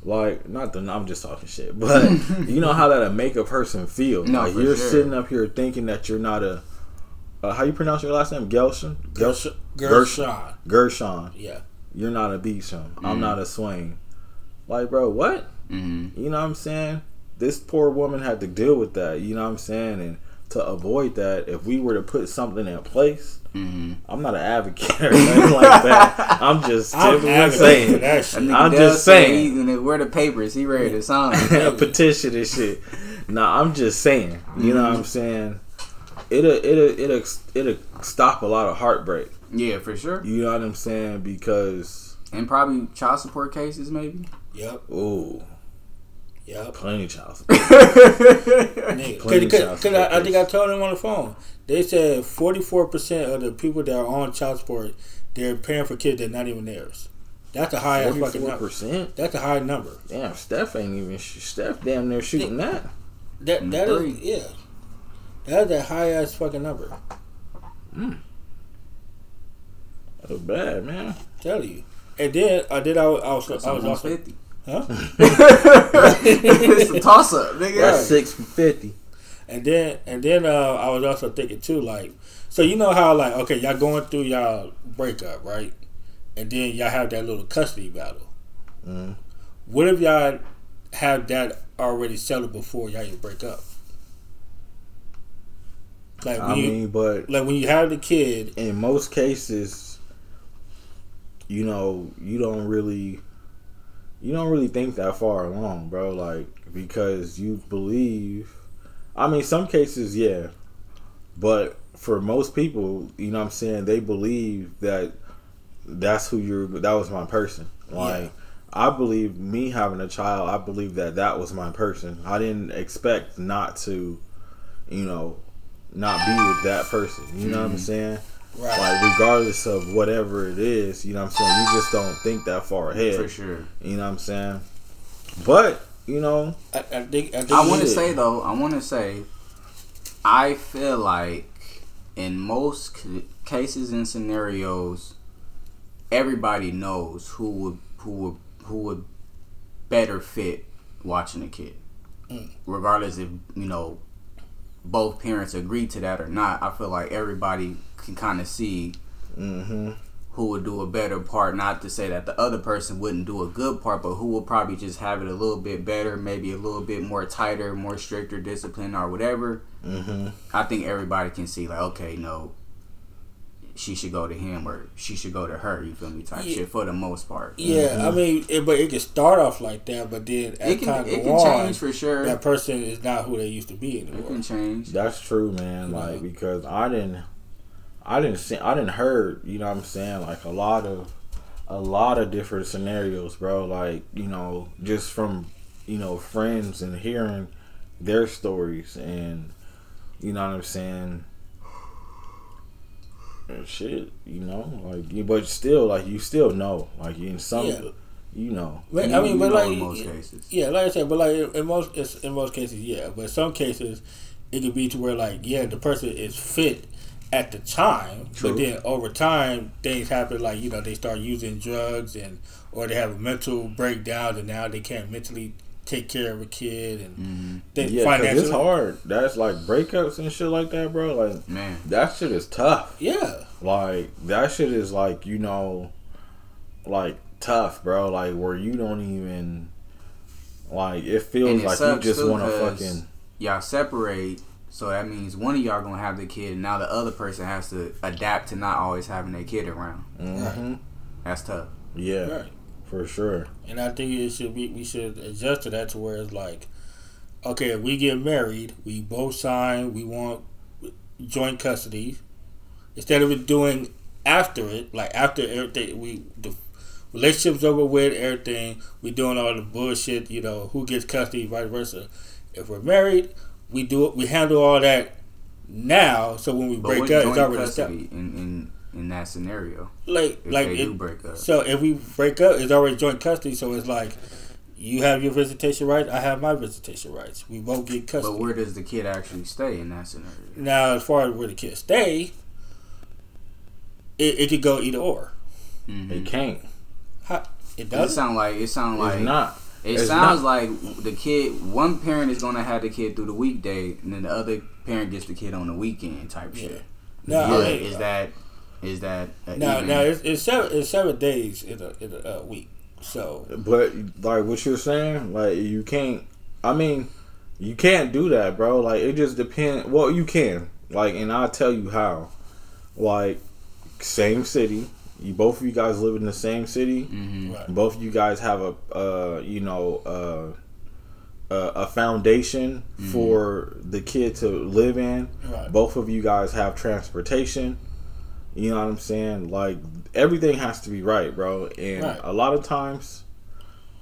Speaker 3: like not the I'm just talking shit, but you know how that'll make a person feel.
Speaker 1: No,
Speaker 3: like you're
Speaker 1: sure.
Speaker 3: sitting up here thinking that you're not a uh, how you pronounce your last name? Gelshin?
Speaker 2: Gershon.
Speaker 3: Gershon.
Speaker 2: Gershon.
Speaker 3: Gershon.
Speaker 2: Yeah.
Speaker 3: You're not a Beecham.
Speaker 1: Mm-hmm.
Speaker 3: I'm not a Swain. Like, bro, what?
Speaker 1: Mm.
Speaker 3: You know what I'm saying? This poor woman had to deal with that. You know what I'm saying? And to avoid that, if we were to put something in place,
Speaker 1: Mm.
Speaker 3: I'm not an advocate or anything like that. I'm just
Speaker 2: I'm
Speaker 3: simply
Speaker 2: advocating for
Speaker 3: saying.
Speaker 2: that
Speaker 1: That
Speaker 2: shit.
Speaker 1: nigga
Speaker 3: I'm just
Speaker 1: said
Speaker 3: saying.
Speaker 1: he- and where the papers? He ready to sign.
Speaker 3: a petition and shit. Nah, I'm just saying. You know what I'm saying? It'll it'll it'll it'll stop a lot of heartbreak.
Speaker 1: yeah, for sure.
Speaker 3: You know what I'm saying? Because
Speaker 1: And probably child support cases, maybe.
Speaker 2: Yep.
Speaker 3: ooh,
Speaker 2: Yep.
Speaker 3: plenty child support.
Speaker 2: Nigga,
Speaker 3: Plenty
Speaker 2: Cause,
Speaker 3: child
Speaker 2: cause, 'cause I, I think I told him on the phone. They said forty four percent of the people that are on child support, they're paying for kids that not even theirs. That's a high fucking number.
Speaker 3: percent.
Speaker 2: That's a high number.
Speaker 3: Damn, Steph ain't even. sh- Steph damn near shooting that.
Speaker 2: That
Speaker 1: Mm,
Speaker 2: that
Speaker 1: three.
Speaker 2: is yeah. That's a high ass fucking number.
Speaker 3: That was bad, man.
Speaker 2: Tell you. And then I did I was I was, I was
Speaker 1: almost
Speaker 2: also
Speaker 1: fifty.
Speaker 2: Huh?
Speaker 1: it's a toss up, nigga.
Speaker 3: That's six for fifty.
Speaker 2: And then and then uh, I was also thinking too, like, so you know how like okay, y'all going through y'all breakup, right? And then y'all have that little custody battle.
Speaker 3: Mhm.
Speaker 2: What if y'all have that already settled before y'all even break up? Like when
Speaker 3: I
Speaker 2: you
Speaker 3: but
Speaker 2: like when you have the kid,
Speaker 3: in most cases, you know, you don't really, you don't really think that far along, bro. Like because you believe. I mean, some cases, yeah, but for most people, you know, what I'm saying they believe that that's who you're. That was my person. Like I believe me having a child. I believe that that was my person. I didn't expect not to, you know, not be with that person. You know what I'm mm-hmm. saying?
Speaker 2: Right.
Speaker 3: Like regardless of whatever it is, you know what I'm saying. You just don't think that far ahead.
Speaker 1: For sure.
Speaker 3: You know what I'm saying? But you know,
Speaker 2: I, I think. I, think
Speaker 1: I want to
Speaker 3: Yeah.
Speaker 1: say though, I want to say, I feel like in most c- cases and scenarios, everybody knows who would who would who would better fit watching a kid,
Speaker 2: Mm.
Speaker 1: regardless if you know both parents agree to that or not. I feel like everybody can kind of see
Speaker 3: hmm
Speaker 1: who would do a better part. Not to say that the other person wouldn't do a good part, but who will probably just have it a little bit better, maybe a little bit more tighter, more stricter discipline or whatever.
Speaker 3: hmm
Speaker 1: I think everybody can see like, okay, no, she should go to him or she should go to her. You feel me? Type
Speaker 2: Yeah.
Speaker 1: shit for the most part.
Speaker 2: Yeah, I mm-hmm. mean, it, but it can start off like that, but then as
Speaker 1: It can
Speaker 2: time
Speaker 1: it
Speaker 2: go
Speaker 1: can
Speaker 2: on,
Speaker 1: change for sure.
Speaker 2: that person is not who they used to be anymore.
Speaker 1: It
Speaker 2: anymore.
Speaker 1: can change.
Speaker 3: That's true, man. Like because I didn't, I didn't see, I didn't heard. You know what I'm saying? Like a lot of, a lot of different scenarios, bro. Like you know, just from you know friends and hearing their stories, and you know what I'm saying. And shit, you know, like, you- but still, like, you still know, like, in some,
Speaker 2: Yeah.
Speaker 3: you know,
Speaker 2: I mean,
Speaker 1: you
Speaker 2: but like,
Speaker 1: in most cases.
Speaker 2: yeah, like I said, but like in- in most it's, in most cases, yeah, but some cases it could be to where like yeah, the person is fit at the time,
Speaker 3: True.
Speaker 2: but then over time things happen like you know they start using drugs and or they have a mental breakdown and now they can't mentally take care of a kid and
Speaker 1: hmm
Speaker 2: they
Speaker 3: yeah, because
Speaker 2: financially
Speaker 3: it's hard. That's like breakups and shit like that, bro. Like,
Speaker 1: Man,
Speaker 3: that shit is tough.
Speaker 2: Yeah,
Speaker 3: Like that shit is like you know, like tough, bro. Like where you don't even like it feels
Speaker 1: it
Speaker 3: like you
Speaker 1: sucks,
Speaker 3: just
Speaker 1: too,
Speaker 3: want to
Speaker 1: 'cause
Speaker 3: fucking
Speaker 1: y'all separate. So that means one of y'all gonna have the kid, and now the other person has to adapt to not always having their kid around.
Speaker 3: hmm
Speaker 1: That's tough.
Speaker 3: yeah,
Speaker 2: right.
Speaker 3: For sure.
Speaker 2: And I think it should be we should adjust to that to where it's like, okay, if we get married, we both sign, we want joint custody. Instead of it doing after it, like after everything, we the relationship's over with, everything, we doing all the bullshit, you know, who gets custody, vice versa. If we're married, we do it, we handle all that now, so when we
Speaker 1: But
Speaker 2: break up, it's already established.
Speaker 1: custody in, in in that scenario?
Speaker 2: Like,
Speaker 1: If
Speaker 2: like
Speaker 1: they
Speaker 2: it,
Speaker 1: break up,
Speaker 2: so if we break up, it's already joint custody. So it's like you have your visitation rights, I have my visitation rights. We both get custody.
Speaker 1: but where does the kid actually stay in that scenario?
Speaker 2: now, as far as where the kid stay, it, it could go either or.
Speaker 1: Mhm.
Speaker 3: It can't.
Speaker 2: How, it
Speaker 1: It
Speaker 2: does.
Speaker 1: sound like it sound
Speaker 3: It's
Speaker 1: like
Speaker 3: not.
Speaker 1: it
Speaker 3: it's
Speaker 1: sounds
Speaker 3: not.
Speaker 1: like the kid. One parent is gonna have the kid through the weekday, and then the other parent gets the kid on the weekend type shit.
Speaker 2: Now,
Speaker 1: Yeah,
Speaker 2: I mean,
Speaker 1: is that is that a
Speaker 2: now,
Speaker 1: even-
Speaker 2: now it's, it's seven. It's seven days in a in a uh, week. So
Speaker 3: But like what you're saying, like you can't. I mean, you can't do that, bro. Like it just depends. Well, you can. Like, and I'll tell you how. Like, same city. You both of you guys live in the same city.
Speaker 1: Mhm.
Speaker 2: right,
Speaker 3: both of you guys have a uh you know uh a, a foundation for the kid to live in
Speaker 2: right,
Speaker 3: both of you guys have transportation you know what i'm saying like everything has to be right bro and
Speaker 2: Right.
Speaker 3: a lot of times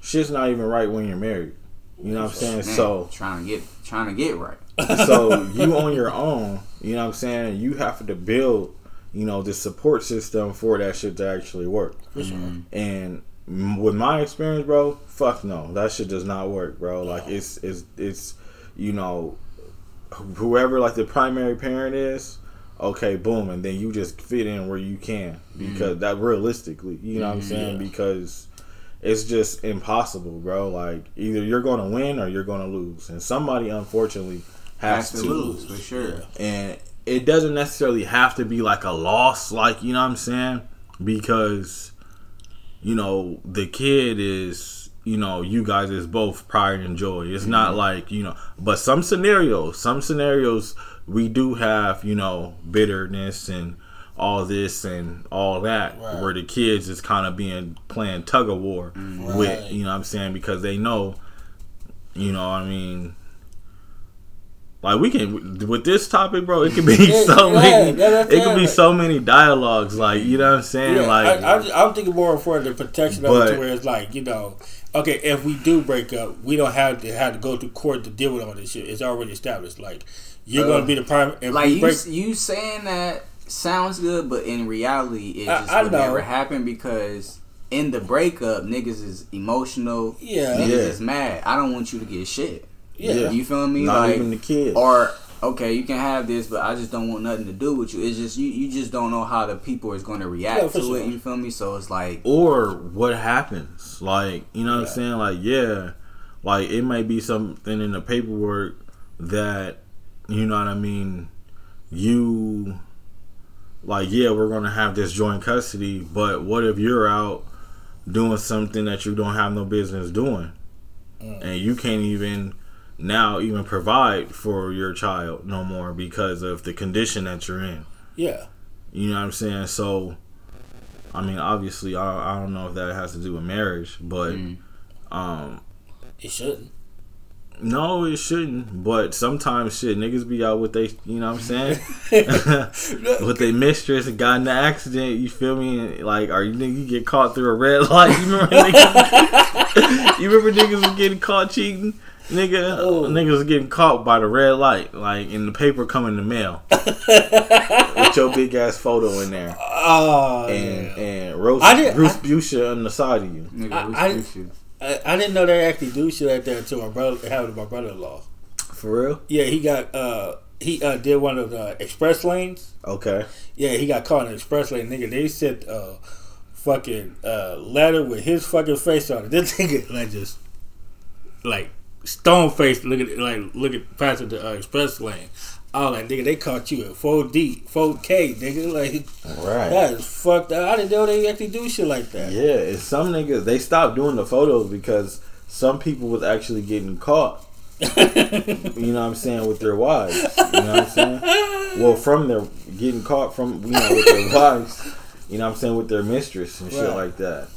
Speaker 3: shit's not even right when you're married you know what i'm saying
Speaker 1: Man,
Speaker 3: so
Speaker 1: trying to get trying to get right.
Speaker 3: so you on your own, you know what I'm saying? You have to build, you know, the support system for that shit to actually work.
Speaker 2: for sure.
Speaker 3: Mm-hmm. And with my experience, bro, fuck no, that shit does not work, bro. Like it's it's it's you know, whoever like the primary parent is, okay, boom, and then you just fit in where you can because mm-hmm. that realistically, you know what I'm mm-hmm. saying?
Speaker 2: Yeah.
Speaker 3: Because it's just impossible, bro. Like either you're going to win or you're going to lose, and somebody unfortunately has,
Speaker 1: Has to lose for sure.
Speaker 3: and it doesn't necessarily have to be like a loss like you know what i'm saying because you know the kid is you know you guys is both pride and joy it's not mm-hmm. like you know but some scenarios some scenarios we do have you know bitterness and all this and all that
Speaker 2: Right.
Speaker 3: where the kids is kind of being playing tug of war mm.
Speaker 2: Right.
Speaker 3: with you know what i'm saying because they know you know what i mean Like we can with this topic, bro. It could be
Speaker 2: Yeah,
Speaker 3: so
Speaker 2: yeah,
Speaker 3: many.
Speaker 2: yeah,
Speaker 3: it could be
Speaker 2: right.
Speaker 3: so many dialogues. Like you know what I'm saying.
Speaker 2: Yeah,
Speaker 3: like
Speaker 2: I, I, I'm thinking more for the protection of it to where it's like you know, okay, if we do break up, we don't have to have to go to court to deal with all this shit. It's already established. Like you're
Speaker 3: Uh,
Speaker 2: gonna be the prime. If
Speaker 1: like you,
Speaker 2: break,
Speaker 1: you saying that sounds good, but in reality, it
Speaker 2: I-
Speaker 1: just
Speaker 2: I
Speaker 1: would
Speaker 2: know.
Speaker 1: never happen because in the breakup, niggas is emotional.
Speaker 2: Yeah.
Speaker 1: niggas
Speaker 3: Yeah.
Speaker 1: is mad. I don't want you to get shit.
Speaker 2: Yeah,
Speaker 1: You feel me?
Speaker 3: not
Speaker 1: like,
Speaker 3: even the kids.
Speaker 1: or okay, you can have this, but I just don't want nothing to do with you. It's just you, you just don't know how the people is going to react
Speaker 2: Yeah,
Speaker 1: to
Speaker 2: sure.
Speaker 1: it. You feel me? So it's like
Speaker 3: or what happens. Like, you know what
Speaker 2: Yeah.
Speaker 3: I'm saying? Like, yeah, like it might be something in the paperwork that, you know what I mean, you, like, yeah, we're going to have this joint custody, but what if you're out doing something that you don't have no business doing?
Speaker 2: Mm.
Speaker 3: And you can't even now even provide for your child no more because of the condition that you're in.
Speaker 2: yeah.
Speaker 3: You know what I'm saying? So, I mean, obviously, I, I don't know if that has to do with marriage, but
Speaker 1: Mm.
Speaker 3: um,
Speaker 2: It shouldn't.
Speaker 3: no, it shouldn't. But sometimes, shit, niggas be out with they, you know what I'm saying? with their mistress and got in an accident. You feel me? And, Like, are you nigga you get caught through a red light? You remember niggas? you remember niggas was getting caught cheating? Nigga,
Speaker 2: Oh.
Speaker 3: niggas getting caught by the red light, like in the paper coming in the mail with your big ass photo in there.
Speaker 2: Oh,
Speaker 3: and
Speaker 2: yeah.
Speaker 3: and roast
Speaker 2: I did-
Speaker 3: Bruce Busha on the side of you.
Speaker 1: nigga,
Speaker 2: I-
Speaker 1: we
Speaker 2: I- I, I didn't know they actually do shit like that until my brother. Happened to my brother-in-law.
Speaker 3: For real?
Speaker 2: Yeah, he got uh he uh did one of the express lanes.
Speaker 3: Okay.
Speaker 2: Yeah, he got caught in the express lane. Nigga, they sent a fucking uh, letter with his fucking face on it. This nigga like just like stone faced look at like look at passing the uh, express lane. I was like, nigga, they caught you at four D, four K, nigga. Like
Speaker 3: Right.
Speaker 2: that is fucked up. I didn't know they actually do shit like that.
Speaker 3: Yeah, and some niggas they stopped doing the photos because some people was actually getting caught. you know what I'm saying with their wives. You know what I'm saying? Well, from their getting caught from you know with their wives. You know what I'm saying with their mistress and shit
Speaker 2: Right.
Speaker 3: like that.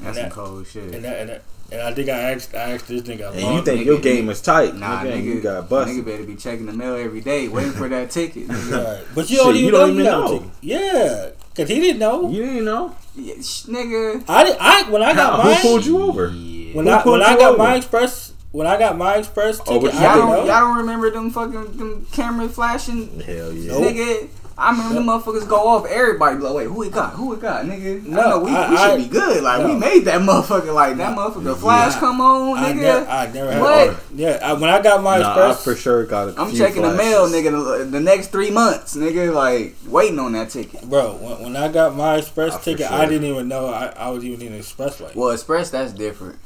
Speaker 1: That's
Speaker 2: And
Speaker 1: some cold shit.
Speaker 2: And that, and, that, and I think I asked I asked this nigga.
Speaker 3: And
Speaker 2: long-
Speaker 3: you think
Speaker 1: nigga,
Speaker 3: your game is tight?
Speaker 1: Nah,
Speaker 3: nigga,
Speaker 1: nigga,
Speaker 3: you got
Speaker 1: nigga better be checking the mail every day, waiting for that ticket.
Speaker 2: Right. But you
Speaker 3: Shit,
Speaker 2: don't even
Speaker 3: you
Speaker 2: know
Speaker 3: don't
Speaker 2: you
Speaker 3: even
Speaker 2: got a
Speaker 3: know.
Speaker 2: Yeah, cause he didn't know.
Speaker 3: You didn't know?
Speaker 1: Yeah, sh- nigga.
Speaker 2: I did. I when I got
Speaker 3: How, who pulled you over?
Speaker 1: Yeah.
Speaker 2: When
Speaker 3: Who
Speaker 2: I when I got
Speaker 3: over?
Speaker 2: my express when I got my express
Speaker 3: Oh,
Speaker 2: ticket,
Speaker 3: but
Speaker 2: I
Speaker 1: Y'all
Speaker 2: didn't
Speaker 1: don't,
Speaker 2: know.
Speaker 1: y'all don't remember them fucking them cameras flashing?
Speaker 3: Hell yeah.
Speaker 1: Nigga, I remember the motherfuckers go off. Everybody be like, wait, who it got? Who it got? Nigga,
Speaker 2: No,
Speaker 1: no, we,
Speaker 2: I-
Speaker 1: we should
Speaker 2: I-
Speaker 1: be good. Like, we made that motherfucker. Like, that motherfucker flash
Speaker 2: Yeah.
Speaker 1: come on,
Speaker 2: I,
Speaker 1: nigga.
Speaker 2: I never had.
Speaker 1: What?
Speaker 2: Yeah, I, when I got my
Speaker 3: Nah, I for sure got a
Speaker 1: I'm
Speaker 3: few
Speaker 1: checking the mail, nigga, the, the next three months, nigga, like, waiting on that ticket.
Speaker 2: bro. When, when I got my express ticket,
Speaker 3: sure.
Speaker 2: I didn't even know I, I was even in express lane.
Speaker 1: Well, Express, that's different.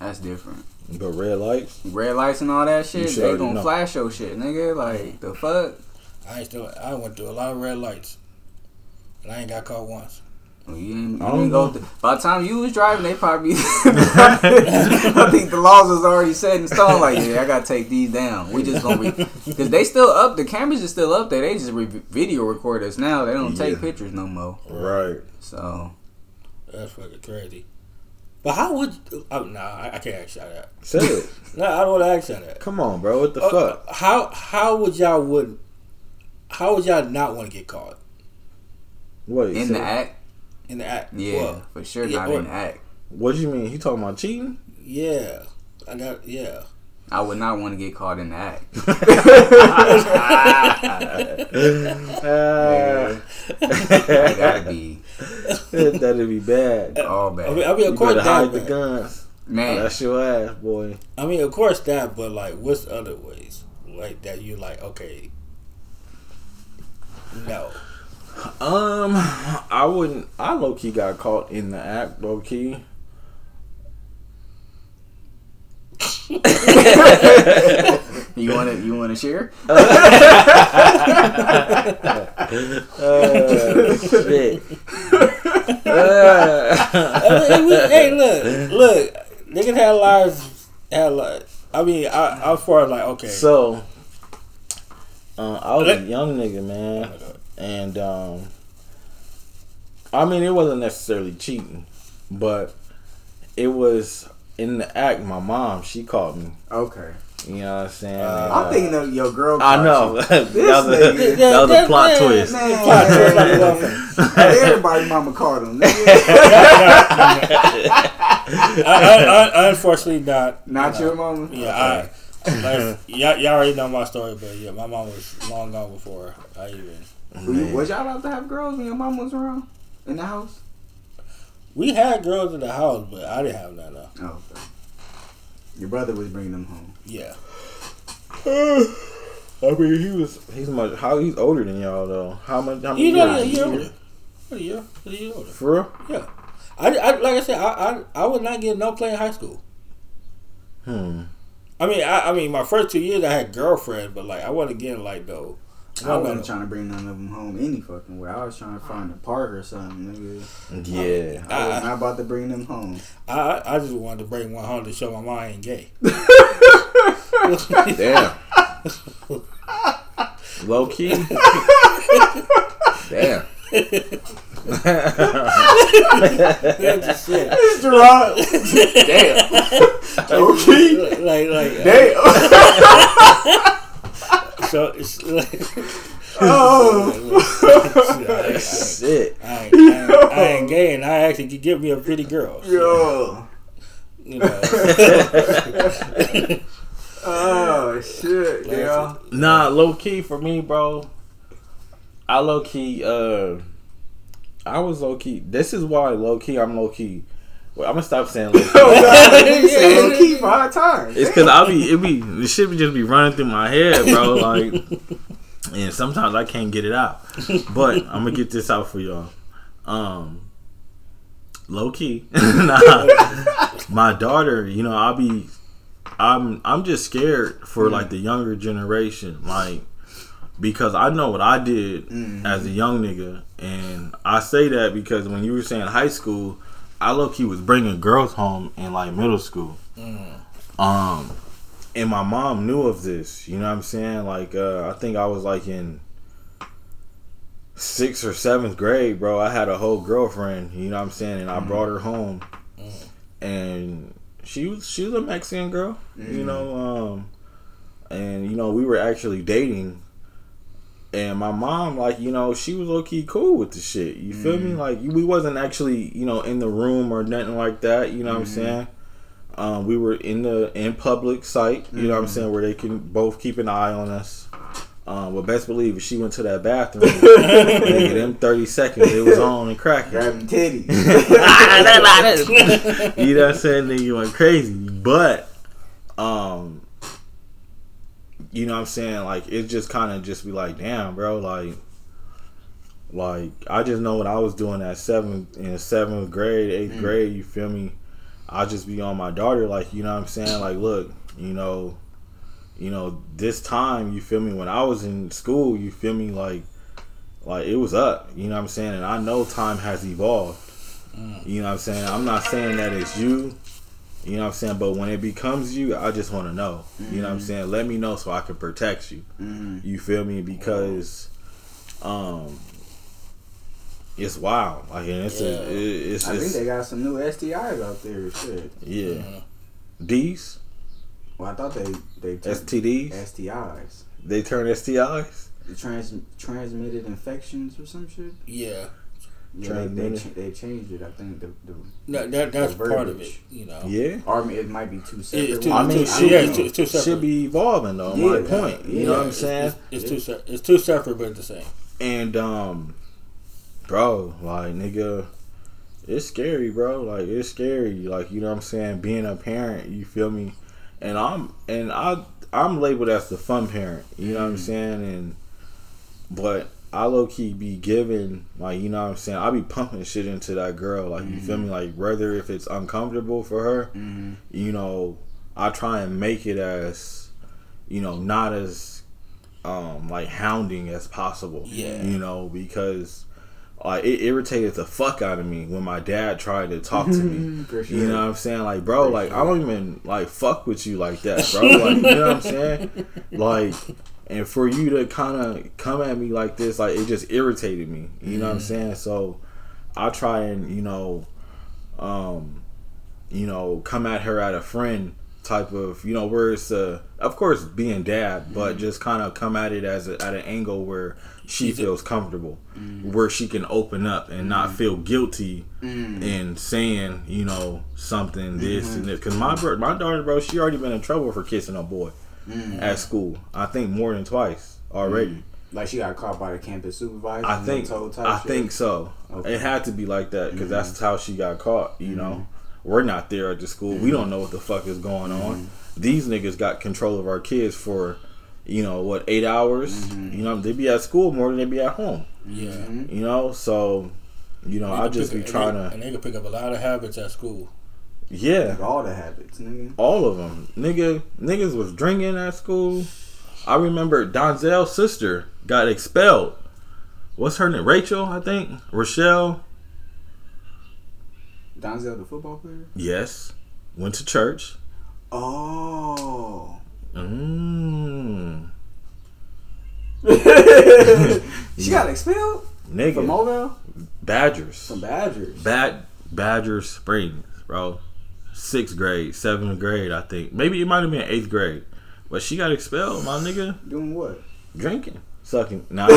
Speaker 1: That's different.
Speaker 3: But red lights?
Speaker 1: Red lights and all that shit,
Speaker 3: should
Speaker 1: they
Speaker 3: already
Speaker 1: gonna
Speaker 3: know.
Speaker 1: flash your shit, nigga. Like, the fuck?
Speaker 2: I ain't still. I went through a lot of red lights, and I ain't got caught once.
Speaker 1: Well, You didn't, you
Speaker 3: I don't
Speaker 1: didn't go
Speaker 3: know.
Speaker 1: by the time you was driving, they probably. I think the laws was already set in stone. Like, yeah, I gotta take these down. We just gonna be because they still up. The cameras are still up there. They just re- video record us now. They don't take pictures no more.
Speaker 3: Right.
Speaker 1: So
Speaker 2: That's fucking crazy. But how would? Oh, nah, I, I can't ask y'all that.
Speaker 3: Say it.
Speaker 2: No, I don't want to ask y'all that.
Speaker 3: Come on, bro. What the
Speaker 2: Uh,
Speaker 3: fuck?
Speaker 2: How how would y'all would? How would y'all not want to get caught
Speaker 3: What?
Speaker 1: in the act,
Speaker 2: in the act?
Speaker 1: yeah,
Speaker 2: Well,
Speaker 1: for sure,
Speaker 2: yeah,
Speaker 1: not
Speaker 2: or-
Speaker 1: in the act.
Speaker 3: What do you mean? He talking about cheating?
Speaker 2: yeah, I got yeah.
Speaker 1: I would not want to get caught in the act.
Speaker 3: Uh,
Speaker 1: It gotta be
Speaker 3: That'd be bad.
Speaker 1: all
Speaker 2: I
Speaker 1: bad,
Speaker 2: mean, I mean, of
Speaker 3: You
Speaker 2: course
Speaker 3: better hide
Speaker 2: that.
Speaker 3: the guns.
Speaker 1: man.
Speaker 3: That's your ass, boy.
Speaker 2: I mean, of course that, but like, what's other ways like that? You like okay? No.
Speaker 3: Um, I wouldn't. I low key got caught in the act, low key.
Speaker 1: You want to you want to share?
Speaker 3: Uh, shit. Uh,
Speaker 2: I mean, we- hey, look, look, niggas had lives, had like. I mean, I, I was far as like okay.
Speaker 3: so, uh, I was a young nigga, man, and um, I mean, it wasn't necessarily cheating, but it was in the act. My mom, she called me,
Speaker 1: Okay.
Speaker 3: You know what I'm saying?
Speaker 2: Uh,
Speaker 1: I'm thinking of your girl.
Speaker 3: I know. that
Speaker 1: This
Speaker 3: was a,
Speaker 1: nigga-
Speaker 3: that was a plot
Speaker 2: yeah,
Speaker 3: twist.
Speaker 1: Man, everybody mama called him.
Speaker 2: I, I, I, unfortunately not.
Speaker 1: Not
Speaker 2: you know.
Speaker 1: your mama.
Speaker 2: Yeah, I, like, y'all, y'all already know my story, but yeah, my mom was long gone before I even.
Speaker 1: Were you- Was y'all allowed to have girls when your mom was around in the house?
Speaker 2: We had girls in the house, but I didn't have none. Though.
Speaker 1: Oh, okay. Your brother was bringing them home.
Speaker 2: Yeah,
Speaker 3: I mean, he was. He's much. How he's older than y'all though? How much? How many
Speaker 2: you know,
Speaker 3: years?
Speaker 2: a year older. A year, a year older.
Speaker 3: For real?
Speaker 2: Yeah, I, I like I said, I, I, I was not getting no play in high school.
Speaker 3: Hmm.
Speaker 2: I mean, I, I mean, my first two years I had girlfriends, but like I wasn't getting like though.
Speaker 1: I wasn't trying to bring none of them home any fucking way. I was trying to find a park or something, nigga.
Speaker 3: Yeah.
Speaker 1: I was
Speaker 2: Uh,
Speaker 1: not about to bring them home.
Speaker 2: I, I I just wanted to bring one home to show my mom I ain't gay.
Speaker 3: Damn. Low key. Damn.
Speaker 2: That's just it.
Speaker 1: Gerard.
Speaker 3: Damn.
Speaker 1: Okay.
Speaker 2: Like like
Speaker 1: Damn.
Speaker 2: so it's like
Speaker 1: oh.
Speaker 3: Shit.
Speaker 2: I, I, ain't, I, ain't, I ain't gay and I actually could give me a pretty girl. So,
Speaker 1: Yo.
Speaker 2: you know.
Speaker 1: Oh shit, yeah.
Speaker 3: Nah, low key for me, bro. I low key. Uh, I was low key. This is why low key. I'm low key. Well, I'm gonna stop saying low key.
Speaker 1: God, you said low key for high times.
Speaker 3: It's because I be it be the shit be just be running through my head, bro. Like, and sometimes I can't get it out. But I'm gonna get this out for y'all. Um, low key, nah. My daughter, you know, I'll be, I'm, I'm just scared for like the younger generation, like. Because I know what I did as a young nigga, and I say that because when you were saying high school, I low key was bringing girls home in like middle school. Um, and my mom knew of this. You know what I'm saying? Like, uh, I think I was like in sixth or seventh grade, bro. I had a whole girlfriend. You know what I'm saying? And I brought her home, and she was she was a Mexican girl. You know, um, and you know we were actually dating. And my mom, like you know, she was low key cool with the shit. You feel me? Like we wasn't actually, you know, in the room or nothing like that. You know what I'm saying? Um, we were in the in public sight, you know what I'm saying, where they can both keep an eye on us. Um, but best believe if she went to that bathroom, nigga, them thirty seconds it was on and cracking.
Speaker 1: Grabbing titties.
Speaker 3: you know what I'm saying? Nigga you went crazy. But um you know what I'm saying? Like it just kinda just be like, damn, bro, like like I just know what I was doing at seventh in seventh grade, eighth mm. grade, you feel me? I just be on my daughter, like, you know what I'm saying? Like, look, you know, you know, this time, you feel me, when I was in school, you feel me, like like it was up, you know what I'm saying? And I know time has evolved. Mm. You know what I'm saying? I'm not saying that it's you. You know what I'm saying? But when it becomes you, I just want to know. You know what I'm saying? Let me know so I can protect you.
Speaker 1: Mhm.
Speaker 3: You feel me? Because um it's wild. Like and it's
Speaker 2: Yeah.
Speaker 3: a, it, it's,
Speaker 1: I think
Speaker 3: it's
Speaker 1: they got some new STIs out there. Shit.
Speaker 3: yeah. D's,
Speaker 1: Well, I thought they they turned
Speaker 3: STDs,
Speaker 1: STIs.
Speaker 3: they turn STIs.
Speaker 1: The trans transmitted infections or some shit.
Speaker 2: Yeah,
Speaker 1: Yeah, they, they,
Speaker 3: Transmitted.
Speaker 1: they changed it. I think the, the
Speaker 2: that, that that's
Speaker 1: The
Speaker 2: part of it. You know.
Speaker 3: Yeah.
Speaker 1: or I mean, it might be two separate.
Speaker 2: it's two-
Speaker 3: I mean,
Speaker 2: two-
Speaker 3: shit,
Speaker 2: yeah,
Speaker 3: be-
Speaker 2: it's two- two separate.
Speaker 3: should be evolving though. my
Speaker 1: Yeah.
Speaker 3: point. You know what I'm saying?
Speaker 2: It's, it's two se- it's two separate but the same.
Speaker 3: And um, bro, like nigga, it's scary, bro. Like it's scary. Like you know what I'm saying. Being a parent, you feel me? And I'm and I I'm labeled as the fun parent. You know what I'm saying? And but I low key be giving like you know what I'm saying. I be pumping shit into that girl. Like you feel me? Like whether if it's uncomfortable for her,
Speaker 1: Mhm.
Speaker 3: you know, I try and make it as you know not as um like hounding as possible.
Speaker 2: Yeah.
Speaker 3: You know, because like it irritated the fuck out of me when my dad tried to talk to me.
Speaker 1: Sure.
Speaker 3: You know what I'm saying? Like, bro, like I don't even like fuck with you like that, bro. Like, you know what I'm saying? Like, and for you to kind of come at me like this, like it just irritated me. You know what I'm saying? So I try and you know, um, you know, come at her at a friend type of you know where it's uh of course being dad but
Speaker 1: Mm-hmm.
Speaker 3: just kind of come at it as a, at an angle where she feels comfortable
Speaker 1: Mm-hmm.
Speaker 3: where she can open up and not feel guilty
Speaker 1: Mm-hmm.
Speaker 3: in saying you know something this and this because my bro- my daughter bro she already been in trouble for kissing a boy
Speaker 1: Mm-hmm.
Speaker 3: at school i think more than twice already
Speaker 1: Like she got caught by the campus supervisor.
Speaker 3: I think I
Speaker 1: shit?
Speaker 3: think so.
Speaker 1: Okay.
Speaker 3: It had to be like that because that's
Speaker 1: Mm-hmm.
Speaker 3: how she got caught. You know, we're not there at the school. We don't know what the fuck is going on.
Speaker 1: Mm-hmm.
Speaker 3: These niggas got control of our kids for, you know, what eight hours.
Speaker 1: Mm-hmm.
Speaker 3: You know, they be at school more than they be at home.
Speaker 2: Yeah.
Speaker 3: You know, so you know, I just be
Speaker 2: Pick-
Speaker 3: trying
Speaker 2: and
Speaker 3: to,
Speaker 2: and they can pick up a lot of habits at school.
Speaker 3: Yeah,
Speaker 1: all the habits, nigga.
Speaker 3: all of them. Nigga, niggas was drinking at school. I remember Donzel's sister got expelled. What's her name? Rachel, I think. Rochelle.
Speaker 1: Donzel, the football player.
Speaker 3: Yes. Went to church.
Speaker 1: Oh.
Speaker 3: Mmm.
Speaker 1: She got expelled
Speaker 3: Nigga. from.
Speaker 1: Mobile
Speaker 3: Badgers.
Speaker 1: from Badgers.
Speaker 3: Bad Badgers Springs, bro. Sixth grade, seventh grade, I think. Maybe it might have been eighth grade. But she got expelled, my nigga.
Speaker 1: Doing what?
Speaker 3: Drinking. Sucking. Nah.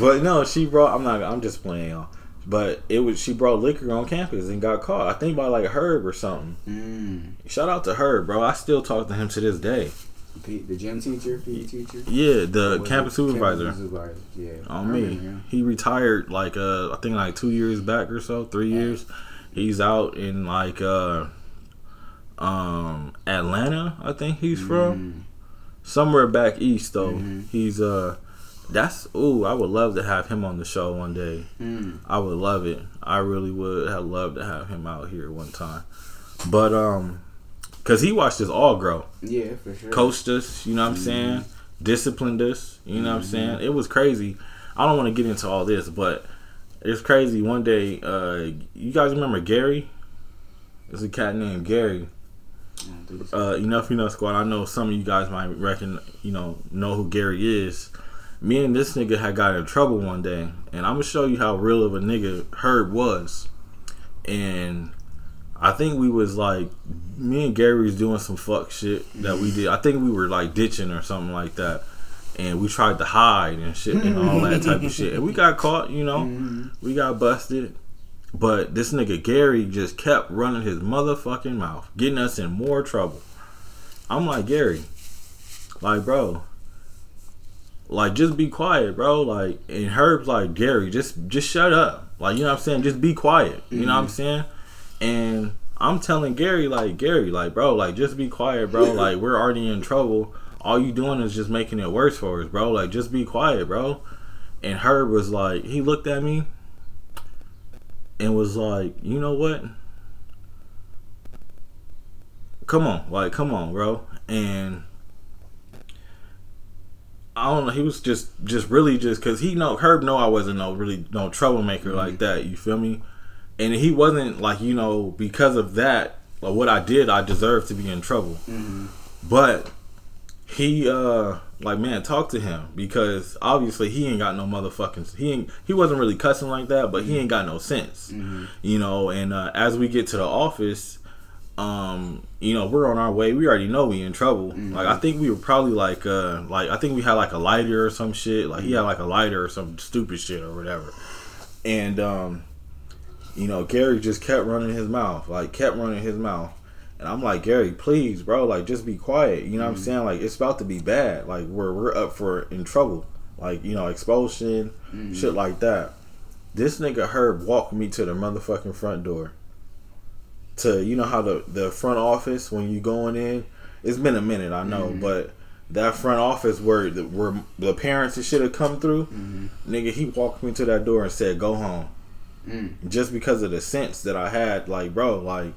Speaker 3: but no, she brought I'm not I'm just playing y'all. But it was she brought liquor on campus and got caught. I think by like Herb or something.
Speaker 1: Mm.
Speaker 3: Shout out to Herb, bro. I still talk to him to this day.
Speaker 1: P- the gym teacher, PE teacher.
Speaker 3: Yeah, the campus supervisor.
Speaker 1: Campus supervisor. Yeah.
Speaker 3: On me.
Speaker 1: him.
Speaker 3: He retired like uh I think like two years back or so, three years. He's out in like uh um Atlanta, I think he's
Speaker 1: Mm.
Speaker 3: from. Somewhere back east though.
Speaker 1: Mm-hmm.
Speaker 3: He's uh that's ooh, I would love to have him on the show one day.
Speaker 1: Mm.
Speaker 3: I would love it. I really would have loved to have him out here one time. But um cuz he watched us all grow
Speaker 1: Yeah, for sure.
Speaker 3: coached us, you know what I'm saying? Disciplined us, you know what I'm saying? It was crazy. I don't want to get into all this, but it's crazy. One day, uh, you guys remember Gary? It's a cat named Gary. Uh, enough, enough squad. I know some of you guys might reckon, you know, know who Gary is. Me and this nigga had got in trouble one day, and I'm gonna show you how real of a nigga Herb was. And I think we was like, me and Gary was doing some fuck shit that we did. I think we were like ditching or something like that, and we tried to hide and shit and all that type of shit, and we got caught. You know, mm-hmm. we got busted. But this nigga Gary just kept running his motherfucking mouth, getting us in more trouble. I'm like Gary, like bro, like just be quiet, bro. Like and Herb's like Gary, just just shut up. Like you know what I'm saying, just be quiet. You know what I'm mm-hmm. saying? And I'm telling Gary like Gary, like bro, like just be quiet, bro. Like we're already in trouble. All you doing is just making it worse for us, bro. Like just be quiet, bro. And Herb was like, he looked at me and was like, you know what? Come on, like, come on, bro. And I don't know. He was just, just really, just because he know Herb know I wasn't no really no troublemaker mm-hmm. like that. You feel me? And he wasn't like you know because of that, like what I did, I deserved to be in trouble. Mm-hmm. But he uh like man talk to him. Because obviously he ain't got no motherfucking he ain't he wasn't really cussing like that but he ain't got no sense. You know and uh, as we get to the office um you know we're on our way. We already know we in trouble. Like i think we were probably like uh like i think we had like a lighter or some shit. Like he had like a lighter or some stupid shit or whatever. And um you know gary just kept running his mouth. Like kept running his mouth and I'm like, Gary, please, bro, like just be quiet. You know what I'm mm-hmm. saying? Like it's about to be bad. Like we're we're up for in trouble. Like, you know, expulsion, mm-hmm. shit like that. This nigga Herb walked me to the motherfucking front door. To you know how the the front office when you going in, it's been a minute, I know, mm-hmm. but that front office where the, where the parents and shit have come through, nigga, he walked me to that door and said, "Go home." Mm. Just because of the sense that I had, like, bro, like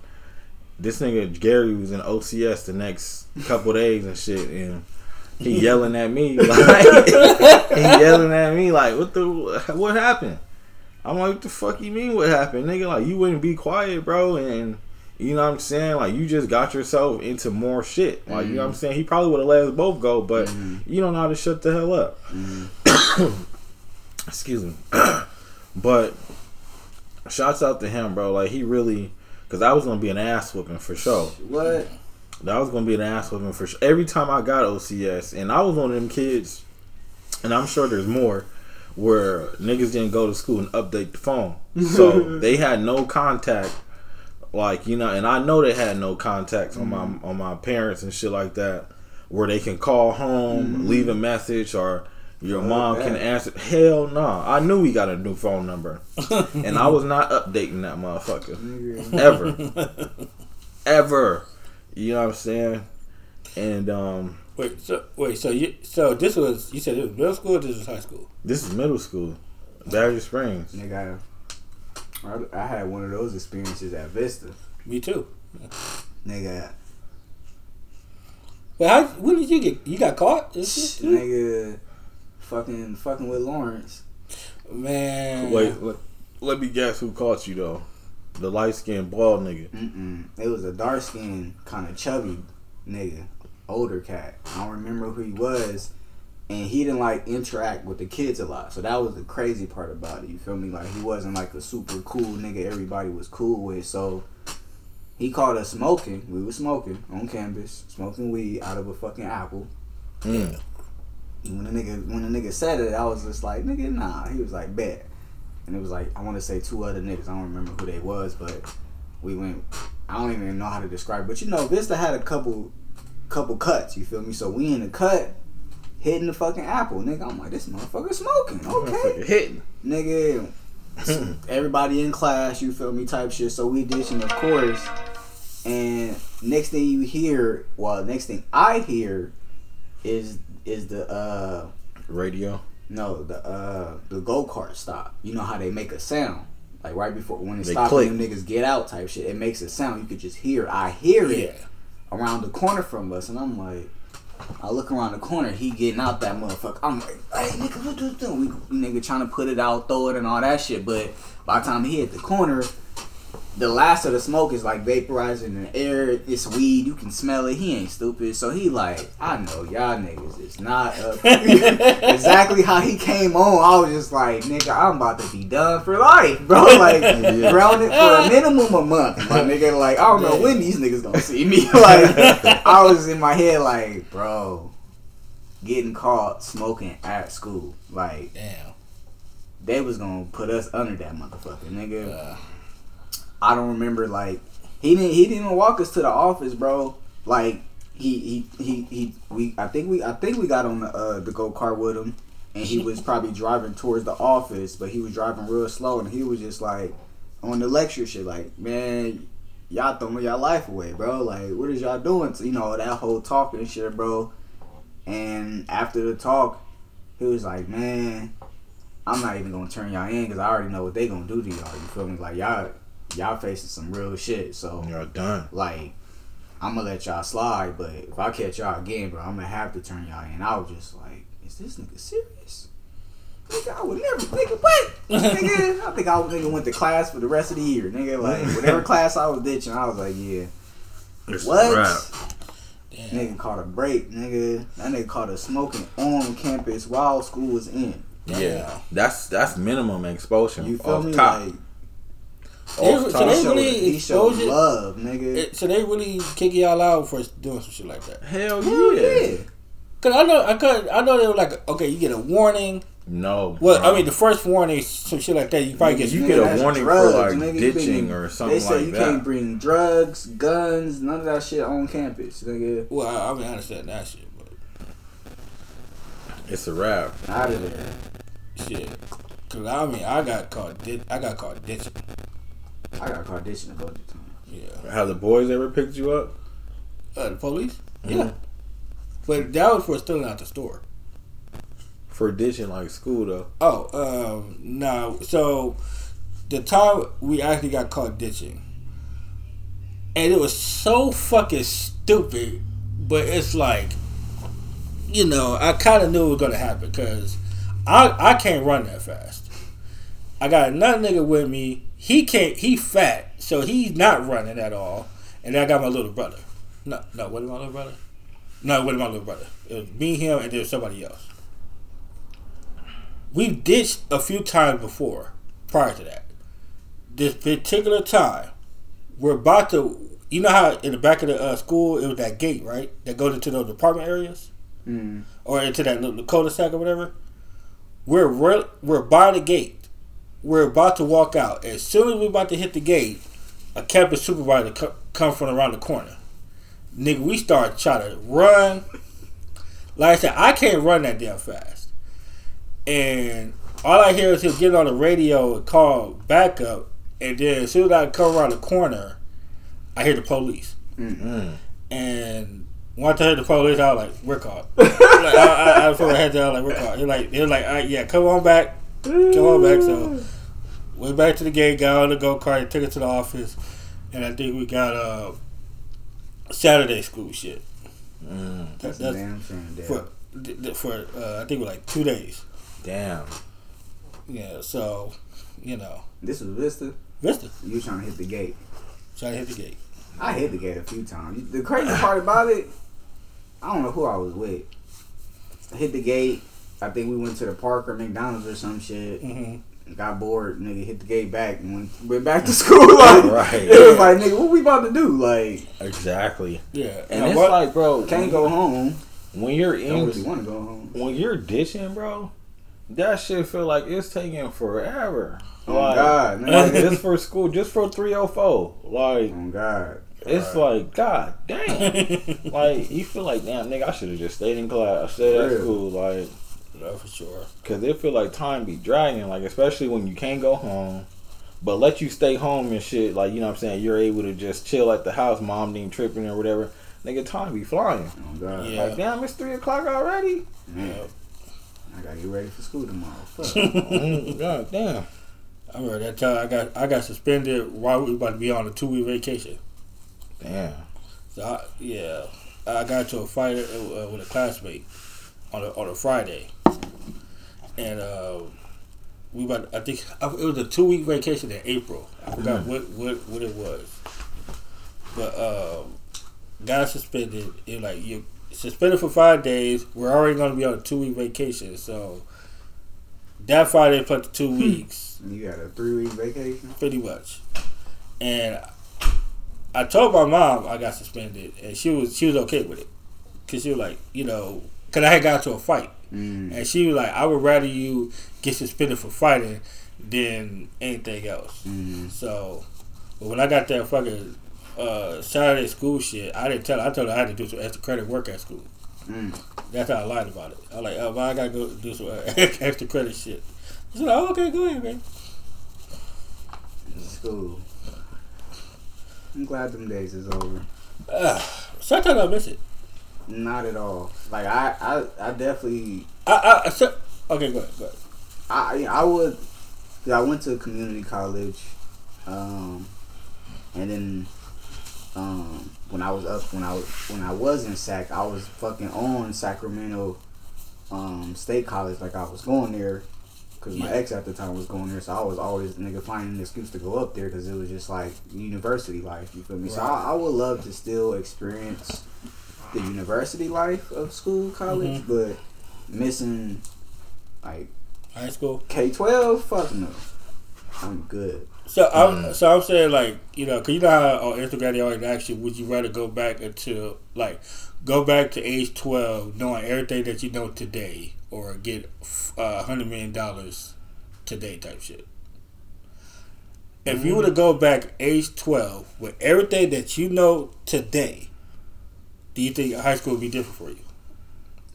Speaker 3: this nigga Gary was in OCS the next couple days and shit, and he yelling at me like he yelling at me like what the what happened? I'm like, what the fuck you mean what happened, nigga? Like you wouldn't be quiet, bro, and you know what I'm saying? Like you just got yourself into more shit. Like you know what I'm mm-hmm. saying? He probably would have let us both go, but mm-hmm. you don't know how to shut the hell up. Mm-hmm. Excuse me. but shouts out to him, bro. Like he really Cause that was gonna be an ass whooping for sure.
Speaker 1: What?
Speaker 3: That was gonna be an ass whooping for sure. Every time I got OCS, and I was one of them kids, and I'm sure there's more, where niggas didn't go to school and update the phone, so they had no contact. Like you know, and I know they had no contacts on my mm-hmm. on my parents and shit like that, where they can call home, mm-hmm. leave a message, or your mom can
Speaker 1: bet.
Speaker 3: answer. Hell no! I knew we got a new phone number, and I was not updating that motherfucker ever, ever. You know what I'm saying? And um,
Speaker 2: Wait, so wait, so you so this was you said it was middle school or this was high school?
Speaker 3: this is middle school, Badger Springs.
Speaker 1: Nigga, I, I had one of those experiences at Vista.
Speaker 2: Me too.
Speaker 1: Nigga,
Speaker 2: But how when did you get you got caught? Too?
Speaker 1: nigga, fucking fucking with Lawrence.
Speaker 2: Man,
Speaker 3: Wait, let, let me guess who caught you though. The light skinned bald nigga.
Speaker 1: Mm-mm. It was a dark skinned, kind of chubby nigga, older cat. I don't remember who he was, and he didn't like interact with the kids a lot. So that was the crazy part about it. You feel me? Like he wasn't like a super cool nigga everybody was cool with. So he caught us smoking. We were smoking on campus, smoking weed out of a fucking apple.
Speaker 3: Mm.
Speaker 1: When the nigga when the nigga said it, I was just like, nigga, nah. He was like, bet. And it was like I want to say two other niggas. I don't remember who they was, but we went. I don't even know how to describe. it. But you know, Vista had a couple couple cuts. You feel me? So we in the cut, hitting the fucking apple, nigga. I'm like, this motherfucker smoking. Okay,
Speaker 3: Hitting.
Speaker 1: nigga. Everybody in class, you feel me? Type shit. So we dishing, of course. And next thing you hear, well, next thing I hear is is the uh
Speaker 3: Radio.
Speaker 1: no, the uh the go kart stop. You know how they make a sound. Like right before when it
Speaker 3: They
Speaker 1: stops
Speaker 3: click.
Speaker 1: and them niggas get out type shit. It makes a sound. You could just hear. I hear it around the corner from us and I'm like I look around the corner, he getting out that motherfucker. I'm like, hey nigga, what you doing? We nigga trying to put it out, throw it and all that shit. But by the time he hit the corner, the last of the smoke is like vaporizing in the air. It's weed. You can smell it. He ain't stupid. So he like, I know y'all niggas is not up. exactly how he came on. I was just like, nigga, I'm about to be done for life, bro. Like
Speaker 3: Yeah.
Speaker 1: grounded for a minimum a month. My nigga, like, I don't know when these niggas gonna see me. Like I was in my head like, bro, getting caught smoking at school. Like
Speaker 2: Damn.
Speaker 1: they was gonna put us under that motherfucker, nigga.
Speaker 2: Uh,
Speaker 1: I don't remember like he didn't he didn't even walk us to the office, bro. Like he he he, he we I think we I think we got on the uh, the go kart with him, and he was probably driving towards the office, but he was driving real slow, and he was just like on the lecture shit, like man. Y'all throwing y'all life away, bro. Like, what is y'all doing? To, you know, that whole talking shit, bro. And after the talk, he was like, man, I'm not even gonna turn y'all in because I already know what they gonna do to y'all. You feel me? Like y'all, y'all facing some real shit. So
Speaker 3: You're done.
Speaker 1: like, I'm gonna let y'all slide. But if I catch y'all again, bro, I'm gonna have to turn y'all in. I was just like, is this nigga serious? Nigga, I would never, nigga, what? nigga, I think I was nigga went to class for the rest of the year, nigga. Like whatever class I was ditching, I was like, yeah.
Speaker 3: It's a
Speaker 1: What?
Speaker 2: damn.
Speaker 1: Nigga caught a break, nigga. That nigga caught a smoking on campus while school was in.
Speaker 3: Yeah, that's that's minimum exposure.
Speaker 1: You feel
Speaker 3: off
Speaker 1: me?
Speaker 3: top.
Speaker 1: Like
Speaker 2: They- so they really
Speaker 1: he showed
Speaker 2: exposed it?
Speaker 1: love, nigga.
Speaker 2: It- so they really kick y'all out for doing some shit like that.
Speaker 3: Hell
Speaker 1: Hell
Speaker 3: yeah.
Speaker 1: yeah.
Speaker 2: Cause I know, I could, I know they were like, okay, you get a warning.
Speaker 3: No.
Speaker 2: Well,
Speaker 3: bro.
Speaker 2: I mean, the first warning, some shit like that, you probably get.
Speaker 3: You
Speaker 1: Nigga,
Speaker 3: get a
Speaker 1: that's
Speaker 3: warning for, like,
Speaker 1: nigga.
Speaker 3: Ditching
Speaker 1: bring-
Speaker 3: or something like that.
Speaker 1: They say
Speaker 3: like
Speaker 1: you
Speaker 3: that.
Speaker 1: can't bring drugs, guns, none of that shit on campus, nigga.
Speaker 2: Well, I, I mean, I understand that shit, but
Speaker 3: it's a wrap.
Speaker 1: Out of there.
Speaker 2: shit. Cause I mean, I got caught. Di- I got caught ditching.
Speaker 1: I got caught ditching a bunch of times.
Speaker 2: Yeah.
Speaker 3: Have the boys ever picked you up?
Speaker 2: Uh, the police.
Speaker 3: Mhm.
Speaker 2: Yeah. But that was for stealing out the store.
Speaker 3: For ditching like school though.
Speaker 2: Oh, um, no. So the time we actually got caught ditching, and it was so fucking stupid. But it's like, you know, I kind of knew it was gonna happen because I I can't run that fast. I got another nigga with me. He can't. He fat, so he's not running at all. And then I got my little brother. No, no, what is my little brother? No, what is my little brother? It was me, him, and then somebody else. We've ditched a few times before, prior to that. This particular time, we're about to. You know how in the back of the uh, school it was that gate, right? That goes into those apartment areas
Speaker 1: Mm.
Speaker 2: or into that little cul-de-sac or whatever. We're we're, we're by the gate. We're about to walk out. As soon as we're about to hit the gate, a campus supervisor co- come from around the corner. Nigga, we start trying to run. Like I said, I can't run that damn fast. And all I hear is him get on the radio and call backup. And then as soon as I come around the corner, I hear the police.
Speaker 3: Mm.
Speaker 2: And once I heard the police, I was like, "We're caught." like, I, I, I put my head down, like, "We're caught." They're like, "They're like, all right, yeah, come on back, come on back." So went back to the gate, got on the go kart, took it to the office, and I think we got uh Saturday school shit.
Speaker 3: Mm.
Speaker 1: That's,
Speaker 2: That-
Speaker 1: a damn shame.
Speaker 2: For th- th- for uh, I think it was like two days.
Speaker 3: Damn.
Speaker 2: Yeah, so you know,
Speaker 1: This was Vista.
Speaker 2: Vista
Speaker 1: You trying to hit the gate.
Speaker 2: trying to hit the gate.
Speaker 1: I hit the gate a few times. The crazy part about it, I don't know who I was with. I hit the gate. I think we went to the park or McDonald's or some shit.
Speaker 2: hmm
Speaker 1: Got bored, nigga. Hit the gate back and went, went back to school. Like
Speaker 3: Right.
Speaker 1: it was like, nigga, what we about to do? Like,
Speaker 3: Exactly.
Speaker 2: Yeah,
Speaker 3: And
Speaker 2: Now,
Speaker 3: it's
Speaker 2: what-
Speaker 3: like, bro,
Speaker 1: can't go home.
Speaker 3: when you're
Speaker 1: Don't
Speaker 3: in,
Speaker 1: really want to go home.
Speaker 3: when you're dishing, bro, that shit feel like it's taking forever.
Speaker 1: Oh
Speaker 3: like,
Speaker 1: God, man.
Speaker 3: like just for school, just for 304. Like,
Speaker 1: oh God.
Speaker 3: it's like, God damn. like, you feel like, damn, nigga, I should have just stayed in class, I stayed at
Speaker 1: Real.
Speaker 3: school. Like,
Speaker 2: no, for sure.
Speaker 3: Cause it feel like time be dragging, like especially when you can't go home, but let you stay home and shit. Like you know what I'm saying, you're able to just chill at the house, mom ain't tripping or whatever. Nigga, time be flying.
Speaker 1: Oh God.
Speaker 2: Yeah.
Speaker 3: Like damn, it's three o'clock already.
Speaker 1: Man, I gotta get ready for school tomorrow. Fuck.
Speaker 3: Mm, God damn.
Speaker 2: I remember that time I got I got suspended while we were about to be on a two week vacation.
Speaker 3: Damn.
Speaker 2: So I, yeah, I got into a fight uh, with a classmate on a on a Friday, and uh, we about I think it was a two week vacation in April. I forgot what, what what it was, but um, got suspended. It like you suspended for five days. We're already going to be on a two week vacation, so that Friday plus the two weeks
Speaker 1: You got a three week vacation.
Speaker 2: pretty much. And I told my mom I got suspended, and she was she was okay with it, cause she was like, you know, cause I had got to a fight,
Speaker 1: Mm.
Speaker 2: and she was like, I would rather you get suspended for fighting than anything else.
Speaker 1: Mm.
Speaker 2: So, but when I got that fucking uh, Saturday school shit, I didn't tell. her. I told her I had to do some extra credit work at school.
Speaker 1: Mm.
Speaker 2: That's how I lied about it. I was like, oh, well, I gotta go do some uh, extra credit shit. She's like, oh, okay, go ahead, man.
Speaker 1: School. I'm glad them days is over.
Speaker 2: Uh, sometimes I miss it.
Speaker 1: Not at all. Like I, I, I definitely,
Speaker 2: I, I, so, okay, go ahead, go ahead.
Speaker 1: I, I would. I went to a community college, um, and then, um, when I was up, when I was when I was in Sac, I was fucking on Sacramento, um, State College. Like I was going there, cause my
Speaker 2: Yeah.
Speaker 1: ex at the time was going there, so I was always nigga finding an excuse to go up there, cause it was just like university life. You feel me? So I, I would love to still experience the university life of school, college, mm-hmm. but missing like
Speaker 2: High school.
Speaker 1: K twelve, fuck no. I'm good.
Speaker 2: So I'm mm. so I'm saying like you know, cause you know how on Instagram they always ask you, would you rather go back until like go back to age twelve, knowing everything that you know today, or get uh, a hundred million dollars today type shit. If you were to mm. go back age twelve with everything that you know today, do you think high school would be different for you?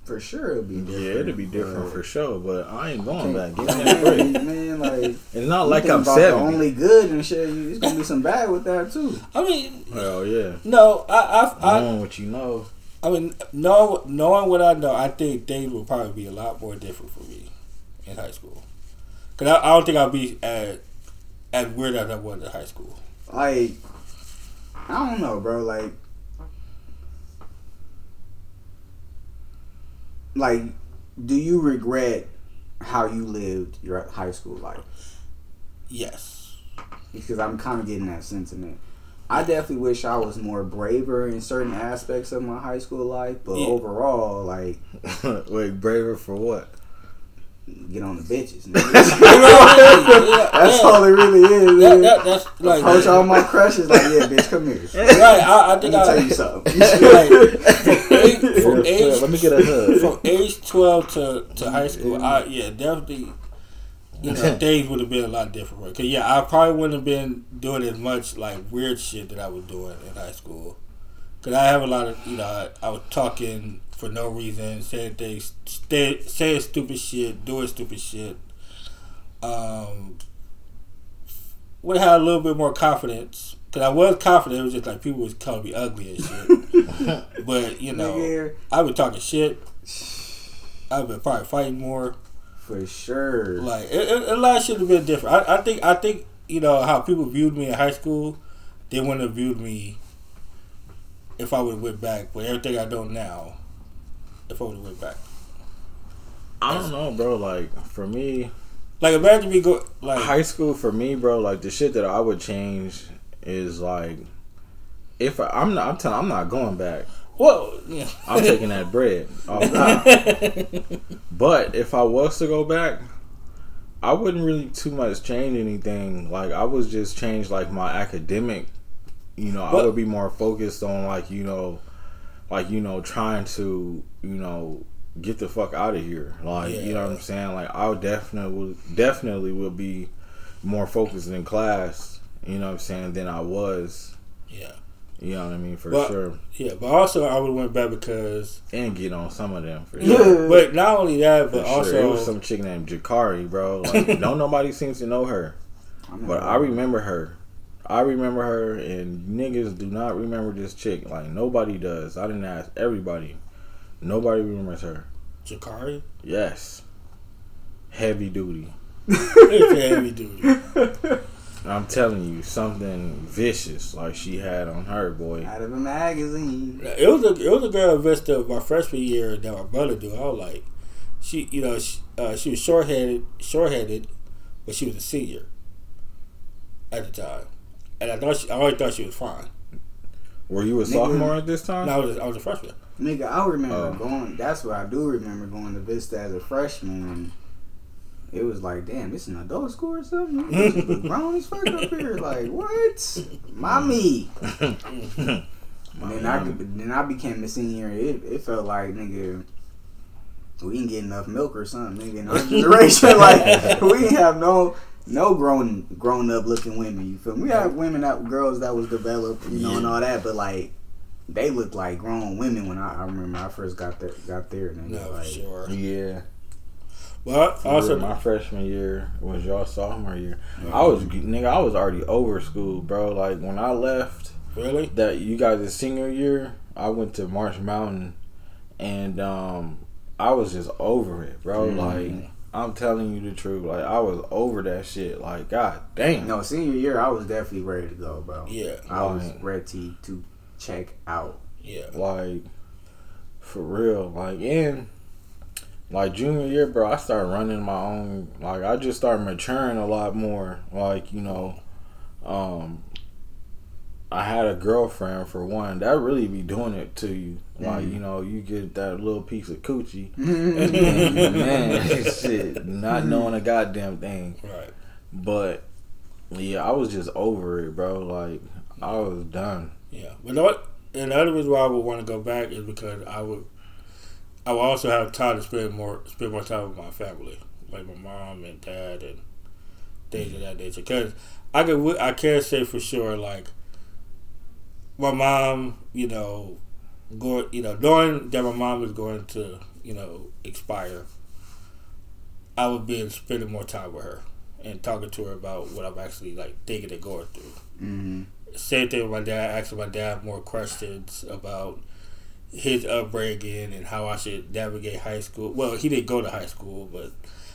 Speaker 1: For sure, it'll be different.
Speaker 3: Yeah, it'd be different
Speaker 1: but-
Speaker 3: for sure, but I ain't going back. Give me
Speaker 1: man,
Speaker 3: that break.
Speaker 1: man, like
Speaker 3: It's not
Speaker 1: you
Speaker 3: like I'm
Speaker 1: about the only good and shit. you- It's gonna be some bad with that too.
Speaker 2: I mean,
Speaker 3: Hell yeah.
Speaker 2: no, I I, I
Speaker 3: Knowing what you know.
Speaker 2: I mean, know, knowing what I know, I think things will probably be a lot more different for me in high school. Cause I, I don't think I'll be as as weird as I was in high school.
Speaker 1: Like, I don't know, bro. Like, like, do you regret how you lived your high school life?
Speaker 2: Yes,
Speaker 1: Because I'm kind of getting that sentiment. I definitely wish I was more braver in certain aspects of my high school life, but
Speaker 2: Yeah.
Speaker 1: overall, like,
Speaker 3: Wait, braver for what?
Speaker 1: Get on the bitches.
Speaker 2: You know what I mean? Yeah,
Speaker 1: That's
Speaker 2: yeah.
Speaker 1: all it really is.
Speaker 2: That, that, that's like
Speaker 1: Approach all my crushes like, yeah, bitch, come here.
Speaker 2: right. I, I think
Speaker 1: me
Speaker 2: I
Speaker 1: tell you something.
Speaker 2: like from age, from
Speaker 3: Yeah,
Speaker 2: age
Speaker 3: let me get a hug.
Speaker 2: from age twelve to, to high school. I yeah definitely. You know, things would have been a lot different. Cause yeah, I probably wouldn't have been doing as much like weird shit that I was doing in high school. Cause I have a lot of you know, I, I was talking for no reason, saying things, stay, saying stupid shit, doing stupid shit. Um, would have had a little bit more confidence. Cause I was confident. It was just like people was calling me ugly and shit. but you know, I've been talking shit. I've been probably fighting more.
Speaker 1: for sure.
Speaker 2: Like it, it, a lot of shit have been different. I, I think I think you know how people viewed me in high school. They wouldn't have viewed me if I would have went back. But everything I know now, I went back.
Speaker 3: I don't know, bro. Like for me,
Speaker 2: Like imagine me go like
Speaker 3: high school for me, bro. Like the shit that I would change is like if I, I'm not, I'm telling, I'm not going back.
Speaker 2: well, yeah.
Speaker 3: I'm taking that bread off top. But if I was to go back, I wouldn't really too much change anything. Like I was just change like my academic. You know, I would be more focused on like you know, like you know, trying to you know get the fuck out of here. Like you know what I'm saying. Like I would definitely would definitely would be more focused in class. You know what I'm saying than I was.
Speaker 2: yeah,
Speaker 3: You know what I mean for
Speaker 2: Well,
Speaker 3: sure.
Speaker 2: yeah. But also I would have went back because,
Speaker 3: And get on some of them for
Speaker 1: Yeah.
Speaker 3: sure.
Speaker 2: but not only that, but
Speaker 3: For
Speaker 2: also
Speaker 3: sure. it was some chick named Jakari, bro. Like, no nobody seems to know her, but I remember her. I remember her, and niggas do not remember this chick. Like nobody does. I didn't ask everybody. Nobody remembers her.
Speaker 2: Jakari.
Speaker 3: Yes, heavy duty.
Speaker 2: It's heavy duty.
Speaker 3: I'm telling you, something vicious like she had on her, boy.
Speaker 1: out of a magazine.
Speaker 2: It was a it was a girl in Vista my freshman year that my brother do. I was like, she you know she, uh, she was short headed, short headed, but she was a senior at the time, and I thought she, I always thought she was fine.
Speaker 3: Were you a
Speaker 1: Nigga.
Speaker 3: sophomore at this time?
Speaker 2: No, I was I was a freshman.
Speaker 1: Nigga, I remember
Speaker 3: Oh.
Speaker 1: going. That's what I do remember going to Vista as a freshman. And it was like, damn, this is an adult school or something. This is grown as fuck up here. Like what, mommy? And then I then I became a senior. It, it felt like nigga. We didn't get enough milk or something, nigga. In our generation, like we didn't have no no grown grown up looking women. You feel me? We had women that girls that was developed, you know, and all that, but like they looked like grown women when I, I remember I first got there. Got there, and
Speaker 2: No,
Speaker 1: like,
Speaker 2: sure.
Speaker 3: Yeah.
Speaker 2: Well,
Speaker 3: Also,
Speaker 2: also,
Speaker 3: my freshman year was y'all sophomore year. I was nigga. I was already over school, bro. Like when I left
Speaker 2: really,
Speaker 3: that you guys' senior year, I went to March Mountain, and um, I was just over it, bro.
Speaker 1: Mhm.
Speaker 3: Like I'm telling you the truth. Like I was over that shit. Like god damn.
Speaker 1: no senior year, I was definitely ready to go, bro.
Speaker 2: yeah,
Speaker 1: I was
Speaker 3: Right.
Speaker 1: ready to check out.
Speaker 2: yeah.
Speaker 3: Like for real. Like in like junior year, bro, I started running my own. Like I just started maturing a lot more. Like you know, um, I had a girlfriend for one. That really be doing it to you. Like
Speaker 1: Mhm.
Speaker 3: you know, you get that little piece of coochie.
Speaker 1: man,
Speaker 3: Man, shit, not knowing a goddamn thing.
Speaker 2: Right.
Speaker 3: But yeah, I was just over it, bro. Like I was done.
Speaker 2: Yeah, but what? And the other reason why I would want to go back is because I would, I would also have time to spend more spend more time with my family, like my mom and dad and things of that nature. Because I could I can't say for sure like my mom, you know, going you know knowing that my mom is going to you know expire, I would be spending more time with her and talking to her about what I'm actually like thinking and going through
Speaker 1: hmm
Speaker 2: same thing with my dad. Asking my dad more questions about his upbringing and how I should navigate high school. Well, he didn't go to high school, but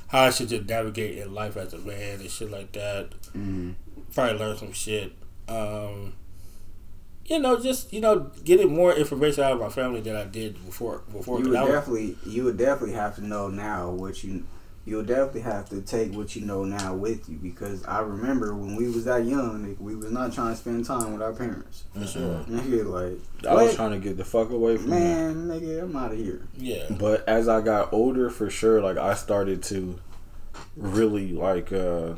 Speaker 2: how I should just navigate in life as a man and shit like that.
Speaker 1: hmm
Speaker 2: Probably learn some shit. Um, you know, just you know, getting more information out of my family than I did before. Before
Speaker 1: You would
Speaker 2: I was-
Speaker 1: definitely, you would definitely have to know now what you. You would definitely have to take what you know now with you because I remember when we was that young, nigga, we was not trying to spend time with our parents.
Speaker 2: for sure.
Speaker 1: Nigga, like
Speaker 3: I was trying to get the fuck away from that.
Speaker 1: man, nigga, I'm out of here.
Speaker 2: Yeah,
Speaker 3: But as I got older, for sure, like I started to really like uh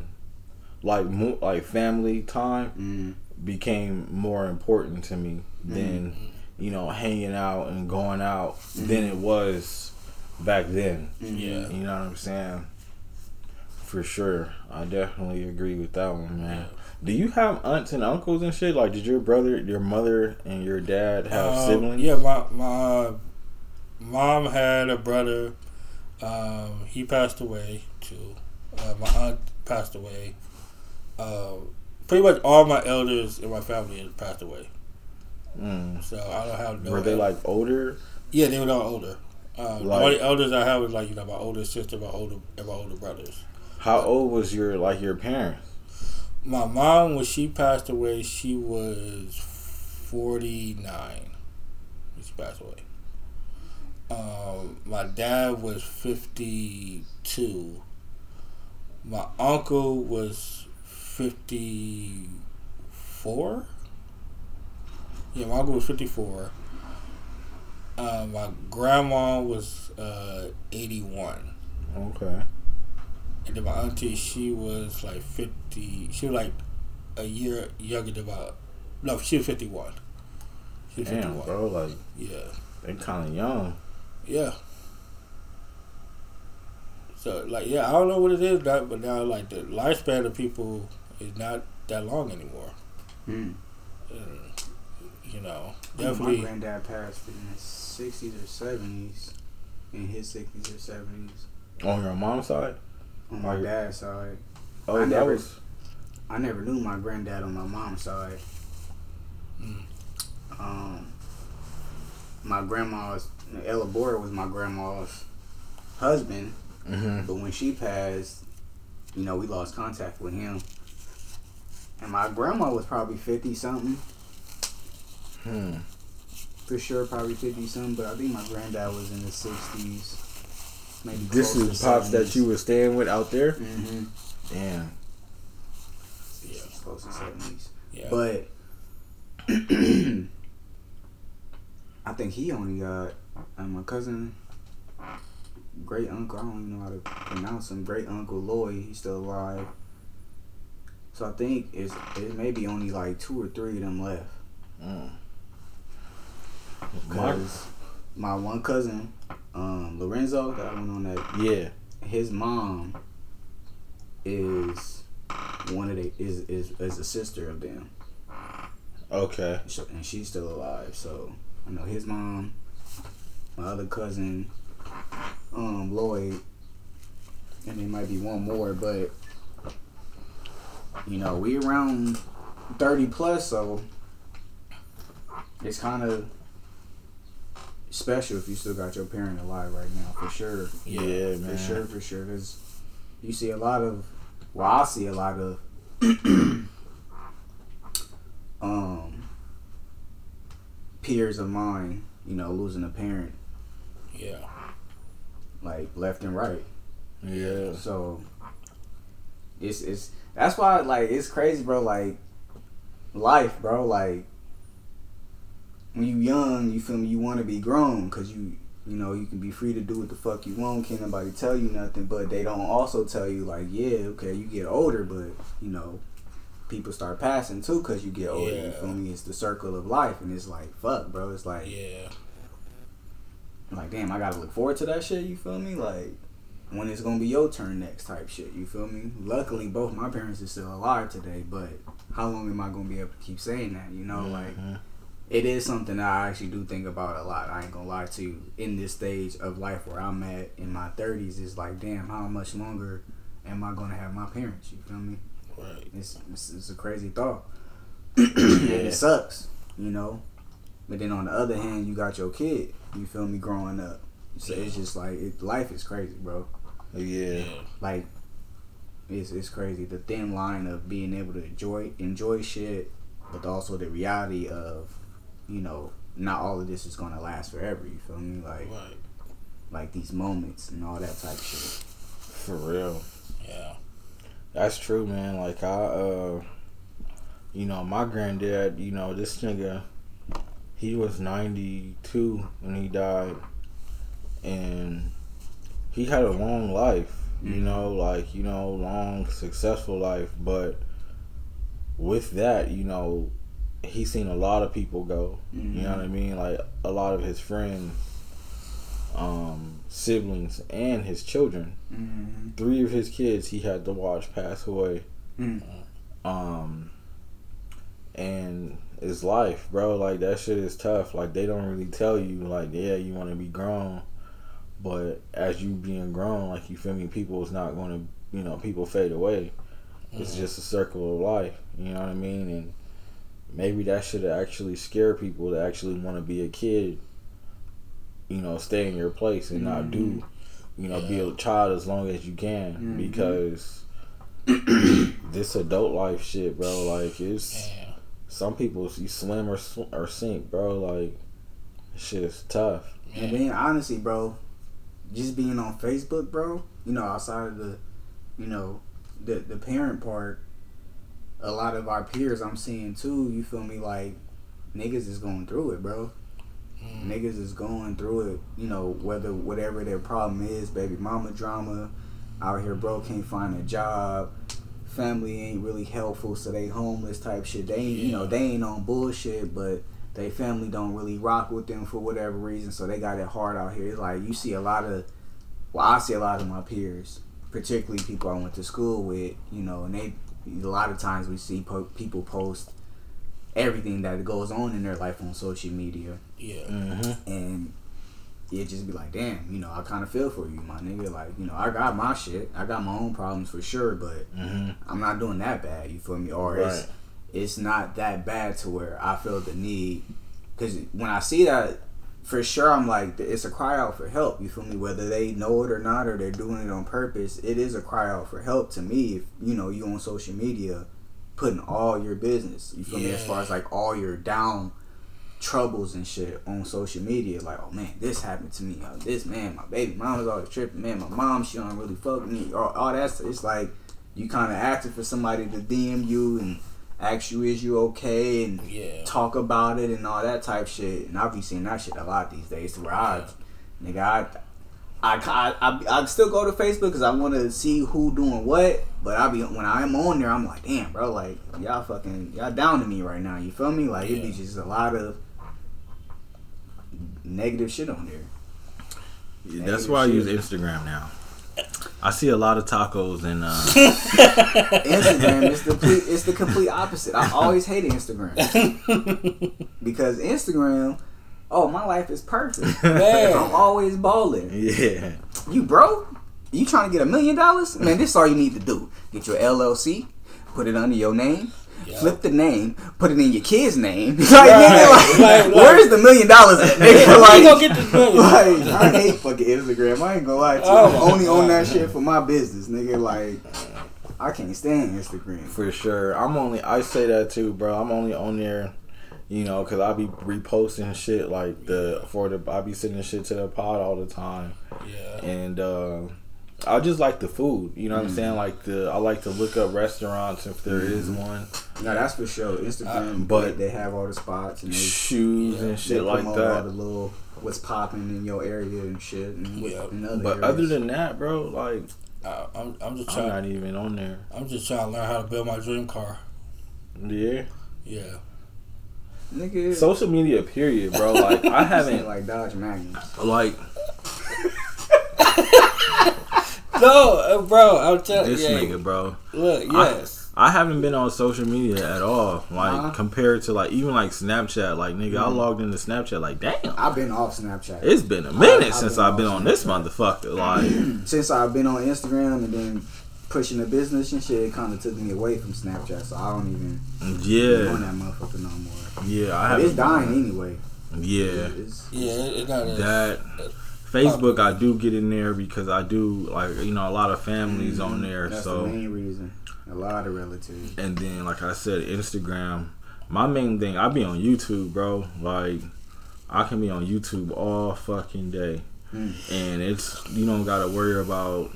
Speaker 3: like mo- like family time
Speaker 1: Mm.
Speaker 3: became more important to me than you know hanging out and going out than it was back then.
Speaker 2: Yeah.
Speaker 3: You know what I'm saying? For sure. I definitely agree with that one, man. Do you have aunts and uncles and shit? Like, did your brother, your mother, and your dad have
Speaker 2: Um,
Speaker 3: siblings?
Speaker 2: Yeah, my my mom had a brother. Um, he passed away too. Uh, my aunt passed away. Um, pretty much all my elders in my family has passed away.
Speaker 3: Mm.
Speaker 2: So I don't have no.
Speaker 3: Were they
Speaker 2: el-
Speaker 3: like older?
Speaker 2: Yeah, they were all older. Um,
Speaker 3: Like-
Speaker 2: the only elders I have is like you know my older sister, my older and my older brothers.
Speaker 3: How old was your like your parents?
Speaker 2: My mom, when she passed away, she was forty nine. When she passed away. Um, my dad was fifty two. My uncle was fifty four. Yeah, my uncle was fifty four. Uh, my grandma was uh, eighty one.
Speaker 3: Okay.
Speaker 2: And then my auntie, she was like fifty. She was like a year younger than my. No, she was fifty one. She was
Speaker 3: Damn,
Speaker 2: one.
Speaker 3: bro. Like
Speaker 2: Yeah,
Speaker 3: They're kind of young.
Speaker 2: yeah. So like, yeah, I don't know what it is, but but now like the lifespan of people is not that long anymore.
Speaker 1: Mm.
Speaker 2: And, you know,
Speaker 1: My granddad passed in the sixties or seventies. In his sixties or seventies.
Speaker 3: On your mom's side?
Speaker 1: On my dad's side.
Speaker 3: Oh,
Speaker 1: I
Speaker 3: that
Speaker 1: never-
Speaker 3: was.
Speaker 1: I never knew my granddad on my mom's side.
Speaker 2: Mm.
Speaker 1: Um, my grandma's Ella Bora was my grandma's husband,
Speaker 3: hmm
Speaker 1: but when she passed, you know, we lost contact with him. And my grandma was probably fifty something,
Speaker 3: Hmm.
Speaker 1: For sure, probably fifty something. But I think my granddad was in the sixties, maybe.
Speaker 3: This is pops that you were staying with out there.
Speaker 1: Mm-hmm.
Speaker 3: Damn.
Speaker 2: Yeah.
Speaker 1: Close to seventies.
Speaker 2: Yeah.
Speaker 1: But I think he only got and my cousin great uncle, I don't even know how to pronounce him, great uncle Lloyd, he's still alive. So I think it's it may be only like two or three of them left.
Speaker 3: Mm. My,
Speaker 1: Cause my one cousin, um, Lorenzo, that one on that
Speaker 3: yeah.
Speaker 1: his mom is one of the is is, is a sister of them.
Speaker 3: Okay.
Speaker 1: So- and she's still alive. So I know his mom, my other cousin, um, Lloyd, and there might be one more, but you know we around thirty plus, so it's kind of special if you still got your parent alive right now, for sure.
Speaker 3: Yeah,
Speaker 1: For
Speaker 3: man.
Speaker 1: sure, for sure. Because you see a lot of, well, I see a lot of, um, peers of mine, you know, losing a parent,
Speaker 2: yeah.
Speaker 1: like left and right.
Speaker 3: Yeah.
Speaker 1: So it's it's that's why like it's crazy, bro. Like life, bro. Like when you young, you feel me. You want to be grown because you you know you can be free to do what the fuck you want. Can't nobody tell you nothing. But they don't also tell you like, yeah, okay, you get older, but you know. People start passing too because you get older. You feel me? It's the circle of life, and it's like fuck, bro. It's like
Speaker 2: Yeah.
Speaker 1: like damn, I gotta look forward to that shit. You feel me? Like when it's gonna be your turn next type shit. You feel me? Luckily, both my parents are still alive today, but how long am I gonna be able to keep saying that? You know, like
Speaker 3: Mhm.
Speaker 1: It is something that I actually do think about a lot. I ain't gonna lie to you. In this stage of life where I'm at in my thirties, is like damn, how much longer am I gonna have my parents? You feel me?
Speaker 2: Right.
Speaker 1: It's it's, it's a crazy thought. and it sucks, you know. But then on the other hand, you got your kid. You feel me? Growing up, so it's just like it, life is crazy, bro.
Speaker 3: Yeah.
Speaker 1: Like it's it's crazy. The thin line of being able to enjoy enjoy shit, but also the reality of, you know, not all of this is gonna last forever. You feel me? Like
Speaker 2: Right.
Speaker 1: like these moments and all that type of shit.
Speaker 3: For real.
Speaker 2: Yeah.
Speaker 3: That's true, man. Like I, uh, you know, my granddad. You know, this nigga, he was ninety two when he died, and he had a long life. You know, like you know, long successful life, but with that, you know, he's seen a lot of people go. You know what I mean? Like a lot of his friends, um, siblings, and his children.
Speaker 1: Mm-hmm.
Speaker 3: Three of his kids he had to watch pass away.
Speaker 1: Mm.
Speaker 3: Um, and it's life, bro. Like that shit is tough. Like they don't really tell you, like, yeah, you want to be grown, but as you being grown, like you feel me, people is not going to, you know, people fade away. It's just a circle of life. You know what I mean? And maybe that should actually scare people to actually want to be a kid. You know, stay in your place and not do, mm-hmm. you know, be a child as long as you can mm-hmm. because this adult life shit, bro. Like it's
Speaker 2: Damn.
Speaker 3: some people you swim or sw- or sink, bro. Like shit is tough.
Speaker 1: And then honestly, bro, just being on Facebook, bro, you know, outside of the, you know, the the parent part, a lot of our peers I'm seeing too. You feel me? Like niggas is going through it, bro. Mm. Niggas is going through it. You know, whether whatever their problem is, baby mama drama, out here, bro, can't find a job. Family ain't really helpful, so they homeless type shit. They ain't, you know, they ain't on bullshit, but they family don't really rock with them for whatever reason, so they got it hard out here. It's like you see a lot of, well, I see a lot of my peers, particularly people I went to school with, you know, and they a lot of times we see po- people post everything that goes on in their life on social media,
Speaker 2: Yeah.
Speaker 3: Mm-hmm.
Speaker 1: and it just be like, damn, you know, I kind of feel for you, my nigga. Like, you know, I got my shit, I got my own problems for sure, but
Speaker 3: Mm-hmm.
Speaker 1: I'm not doing that bad. You feel me? Or it's it's not that bad to where I feel the need. Because when I see that, for sure, I'm like, it's a cry out for help. You feel me? Whether they know it or not, or they're doing it on purpose, it is a cry out for help to me. If you know you on social media, putting all your business, you feel me? As far as like all your down troubles and shit on social media, like, oh man, this happened to me. Oh, this man, my baby mom was always tripping. Man, my mom, she don't really fuck me. Or all that. It's like you kind of asking for somebody to DM you and ask you, is you okay? And
Speaker 2: Yeah.
Speaker 1: talk about it and all that type shit. And I'll be seeing that shit a lot these days. To where I, nigga, I, I, I, I, I still go to Facebook because I want to see who doing what. But I be when I'm on there, I'm like, damn, bro, like y'all fucking y'all down to me right now. You feel me? Like it be just a lot of negative shit on there.
Speaker 3: That's
Speaker 1: Negative
Speaker 3: why I use Instagram now. I see a lot of tacos and uh,
Speaker 1: Instagram is the complete, it's the complete opposite. I always hated Instagram because Instagram, oh my life is perfect.
Speaker 2: Man.
Speaker 1: I'm always balling.
Speaker 3: yeah,
Speaker 1: You broke? You trying to get a million dollars? Man, this is all you need to do. Get your LLC, put it under your name,
Speaker 2: Yeah.
Speaker 1: flip the name, put it in your kid's name. like, nigga, like,
Speaker 2: Right, right.
Speaker 1: where's the million dollars at, nigga? Like,
Speaker 2: you gonna get this money?
Speaker 1: like, I hate fucking Instagram. I ain't gonna lie to you.
Speaker 2: Oh
Speaker 1: I'm
Speaker 2: my
Speaker 1: only on that shit for my business, nigga. Like, I can't stand Instagram.
Speaker 3: for sure. I'm only I say that too, bro. I'm only on there, you know, because I be reposting shit like the for the I be sending shit to the pod all the time,
Speaker 2: Yeah.
Speaker 3: and uh, I just like the food. You know what I'm mm. saying? Like the I like to look up restaurants if there is mm-hmm. one,
Speaker 1: No, that's for sure. Instagram, uh,
Speaker 3: but-
Speaker 1: but they have all the spots and they,
Speaker 3: shoes and
Speaker 1: they
Speaker 3: shit like
Speaker 1: promote all the little what's popping in your area and shit. And
Speaker 2: Yeah.
Speaker 1: in other
Speaker 3: But
Speaker 1: areas.
Speaker 3: other than that, bro, like
Speaker 2: I, I'm, I'm just
Speaker 3: I'm not even on there.
Speaker 2: I'm just trying to learn how to build my dream car.
Speaker 3: Yeah.
Speaker 2: Yeah.
Speaker 1: nigga,
Speaker 3: Social media, period, bro. Like I haven't
Speaker 1: like Dodge Magnums.
Speaker 3: like
Speaker 2: No, uh, bro. I'm telling you.
Speaker 3: this
Speaker 2: you.
Speaker 3: nigga, bro.
Speaker 2: Look, yes.
Speaker 3: I haven't been on social media at all. Like
Speaker 1: Uh-huh.
Speaker 3: compared to like even like Snapchat. Like nigga, I logged into Snapchat. Like damn,
Speaker 1: I've been off Snapchat
Speaker 3: it's been a minute
Speaker 1: I've
Speaker 3: since
Speaker 1: been
Speaker 3: I've been
Speaker 1: off
Speaker 3: on this motherfucker. Like
Speaker 1: since I've been on Instagram and then pushing the business and shit. It kind of took me away from Snapchat, so I don't even be on
Speaker 3: yeah,
Speaker 1: that motherfucker no more.
Speaker 3: yeah. I
Speaker 1: But it's
Speaker 3: haven't.
Speaker 1: dying anyway.
Speaker 3: Yeah,
Speaker 1: It's,
Speaker 2: Yeah, it, it got a,
Speaker 3: that Facebook I do get in there because I do like you know a lot of families on there.
Speaker 1: Mm-hmm. That's
Speaker 3: so
Speaker 1: the main reason. A lot of relatives.
Speaker 3: And then, like I said, Instagram. My main thing, I be on YouTube, bro. Like, I can be on YouTube all fucking day,
Speaker 1: Mm.
Speaker 3: and it's you don't gotta worry about.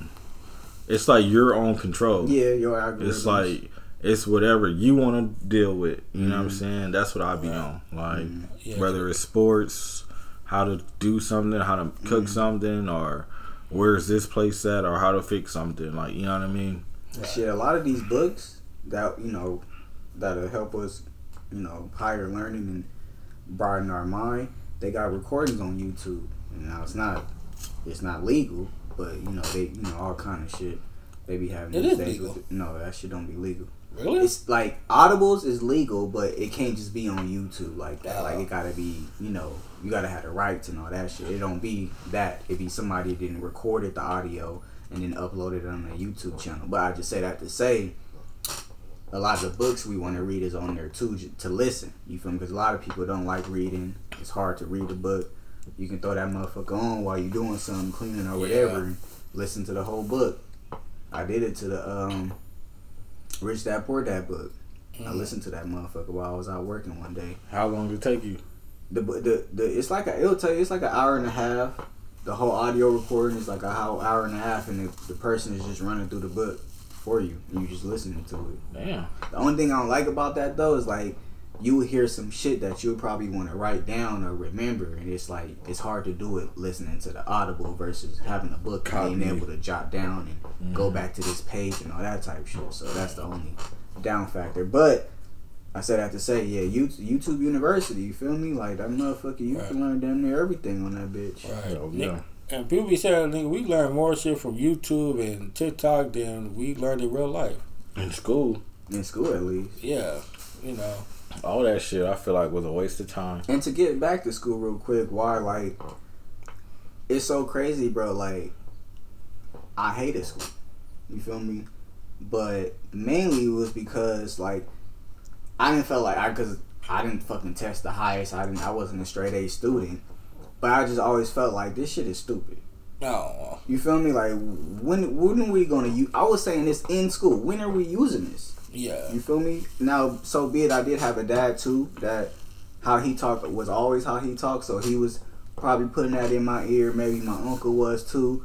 Speaker 3: It's like your own control.
Speaker 1: Yeah, your algorithm.
Speaker 3: It's like it's whatever you want to deal with. You know what I'm
Speaker 1: Mm-hmm.
Speaker 3: saying? That's what I be on. Like,
Speaker 2: yeah,
Speaker 3: whether it's sports, how to do something, how to cook
Speaker 1: Mm-hmm.
Speaker 3: something, or where's this place at or how to fix something. Like you know what I mean?
Speaker 1: Shit, a lot of these books that you know that'll help us, you know, higher learning and broaden our mind. They got recordings on YouTube. And now it's not, it's not legal, but you know they, you know, all kind of shit they be having
Speaker 2: It
Speaker 1: these
Speaker 2: is
Speaker 1: days.
Speaker 2: legal.
Speaker 1: With, no, that shit don't be legal.
Speaker 2: Really?
Speaker 1: It's like Audibles is legal, but it can't just be on YouTube like that. Like it gotta be, you know, you gotta have the rights and all that shit. It don't be that. It be somebody didn't recorded the audio and then uploaded it on the YouTube channel. But I just say that to say, a lot of the books we want to read is on there too to listen. You feel me? Because a lot of people don't like reading. It's hard to read a book. You can throw that motherfucker on while you're doing something, cleaning or whatever,
Speaker 2: Yeah.
Speaker 1: and listen to the whole book. I did it to the um, Rich Dad Poor Dad book. I
Speaker 2: Mm.
Speaker 1: listened to that motherfucker while I was out working one day.
Speaker 3: How long did it take you?
Speaker 1: The the, the it's like a, it'll tell you it's like an hour and a half. The whole audio recording is like a how hour and a half, and the, the person is just running through the book for you, and you just listening to it.
Speaker 3: Damn.
Speaker 1: The only thing I don't like about that though is like you would hear some shit that you would probably want to write down or remember, and it's like it's hard to do it listening to the audible versus having a book and being able to jot down and go mm-hmm. back to this page and all that type shit. So that's the only down factor. But I said I have to say, yeah, You- YouTube University, you feel me? Like that motherfucker, you
Speaker 2: Right.
Speaker 1: can learn damn near everything on that bitch.
Speaker 2: Right. Nick-
Speaker 3: yeah.
Speaker 2: And people be saying, nigga, we learn more shit from YouTube and TikTok than we learned in real life.
Speaker 3: In school,
Speaker 1: In school, at least.
Speaker 2: Yeah, you know.
Speaker 3: all that shit I feel like was a waste of time.
Speaker 1: And to get back to school real quick, why like it's so crazy, bro. Like I hated school. You feel me? But mainly it was because like I didn't feel like I cause I didn't fucking test the highest. I didn't. I wasn't a straight A student. But I just always felt like this shit is stupid.
Speaker 2: No.
Speaker 1: You feel me? Like when when are we gonna use? I was saying this in school. When are we using this?
Speaker 2: Yeah.
Speaker 1: You feel me? Now, so be it. I did have a dad too. That how he talked was always how he talked. So he was probably putting that in my ear. Maybe my uncle was too.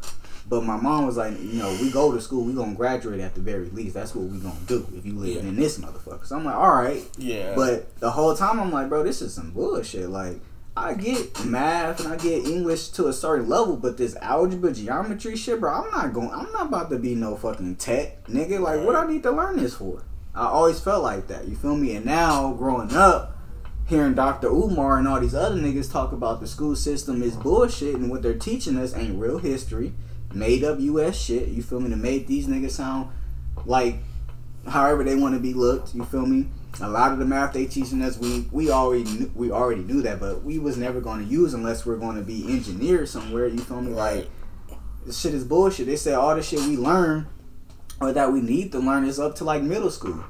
Speaker 1: But my mom was like, you know, we go to school. We gonna graduate at the very least. That's what we gonna do if you live
Speaker 2: Yeah.
Speaker 1: in this motherfucker. So I'm like, all right.
Speaker 2: Yeah.
Speaker 1: But the whole time I'm like, bro, this is some bullshit. Like, I get math and I get English to a certain level, but this algebra, geometry shit, bro, I'm not going. I'm not about to be no fucking tech nigga. Like, what I need to learn this for? I always felt like that. You feel me? And now growing up, hearing Dr. Umar and all these other niggas talk about the school system is uh-huh. bullshit and what they're teaching us ain't real history, made up U.S. shit. You feel me? To make these niggas sound like however they want to be looked. You feel me? A lot of the math they teaching us, we we already knew, we already knew that, but we was never going to use unless we're going to be engineers somewhere. You feel me? Like this shit is bullshit. They say all the shit we learn or that we need to learn is up to like middle school.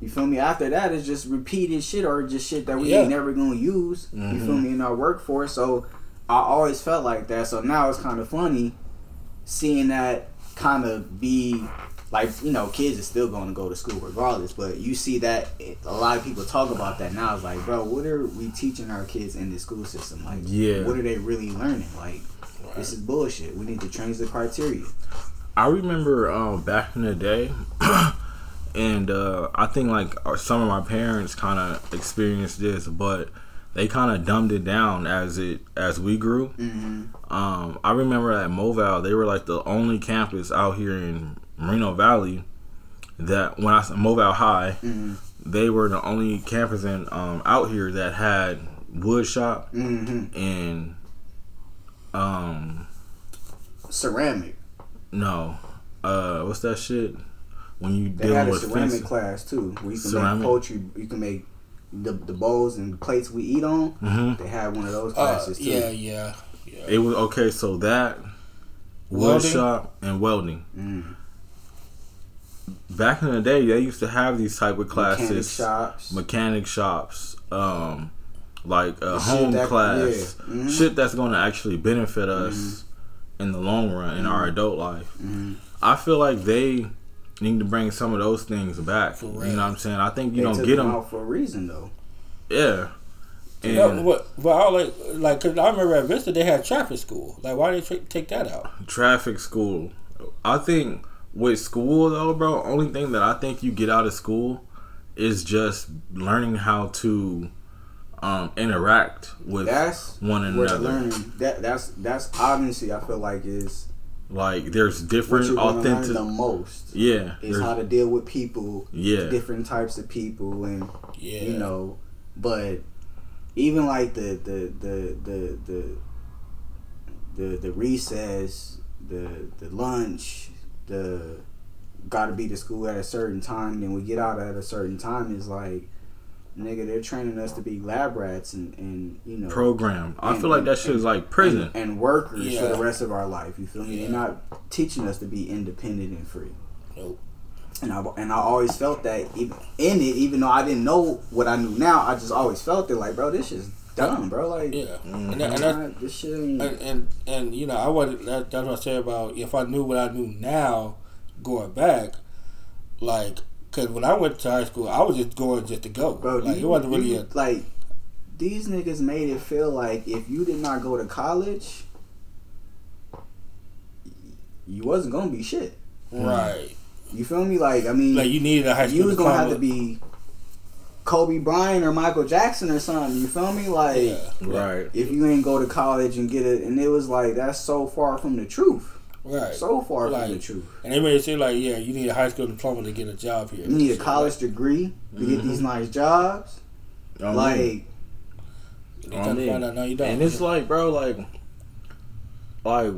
Speaker 1: You feel me? After that, it's just repeated shit or just shit that we
Speaker 2: Yeah.
Speaker 1: ain't never gonna use. You feel mm-hmm. me in our workforce? So I always felt like that. So now it's kind of funny seeing that kind of be like you know kids are still going to go to school regardless. But you see that it, a lot of people talk about that now. It's like, bro, what are we teaching our kids in the school system? Like,
Speaker 3: Yeah.
Speaker 1: what are they really learning? Like, this is bullshit. We need to change the criteria.
Speaker 3: I remember um, back in the day, and uh, I think like uh, some of my parents kind of experienced this, but they kind of dumbed it down as it as we grew.
Speaker 1: Mm-hmm.
Speaker 3: Um, I remember at Moval, they were like the only campus out here in Moreno Valley that when I Moval High,
Speaker 1: Mm-hmm.
Speaker 3: they were the only campus in um, out here that had wood shop
Speaker 1: Mm-hmm.
Speaker 3: and um
Speaker 1: Ceramic.
Speaker 3: no uh what's that shit when you
Speaker 1: They
Speaker 3: dealing
Speaker 1: had a
Speaker 3: with
Speaker 1: ceramic class too, where you can
Speaker 3: Ceramic?
Speaker 1: make poultry. You can make the the bowls and plates we eat on.
Speaker 3: hmm
Speaker 1: They had one of those
Speaker 2: Uh,
Speaker 1: classes too.
Speaker 2: yeah, yeah, yeah.
Speaker 3: it was okay so that wood
Speaker 2: Welding?
Speaker 3: shop and welding
Speaker 1: Mm.
Speaker 3: back in the day they used to have these type of classes,
Speaker 1: Mechanic
Speaker 3: classes
Speaker 1: shops.
Speaker 3: mechanic shops um like a
Speaker 1: The shit
Speaker 3: home
Speaker 1: that-
Speaker 3: class
Speaker 1: yeah. Mhm.
Speaker 3: shit that's going to actually benefit us
Speaker 1: Mm-hmm.
Speaker 3: in the long run in our adult life
Speaker 1: Mhm.
Speaker 3: i feel like they need to bring some of those things back
Speaker 2: For
Speaker 3: you know what i'm saying i think
Speaker 1: They
Speaker 3: you don't
Speaker 1: took
Speaker 3: get
Speaker 1: them
Speaker 3: them
Speaker 1: out for a reason though.
Speaker 3: yeah and
Speaker 2: No, what? But I like, like, cause I remember at Vista they had traffic school. Like, why did they tra- take that out?
Speaker 3: traffic school. I think with school though, bro, only thing that I think you get out of school is just learning how to um, interact with
Speaker 1: That's
Speaker 3: one another.
Speaker 1: learning. That that's that's obviously I feel like is
Speaker 3: Like there's different
Speaker 1: you're gonna learn
Speaker 3: authentic.
Speaker 1: the most.
Speaker 3: Yeah,
Speaker 1: Is how to deal with people,
Speaker 3: yeah,
Speaker 1: different types of people, and
Speaker 2: Yeah.
Speaker 1: you know, but even like the the the the the the, the recess, the the lunch, the got to be to school at a certain time, then we get out at a certain time is like. Nigga, they're training us to be lab rats and, and you know
Speaker 3: program. I
Speaker 1: and-
Speaker 3: feel like
Speaker 1: and-
Speaker 3: that shit is like prison.
Speaker 1: and, and workers for the rest of our life. You feel me?
Speaker 2: Yeah.
Speaker 1: They're not teaching us to be independent and free.
Speaker 2: Nope.
Speaker 1: And I and I always felt that even in it, even though I didn't know what I knew now, I just always felt it like, bro, this is dumb, bro. Like,
Speaker 2: Yeah.
Speaker 3: Mhm.
Speaker 2: And, that, and that's
Speaker 1: nah, this shit. Ain't,
Speaker 2: and, and and you know I wasn't that, that's what I say about if I knew what I knew now going back like because when I went to high school I was just going just to go
Speaker 1: bro,
Speaker 2: like
Speaker 1: you,
Speaker 2: it wasn't really
Speaker 1: you-
Speaker 2: a
Speaker 1: like these niggas made it feel like if you did not go to college, you wasn't gonna be shit.
Speaker 2: right
Speaker 1: You feel me? Like, I mean,
Speaker 2: like you needed a high school
Speaker 1: you was gonna have to be Kobe Bryant or Michael Jackson or something. You feel me? Like
Speaker 2: yeah
Speaker 3: right.
Speaker 1: if you ain't go to college and get it, and it was like that's so far from the truth.
Speaker 2: Right
Speaker 1: So far
Speaker 2: Like,
Speaker 1: from the truth.
Speaker 2: and they made it seem like yeah you need a high school diploma to get a job here
Speaker 1: You need a
Speaker 2: So,
Speaker 1: college degree to get these mm-hmm. nice jobs.
Speaker 3: I mean,
Speaker 1: Like
Speaker 2: like, you
Speaker 3: I
Speaker 2: come to
Speaker 3: mean,
Speaker 2: find out no you don't
Speaker 3: and it's like, bro, like, like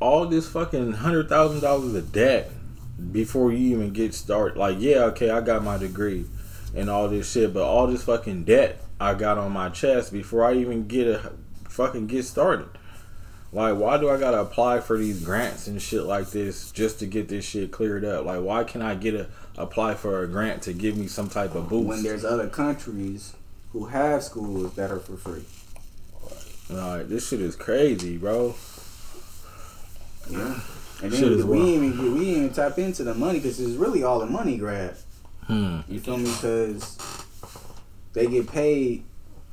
Speaker 3: all this fucking hundred thousand dollars of debt before you even get started. Like, yeah, okay, I got my degree and all this shit, but all this fucking debt I got on my chest before I even get a fucking get started. Like, why do I gotta apply for these grants and shit like this just to get this shit cleared up? Like, why can I get a apply for a grant to give me some type of boost?
Speaker 1: when there's other countries who have schools that are for free.
Speaker 3: like, this shit is crazy, bro.
Speaker 1: Yeah. And then we even get, we even tap into the money because it's really all a money grab.
Speaker 3: Hmm.
Speaker 1: You feel me? Because they get paid.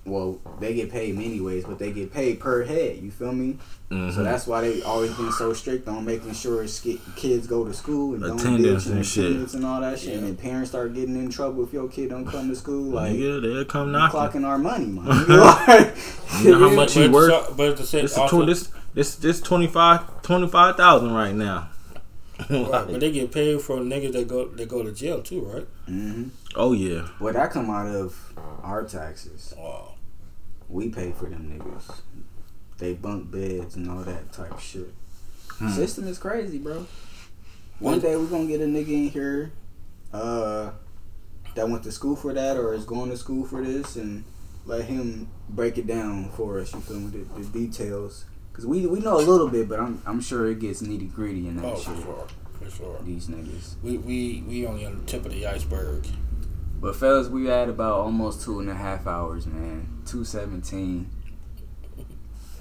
Speaker 1: Well, they get paid many ways, but they get paid per head. You feel me?
Speaker 3: Mhm.
Speaker 1: So that's why they always been so strict on making sure ski- kids go to school and don't
Speaker 3: Attendance
Speaker 1: bitch
Speaker 3: and shit.
Speaker 1: and all that shit. And
Speaker 2: Yeah.
Speaker 1: then parents start getting in trouble if your kid don't come to school. Like
Speaker 3: yeah, they'll come
Speaker 1: you
Speaker 3: knocking.
Speaker 1: clocking our money, man.
Speaker 3: You know how much he
Speaker 2: it's
Speaker 3: worth?
Speaker 2: but it's the same
Speaker 3: This is
Speaker 2: also,
Speaker 3: tw- this this this 25 25,000 right now.
Speaker 2: right, but they get paid for niggas that go that go to jail too right
Speaker 1: hmm
Speaker 3: oh yeah.
Speaker 1: Well, that come out of our taxes.
Speaker 2: wow
Speaker 1: We pay for them niggas. They bunk beds and all that type of shit.
Speaker 3: Hmm.
Speaker 1: System is crazy, bro. One day we're gonna get a nigga in here, uh, that went to school for that or is going to school for this, and let him break it down for us. You feel me? The, the details, cause we we know a little bit, but I'm I'm sure it gets nitty gritty in that
Speaker 2: oh
Speaker 1: shit.
Speaker 2: for sure for sure
Speaker 1: These niggas.
Speaker 2: we we we only on the tip of the iceberg
Speaker 4: But fellas, we had about almost two and a half hours, man. Two seventeen.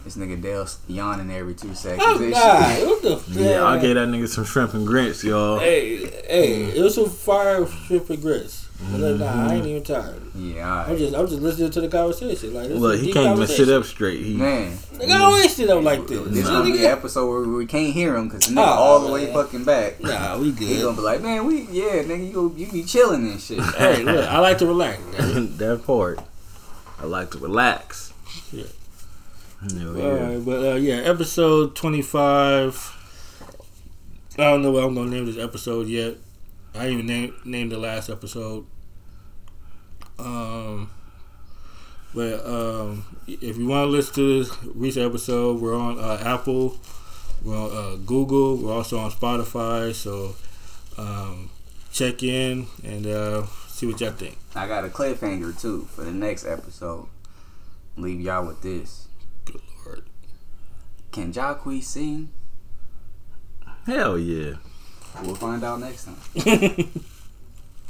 Speaker 4: This nigga Dale's yawning every two seconds.
Speaker 2: oh
Speaker 4: This
Speaker 2: god what the fuck
Speaker 3: Yeah, I gave that nigga some shrimp and grits, y'all.
Speaker 2: Hey, hey, it was some fire shrimp and grits. But like, nah, I ain't even tired.
Speaker 4: Yeah,
Speaker 2: I'm just, I'm just listening to the conversation. Like, this
Speaker 3: Look, he can't even sit up straight. He
Speaker 4: Man,
Speaker 2: Nigga, I always sit up like this.
Speaker 4: this
Speaker 2: Nigga,
Speaker 4: gonna be
Speaker 2: nigga-
Speaker 4: the episode where we can't hear him because the nigga
Speaker 2: Oh,
Speaker 4: all the way fucking back.
Speaker 2: Nah, we good.
Speaker 4: He
Speaker 2: good.
Speaker 4: gonna be like, man, we yeah, nigga, you you be chilling and shit.
Speaker 2: hey, look, I like to relax.
Speaker 3: that part. I like to relax.
Speaker 2: Yeah.
Speaker 3: Hell yeah.
Speaker 2: right, but uh, yeah, episode 25. I don't know what I'm gonna name this episode yet. I ain't even name name the last episode. Um, but um, if you want to listen to this recent episode, we're on uh, Apple, we're on uh, Google, we're also on Spotify. So um, check in and uh, see what y'all think.
Speaker 4: I got a cliffhanger too for the next episode. Leave y'all with this.
Speaker 2: Good lord.
Speaker 4: Can Jacquees sing?
Speaker 3: Hell yeah.
Speaker 4: We'll find out next time.